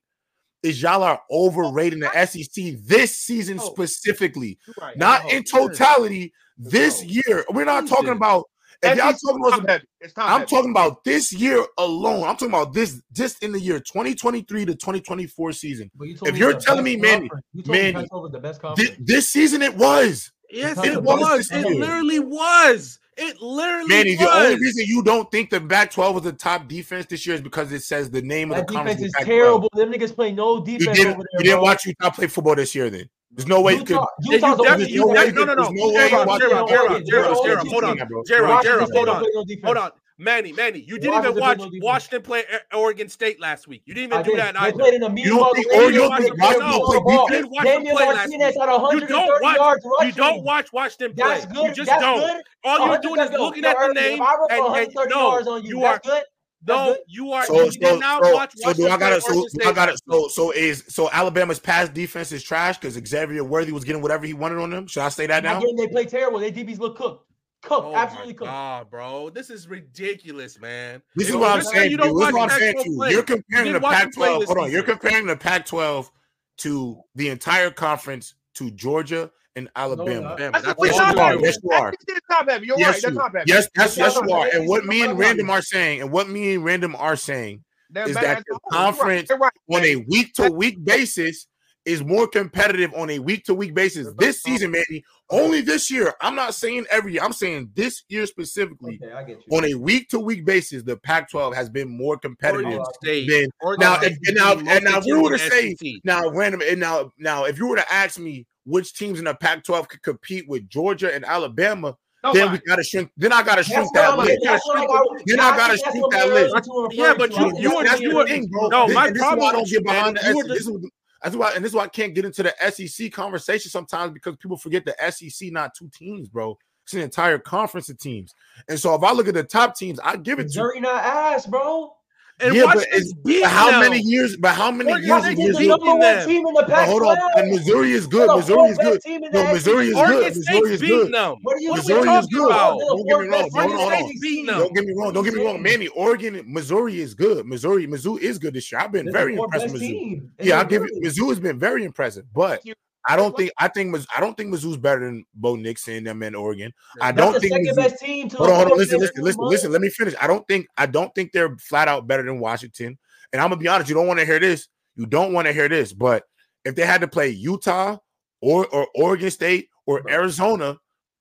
is y'all are overrating the SEC this season Oh. specifically, not in totality. This year, we're not talking about. If y'all talking about, heavy. It's top I'm heavy. talking about this year alone. I'm talking about this just in the year 2023 to 2024 season. But you if you're telling me, Manny, you Manny, Pac-12 the best conference. this season it was. Yes, It it was was. It literally was. It literally Manny, was. the only reason you don't think the back 12 was the top defense this year is because it says the name of That the conference defense is Pac-12. terrible. Them niggas play no defense You didn't, over you there, didn't bro. watch Utah play football this year. Then there's no way you could. Utah, Yeah, you definitely, no no, no, no. way J-Rob, you watch J-Rob, it. J-Rob, J-Rob, They're J-Rob, the hold on. team, bro. J-Rob, Washington J-Rob, State hold on. play no defense. Hold on. Manny, Manny, you didn't even watch. Washington play Oregon State last week. You didn't even do that either. You don't think. Oregon Washington watch play the ball. You them play last week. You don't watch. You don't watch Washington play. You just don't. All you're doing is looking at the name If I run and, and 130 no, yards on you, are good. No, you are. So, you so, did not so, watch so do I gotta, play so I gotta, so, so is, so Alabama's pass defense is trash because Xavier Worthy was getting whatever he wanted on them. Should I say that That now? game they play terrible. They DBs look cooked. Cooked. Oh absolutely my cooked. god, bro! This is ridiculous, man. This is what I'm saying. You to don't This is watch what I'm saying to you. play. You're comparing the didn't watch them play Pac-12. Hold on. You're comparing the Pac-12 to the entire conference to Georgia and Alabama. not. Damn, That's that's what Yes, you are. heavy. Yes, you are. SEC top heavy. You're Yes, right. That's you- top heavy. Yes, yes, yes, you are. And what me and Random are saying, and what me and Random are saying They're is that the a right. conference right. on a week to week basis is more competitive on a week to week basis this season, Manny. Only this year. I'm not saying every year. I'm saying this year specifically. Okay, I get you. On a week to week basis, the Pac-12 has been more competitive State. than now. State If, and now, and now, if you were to say now, random, and now, now, if you were to ask me which teams in the Pac-12 could compete with Georgia and Alabama, then we gotta shrink. Then I gotta shrink that list. that's what I got- Then I gotta shoot that list. Yeah, but you- you that's were- you were- thing, bro. no, This- my this problem I don't get behind the SEC. This is that's why, and this is why I can't get into the SEC conversation sometimes because people forget the SEC not two teams, bro. It's an entire conference of teams. And so if I look at the top teams, I give it to Missouri not ass, bro. And Yeah, but Washington's it's- how them. many years? But how many Oregon years? State is is the Missouri? number one them. team in the But Pac-12. hold on, and Missouri is good. Missouri is good. best team in the No, Missouri is Oregon good. Missouri is good. them. What are you Missouri talking is good. about? Don't get me wrong. Hold on, hold on. State's beating SEC. them. Don't get me wrong. Don't get me wrong, Manny. Oregon, Missouri is good. Missouri, Mizzou is good this year. I've been very impressed with Mizzou. Yeah, I give it. good. Mizzou has been very impressive, but I don't think I think I don't think Mizzou's better than Bo Nixon and them in Oregon. I That's don't the think second Mizzou- best team to Hold on, hold on. Listen, listen, listen, listen. Let me finish. I don't think I don't think they're flat out better than Washington. And I'm gonna be honest. You don't want to hear this. You don't want to hear this. But if they had to play Utah or or Oregon State or Arizona,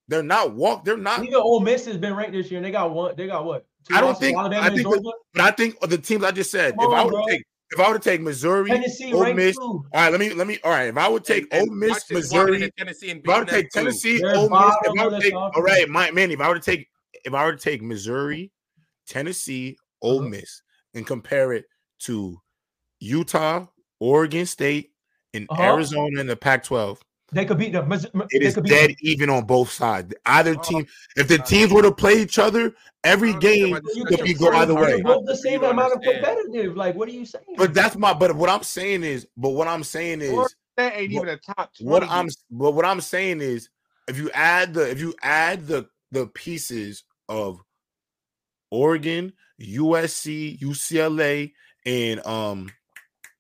they're not walk. They're not. Even Ole Miss has been ranked this year, and they got one. They got what? I don't think- I think But I think the teams I just said. If I bro. take if I were to take Missouri, Tennessee Ole Miss. two. All right, let me let me. All right, if I would take And- Ole Miss, Missouri, Tennessee and if I were to take them. Tennessee, Ole Miss, if I of were the to take, all conference. right, my man, if I were to take, if I were to take Missouri, Tennessee, Ole Uh-huh. Miss, and compare it to Utah, Oregon State, and Uh-huh. Arizona in the Pac-12, They could beat them. Mis- it they is could beat dead them. even on both sides. Either Oh. team, if the teams were to play each other, every I don't understand game why this You is could be a go either way. Both the concept you same to amount of competitive. Like, what are you saying? But that's my. But what I'm saying is, but what I'm saying is, Oregon State ain't what- even a top 20. what I'm but what I'm saying is if you add the if you add the the pieces of Oregon, USC, UCLA, and um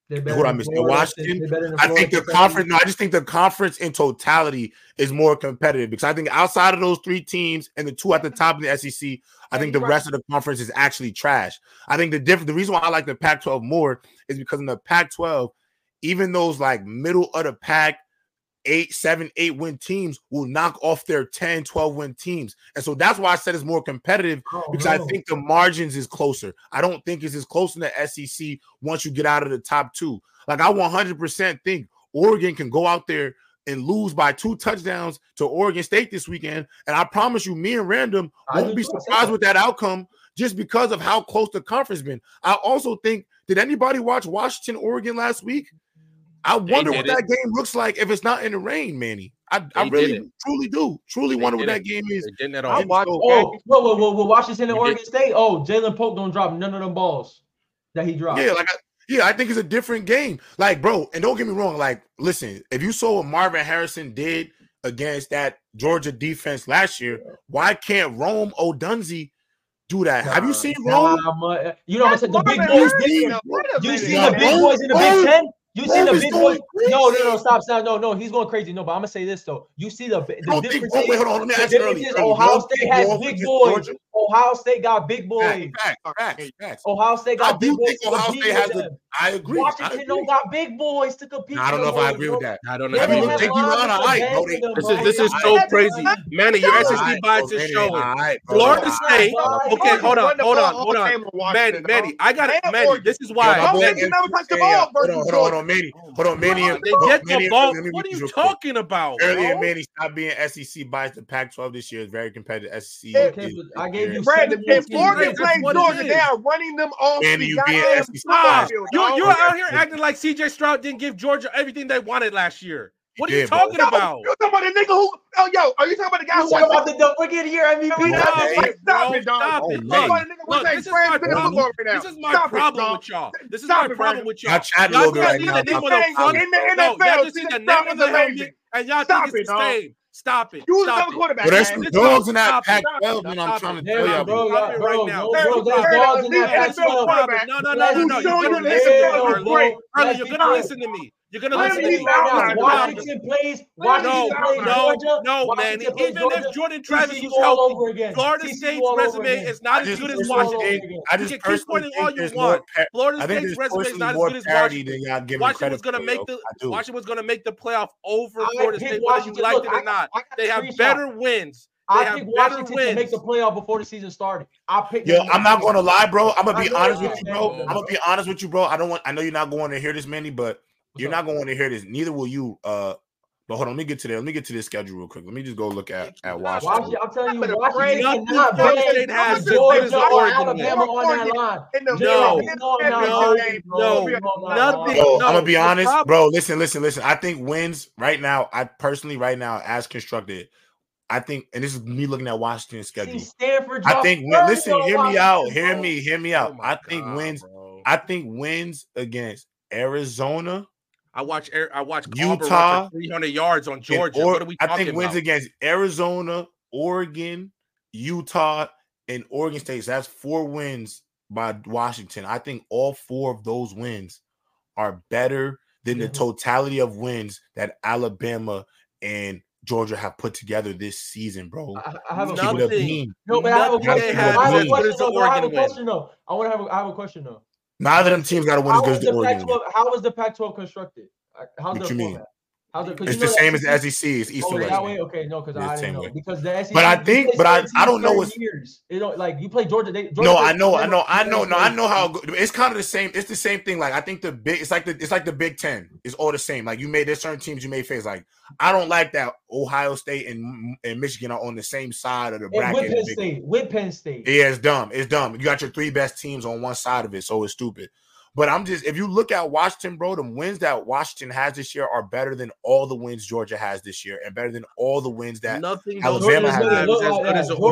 They're Hold on, Mr. Florida. Washington. Better I think the conference no, I just think the conference in totality is more competitive because I think outside of those three teams and the two at the top of the SEC, I think the right. rest of the conference is actually trash. I think the different the reason why I like the Pac-12 more is because in the Pac-12, even those like middle of the pack eight, seven, eight win teams will knock off their 10, 12 win teams. And so that's why I said it's more competitive Oh, because I think the margins is closer. I don't think it's as close in the SEC once you get out of the top two. Like I 100% think Oregon can go out there and lose by two touchdowns to Oregon State this weekend. And I promise you, me and Random won't be too. I said surprised that. with that outcome just because of how close the conference been. I also think, did anybody watch Washington, Oregon last week? I wonder what it. that game looks like if it's not in the rain, Manny. I, I really truly do truly they wonder what that game is. They didn't at all. I watched, oh, whoa, whoa, whoa, whoa, Washington and Oregon. State. Oh, Ja'Lynn Polk don't drop none of them balls that he dropped. Yeah, like I, yeah, I think it's a different game. Like, bro, and don't get me wrong. Like, listen, if you saw what Marvin Harrison did against that Georgia defense last year, why can't Rome Odunze do that. Have you seen Rome? You know what I said? The big boys. You see the big boys in the Big Ten? You see the video? No, no, no, stop, stop, no, no. He's going crazy. No, but I'm gonna say this though. You see the, the oh, difference? Think, wait, hold on, let me ask you. Ohio State has big boys. Ohio State got big boys. Facts, facts, facts. Ohio State got I big boys. Ohio State has a, I agree. Washington I agree. don't got big boys to compete. No, I don't know if I agree with that. I don't know. I mean, Jake, you on. This is this is so crazy, Manny. Your SEC bias is showing. Florida State. Okay, hold on, hold on, hold on, Manny. Manny, I got it, Manny. This is why. Hold on, hold on, Manny. Hold on, Manny. They get the ball. What are you talking about? Earlier, Manny, stop being SEC biased. The Pac-12 this year is very competitive. SEC. I get and you Brandon, if Morgan plays Georgia, they are running them off and the you goddamn field. You, you're, you're out here acting like CJ Stroud didn't give Georgia everything they wanted last year. What are you yeah, talking bro. about? You're talking about the nigga who? Oh, yo, are you talking about the guy who? Talking about the don't forget here MVP? No, stop it, dog. Stop it. This, is my problem. stop problem it, with y'all. This is stop my it, problem with y'all. Y'all just see the name of the front. In the NFL, y'all just see the name of the and y'all think it's the same. Stop it. You stop another quarterback. Well, there's some dogs in that Pac 12, and I'm trying to tell you. Bro, bro, bro, right now. Bro, No, no, no, no, no. You're going to listen to me. You're gonna listen to right Washington now. plays. Washington no, plays no, Georgia. no, Washington man. Even Georgia, if Jordan Travis was healthy, again, Florida TCU State's resume is not as good as Washington. I just you can keep pointing all you want. Par- Florida State's resume is not as good as Washington. Washington was gonna make the Washington was gonna make the playoff over Florida State, whether you liked it or not. They have better wins. They I think Washington wins. can make the playoff before the season started. I pick. Yo, I'm not going to lie, bro. I'm gonna be honest with you, bro. I'm gonna be honest with you, bro. I don't want. I know you're not going to hear this Manny, but you're not gonna hear this. Neither will you. Uh, but hold on, let me get to there. Let me get to this schedule real quick. Let me just go look at at Washington. Washington I'm telling you, Washington Washington has Georgia or Alabama on that line. No, no, no, nothing. Bro, I'm gonna be honest, bro. Listen, listen, listen. I think wins right now. I personally, right now, as constructed. I think, and this is me looking at Washington's schedule. Stanford I think. Listen, hear me out. Hear me. Hear me out. I think wins. I think wins against Arizona I watch I watch Utah 300 yards on Georgia. Or- what are we I think wins against Arizona, Oregon, Utah, and Oregon State. So that's four wins by Washington. I think all four of those wins are better than mm-hmm. the totality of wins that Alabama and Georgia have put together this season, bro. I, I have question. No, but I have a question. I have a question, though. I want to have a, I have a question though. Neither of them teams got to win how as good as the Oregon. How was the Pac-12 constructed? How's what you format? mean? How's it? It's the same as the SEC. It's East oh, and West. That way? Okay, no, because I don't know way. because the SEC. But I think, but I, I don't know what's years. You know, like you play Georgia. They, Georgia no, I know, I know, I know, no, I know how it's kind of the same. It's the same thing. Like I think the big, it's like the it's like the Big Ten. It's all the same. Like you made there's certain teams you may face. Like I don't like that Ohio State and and Michigan are on the same side of the and bracket. With Penn State, with Penn State. Yeah, it's dumb. It's dumb. You got your three best teams on one side of it, so it's stupid. But I'm just if you look at Washington, bro, the wins that Washington has this year are better than all the wins Georgia has this year, and better than all the wins that Nothing Alabama has. Like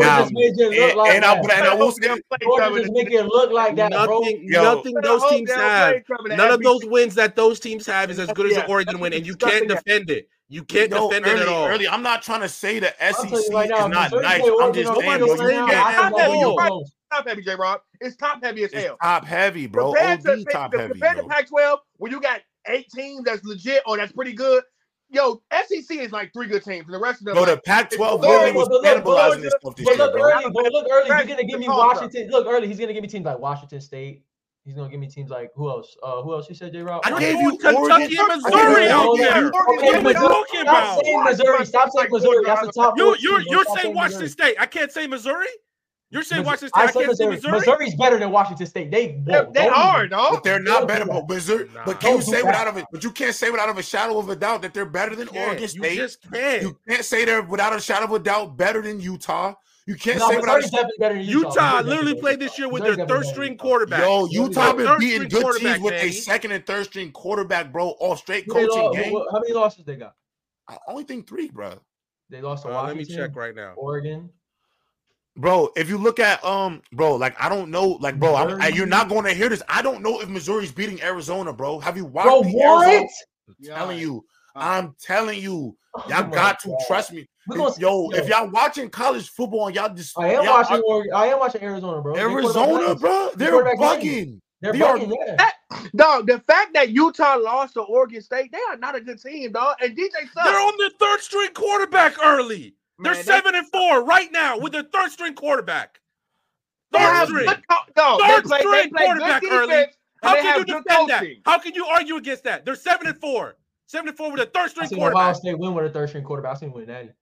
now, and, like and, I, and I will say, Georgia just make it look like that, nothing, bro. Nothing those teams have. None of those wins that those teams have is as good as the Oregon win, and you can't defend it. You can't no, defend early, it at all. Early. I'm not trying to say the SEC right now, is not nice. I'm just saying, bro, you can't top heavy, J Rob. It's top heavy as it's hell. Top heavy, bro. Compared OD to, top heavy, compared to Pac 12, when you got eight teams that's legit or that's pretty good, yo, SEC is like three good teams, and the rest of them. Bro, like, the Pac-12 really was look, cannibalizing this stuff this year, bro. Early, look, early, he's gonna give me Washington. Look, early, he's gonna give me teams like Washington State. He's gonna give me teams like who else? Uh, who else? You said J. Rob. I gave you Kentucky and Missouri out there. Stop saying Missouri. Stop saying Missouri. That's the top. You, you're you're saying Washington State. I can't say Missouri. You're saying Mis- Washington State. I, I can't say Missouri. Missouri. Missouri's better than Washington State. They They, they are, even- dog. But they're Don't not better. that. But Missouri, Nah. but can you Don't do say without of it? But you can't say without of a shadow of a doubt that they're better than You can't. Oregon You State. just can't. You can't say they're without a shadow of a doubt better than Utah. You can't No, say what I Missouri's definitely better than Utah. Utah Missouri's literally definitely played better this year with Utah. their third string quarterback. Yo, With Utah their been third beating string good quarterback, teams with a second and third string quarterback, bro, off straight coaching game. How many losses they got? I only think three, bro. They lost to Uh, let me check right now. Oregon. Bro, if you look at um, bro, like I don't know, like bro, I'm, Missouri. you're not going to hear this. I don't know if Missouri's beating Arizona, bro. Have you watched? Bro, the what? Arizona? I'm telling you, Uh, I'm telling you, Oh y'all my got to God. trust me. We gonna- Yo, if y'all watching college football and y'all just I am y'all- watching. Oregon. I am watching Arizona, bro. Arizona, bro, they're quarterback bugging. They're They are- bugging. Yeah. Dog, the fact that Utah lost to Oregon State, they are not a good team, dog. And DJ They're on their third string quarterback early. They're seven and four right now with their third string quarterback. Third have string. good co- dog, Third play, string quarterback good early. How can you have defend that? How can you argue against that? They're seven and four. Seven and four with a third string I string seen Ohio quarterback. State win with a third string quarterback. I seen win that.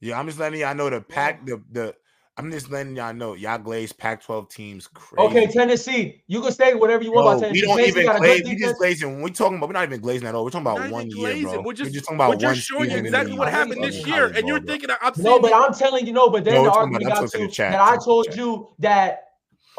Yeah, I'm just letting y'all know the pack, the the. I'm just letting y'all know y'all glaze Pac-12 teams crazy. Okay, Tennessee. You can say whatever you want Bro, about Tennessee. we don't Tennessee even got a glaze. We just glazing. We talking about, we're not even glazing at all. We're talking about one year, glazing. bro. We're just, talking about we're just one showing you exactly what happened this year, and you're bro. thinking I'm No, but I'm telling you, no. But then No, the argument. I'm got to to the chat. that I told you that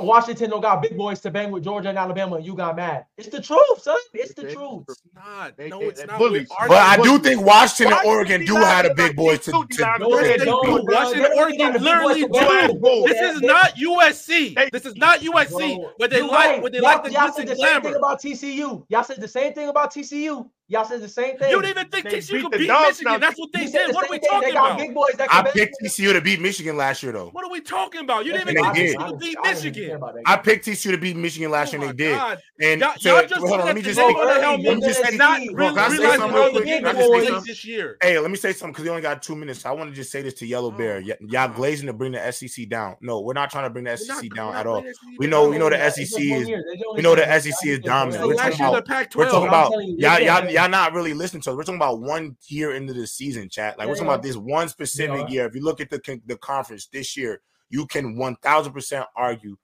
Washington don't got big boys to bang with Georgia and Alabama, and you got mad. It's the truth, son. It's the It's truth. it's not. They- No, they- it's not. bullies. We're But I do think Washington and Oregon do have a big like boys these to, to, No, they they don't, beat. Washington, They don't Oregon got the big literally boys to bang do. This is not USC. This is not USC. But they like, right. but they y'all, like the y'all glitz said and the same thing glamour. about TCU. Y'all said the same thing about TCU. Y'all said the same thing. You don't even think They TCU beat could beat dogs Michigan. now. That's what they You said did. the What are we thing. talking about? big boys that I picked with- TCU to beat Michigan last year, though. What are we talking about? You didn't even they think did. TCU could beat I didn't even care Michigan. I picked TCU to beat Michigan last Oh year, and they did. And Y'all, so, y'all just hold on, let me just speak. on the Early, helmet Let me just speak. not Bro, really can I say realizing something how real quick? game I is just say played this year. Hey, let me say something because we only got two minutes. I want to just say this to Yellow Bear. Oh, y'all glazing to bring the SEC down. No, we're not trying to bring the SEC down at all. We know, we know the SEC is. year. They only We know the SEC is dominant. It's bro. the We're talking year of the about- We're talking about you, y'all, y'all, can't- y'all not really listening to us. We're talking about one year into the season, chat. Like we're talking yeah. about this one specific are. year. If you look at the the conference this year, you can one thousand percent argue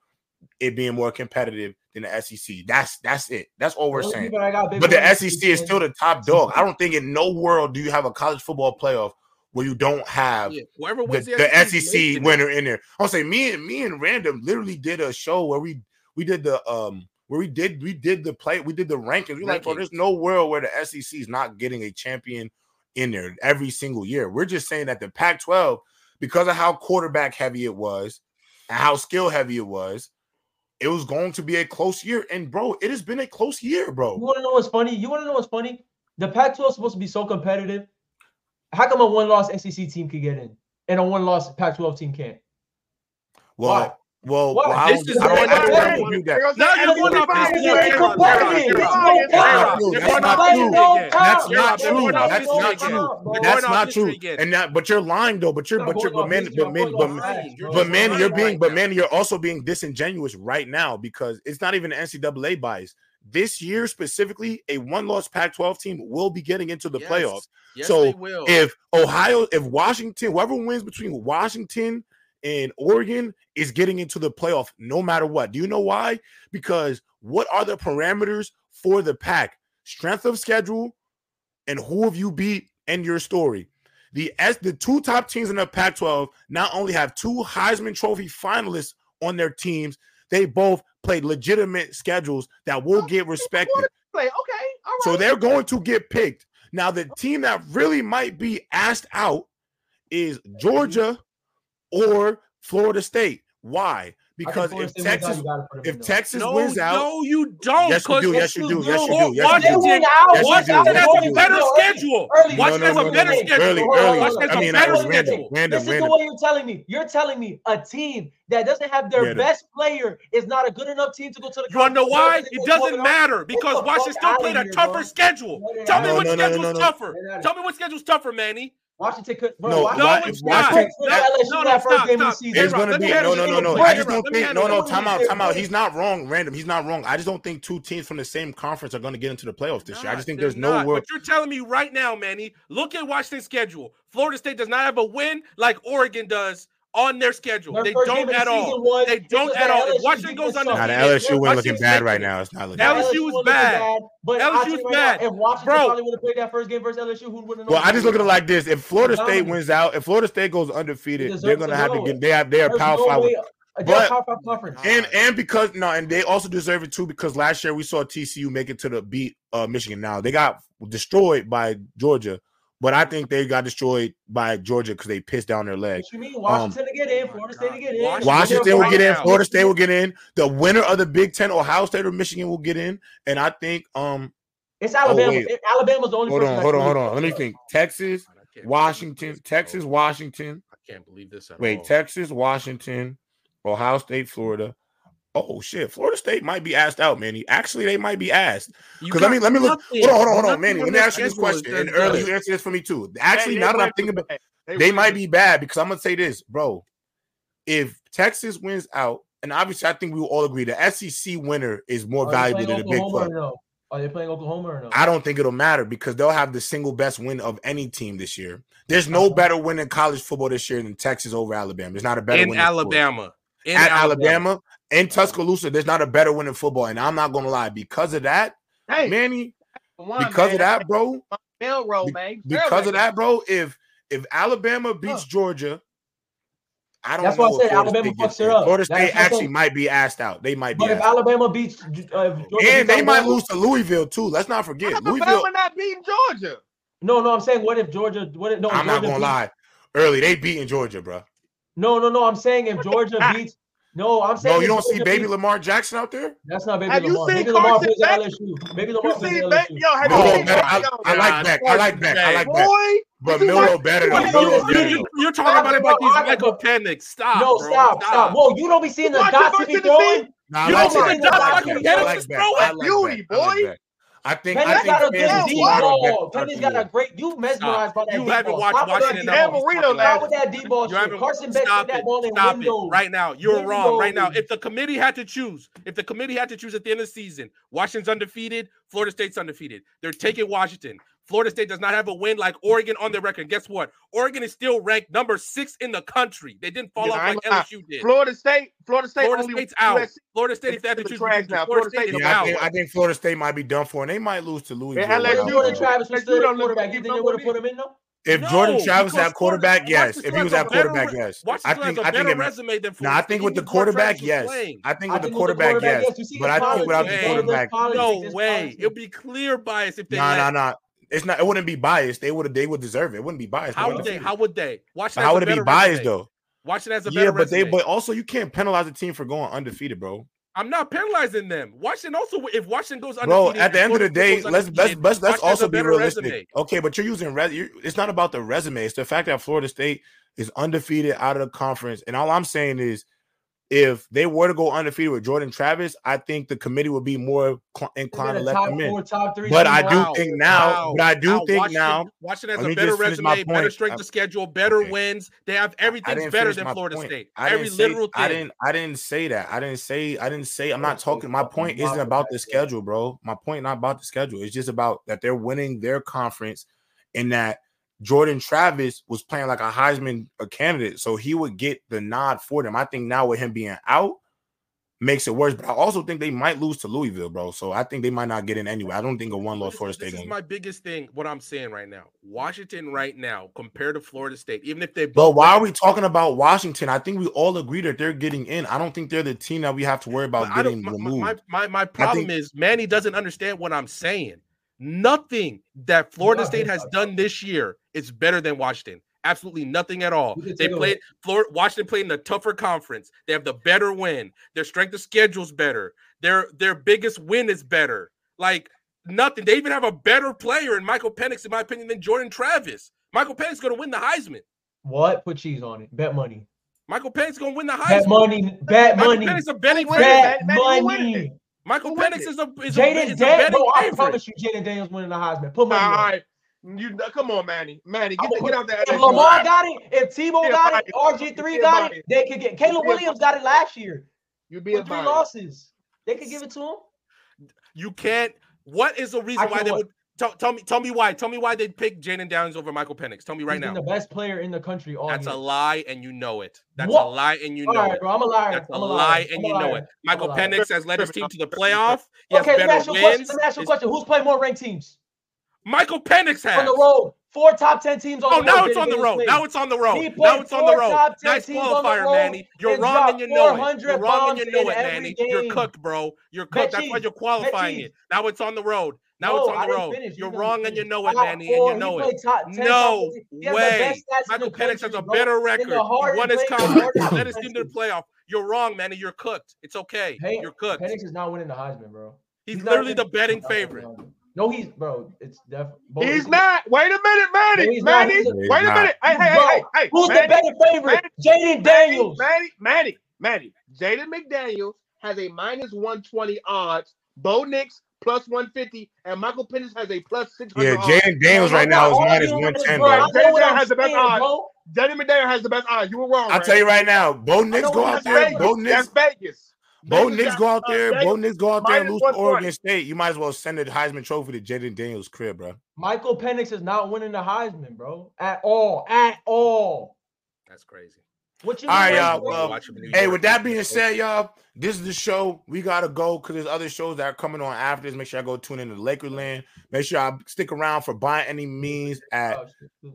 it being more competitive than the SEC. That's that's it. That's all we're saying. people that got big But the SEC is still the top dog. I don't think in no world do you have a college football playoff where you don't have Yeah, whoever the, wins the the, SEC making it. winner in there. I'll say me and me and Random literally did a show where we we did the um where we did we did the play we did the rankings. We like, bro, there's no world where the SEC is not getting a champion in there every single year. We're just saying that the Pac-12, because of how quarterback heavy it was and how skill heavy it was, it was going to be a close year. And bro, it has been a close year, bro. You want to know what's funny? You want to know what's funny? The Pac-12 is supposed to be so competitive. How come a one-loss SEC team could get in and a one-loss Pac-12 team can't? Well, Well, well, I This is I don't, I don't competitive. that. Now you're going this it year. ain't J-Rock, competitive. J-Rock, It's J-Rock, no J-Rock, That's J-Rock. count. They're not true. history No again. That's not true. That's not true. That's not true. And that, but you're lying though. But you're, but you're, but man, but man, but man, You're but man, you're being, but man, you're also being disingenuous right now because it's not even NCAA bias. This year specifically, a one-loss Pac-12 team will be getting into the Yes. playoffs. Yes, So. If Ohio, if Washington, whoever wins between Washington and Oregon is getting into the playoff, no matter what. Do you know why? Because what are the parameters for the pack? Strength of schedule, and who have you beat and your story. The S the two top teams in the Pac-12 not only have two Heisman Trophy finalists on their teams, they both played legitimate schedules that will get respected. Play. Okay, all right. So they're going to get picked. Now, the team that really might be asked out is Georgia or Florida State. Why? Because if Texas if Texas Oh, no, wins out, no, you don't. Yes, you 'cause do. Yes, you do. Yes, you oh, do. Yes, you do. Washington, Yes, you Washington do. Yes, has a better schedule. Early. Washington No, has a better schedule. Early, Hold on, early. Washington has mean, a I better schedule. random, Listen to random. what you're telling me. You're telling me a team that doesn't have their best player is not a good enough team to go to the. You want to know why? It doesn't matter because the Washington still outta played a tougher schedule. Tell me what schedule's no, no. tougher. Tell me what schedule's tougher, Manny. Washington could. Bro, No, Washington No, it's Washington- not. Washington- No, LSU no, no, that first stop, game of the season. It's gonna be no, no, no, no. I just don't think no, no. Time out, time out. He's not wrong, random. He's not wrong. I just don't think two teams from the same conference are going to get into the playoffs this year. I just think there's no not. But you're telling me right now, Manny, look at Washington's schedule. Florida State does not have a win like Oregon does on their schedule. Their they, don't at, all. They don't at all. If Washington goes on the nah, LSU win looking bad right now. It's not looking LSU, LSU was bad. bad. But LSU's right bad. If Washington Bro. probably would have played that first game versus LSU, who would have Well, I just look at it like this. If Florida State wins out, if Florida State goes undefeated, they're gonna to have to get they have their power five. But, and and because no, and they also deserve it too because last year we saw TCU make it to the beat uh, Michigan. Now they got destroyed by Georgia, but I think they got destroyed by Georgia because they pissed down their leg. What you mean um, Washington um, to get in, oh Florida State to get in. Washington, Washington will get in, Florida State will get in. The winner of the Big Ten, Ohio State or Michigan, will get in. And I think um it's oh, Alabama. Oh, it, Alabama's the only. Hold on, hold on, hold on. Let me think. Oh, Texas, Washington, Texas, Washington. I can't believe this. Wait, all. Texas, Washington, Ohio State, Florida, oh shit, Florida State might be asked out, Manny. Actually, they might be asked. Because I mean, let me look. Hold on, hold on, hold on, Manny. Let me ask you this question. And early, you answer this for me too. Actually, now that I'm thinking about, they, they might be bad because I'm gonna say this, bro. If Texas wins out, and obviously I think we will all agree the SEC winner is more Are valuable than the Big Twelve. No? Are they playing Oklahoma or no? I don't think it'll matter because they'll have the single best win of any team this year. There's no better win in college football this year than Texas over Alabama. There's not a better in win Alabama. In At Alabama in Tuscaloosa, there's not a better win in football. And I'm not gonna lie, because of that, hey, Manny, one, because man, of that, bro. Railroad, man. Because railroad. of that, bro. If if Alabama beats huh. Georgia, I don't. That's know what I said. Florida Alabama fucks her up. Florida State actually might be asked out. They might be. But if Alabama beats, uh, Georgia and they might lose to Louisville too. Let's not forget. Alabama Louisville not beating Georgia. No, no, I'm saying what if Georgia? What if no? I'm Georgia not gonna beats, lie. Early, they beating Georgia, bro. No, no, no. I'm saying if Georgia beats no, I'm saying. No, you don't see Baby Lamar Jackson out there. That's not Baby have Lamar. Baby Lamar plays Beck? LSU. Baby Lamar plays LSU. Beck? Yo, have Milroe you seen Beck? I, I like Beck. I like Beck. I like Boy, But Milroe better than Milroe you, you're talking about it like these like a. Stop. No, bro. stop, stop. Whoa, you don't be seeing the dots he throwing. Nah, you don't see the dots like a. Beauty, boy. I think Penix's I think got a good deep ball. Penix's got a great. You mesmerized by that. You haven't ball. watched Washington at all. Stop with that D-ball. Shit. Carson Beck stop that ball in stop. It. Right now, you're windows. wrong. Right now, if the committee had to choose, if the committee had to choose at the end of the season, Washington's undefeated, Florida State's undefeated. They're taking Washington. Florida State does not have a win like Oregon on their record. Guess what? Oregon is still ranked number six in the country. They didn't fall yeah, off I'm, like LSU did. Florida State, Florida State, Florida State's out. USC. Florida State, if they have to choose, Florida, now. Florida State, State yeah, I, think, I think Florida State might be done for, and they might lose to Louisville. And LSU and Travis was still quarterback. You think they would have put him in though? If no, Jordan Travis had quarterback, yes. If he was at quarterback, better, yes. I think I think it, resume than no, I think with the quarterback, yes. I think with the quarterback, yes. But I think without the quarterback, no way. It'll be clear bias if they. No, no, no. It's not. It wouldn't be biased. They would. They would deserve it. It wouldn't be biased. How would they? How would they? Watch. How would it be biased resume. though? Watch it as a yeah, but resume. they. But also, you can't penalize a team for going undefeated, bro. I'm not penalizing them. Washington also, if Washington goes undefeated, bro. At the end of the day, let's let's let's, let's also be realistic. Resume. Okay, but you're using res. You're, it's not about the resume. It's the fact that Florida State is undefeated out of the conference. And all I'm saying is, if they were to go undefeated with Jordan Travis, I think the committee would be more cl- inclined to let them in. Four, but I do wow. think now, wow. but I do wow. think watch now, it, watch it as a better resume, better strength of schedule, better okay. wins. They have everything's better than Florida point. State. I Every literal thing. I didn't. I didn't say that. I didn't say. I didn't say. I'm not talking. My point isn't about the schedule, bro. My point not about the schedule. It's just about that they're winning their conference, and that Jordan Travis was playing like a Heisman a candidate, so he would get the nod for them. I think now with him being out makes it worse, but I also think they might lose to Louisville, bro. So I think they might not get in anyway. I don't think a one loss Florida State game. my biggest thing. What I'm saying right now, Washington right now compared to Florida State, even if they. But why are we talking about Washington? I think we all agree that they're getting in. I don't think they're the team that we have to worry about getting removed. My my, my problem is Manny doesn't understand what I'm saying. Nothing that Florida State has done this year is better than Washington. Absolutely nothing at all. They played Florida, Washington played in a tougher conference. They have the better win. Their strength of schedule is better. Their their biggest win is better. Like nothing. They even have a better player in Michael Penix, in my opinion, than Jordan Travis. Michael Penix going to win the Heisman. What? Put cheese on it. Bet money. Michael Penix going to win the Heisman. Bet money. Bet Michael money. Penix a betting bet money. Michael Who Penix is a is Jaden a, is Dan- a bro, I promise you, Jayden Daniels winning the Heisman. Put my on. You come on, Manny. Manny, get, the, get out there. If Lamar got it, if Tebow got it, RG3 got it, they could get Caleb Williams got it last year. You'd be with three losses. They could give it to him. You can't. What is the reason why they would? Tell, tell me, tell me why. Tell me why they picked Jaden Downs over Michael Penix. Tell me right He's been now. the best player in the country all That's year. a lie, and you know it. That's a lie, and you All know right, it. bro. I'm a liar. That's a I'm lie, and I'm you know it. Michael I'm a liar. Penix has led his team to the playoff. He Okay, let me ask you a question. Let me ask you a question. Who's played more ranked teams Michael Penix has. on the road? Four top ten teams on Oh, the road. now it's on the road. Now it's on the road. Now it's on the road. top 10 Nice teams on the qualifier, Manny. You're and wrong and you know it. You're wrong and you know it, every Manny. You're cooked, bro. You're cooked. That's why you're qualifying it. Now it's on the road. Now No, it's on the road. finish. You You're didn't wrong and you know it, Top Manny, and you know played it. top 10 No top 10. He has the way. best stats Michael the Penix has a bro. better record. He hardest won his playing conference. hardest Led his team to the defenses. playoff. You're wrong, Manny. You're cooked. It's okay. Hey, You're cooked. Penix is not winning the Heisman, bro. He's not literally the betting he's not winning favorite. No, he's bro. It's definitely. He's not. Wait a minute, No, Manny. he's not. Manny. He's a- Wait a minute. Hey, hey, hey, Bro, hey, hey. Who's Manny, the better favorite? Jayden Daniels. Manny, Manny, Manny. Jaden McDaniels has a minus 120 odds. Bo Nix plus 150, and Michael Penix has a plus 600 Yeah, odds. Jayden Daniels right now is minus arguing with this, 110, bro. I bro. know what Jaden has the best odds. bro. Jaden McDaniels has the best odds. You were wrong. I'll right? tell you right now, Bo Nix go out there. saying. Bo Nix, That's Vegas. Bo Vegas Nix go out uh, there. Bo Vegas Nix go out there and lose to Oregon State. You might as well send the Heisman Trophy to Jayden Daniels' crib, bro. Michael Penix is not winning the Heisman, bro. At all. At all. That's crazy. What you All right, y'all. Well, Watch him in New Hey, York. with that being said, y'all, this is the show. We gotta go because there's other shows that are coming on after this. Make sure I go tune into Lakerland. Make sure I stick around for by any means at Oh,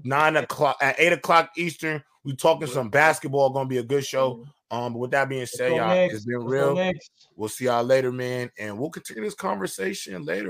nine o'clock at eight o'clock Eastern. We talking some basketball. Gonna be a good show. Um, but with that being said, y'all, Knicks. it's been Let's real. We'll see y'all later, man, and we'll continue this conversation later.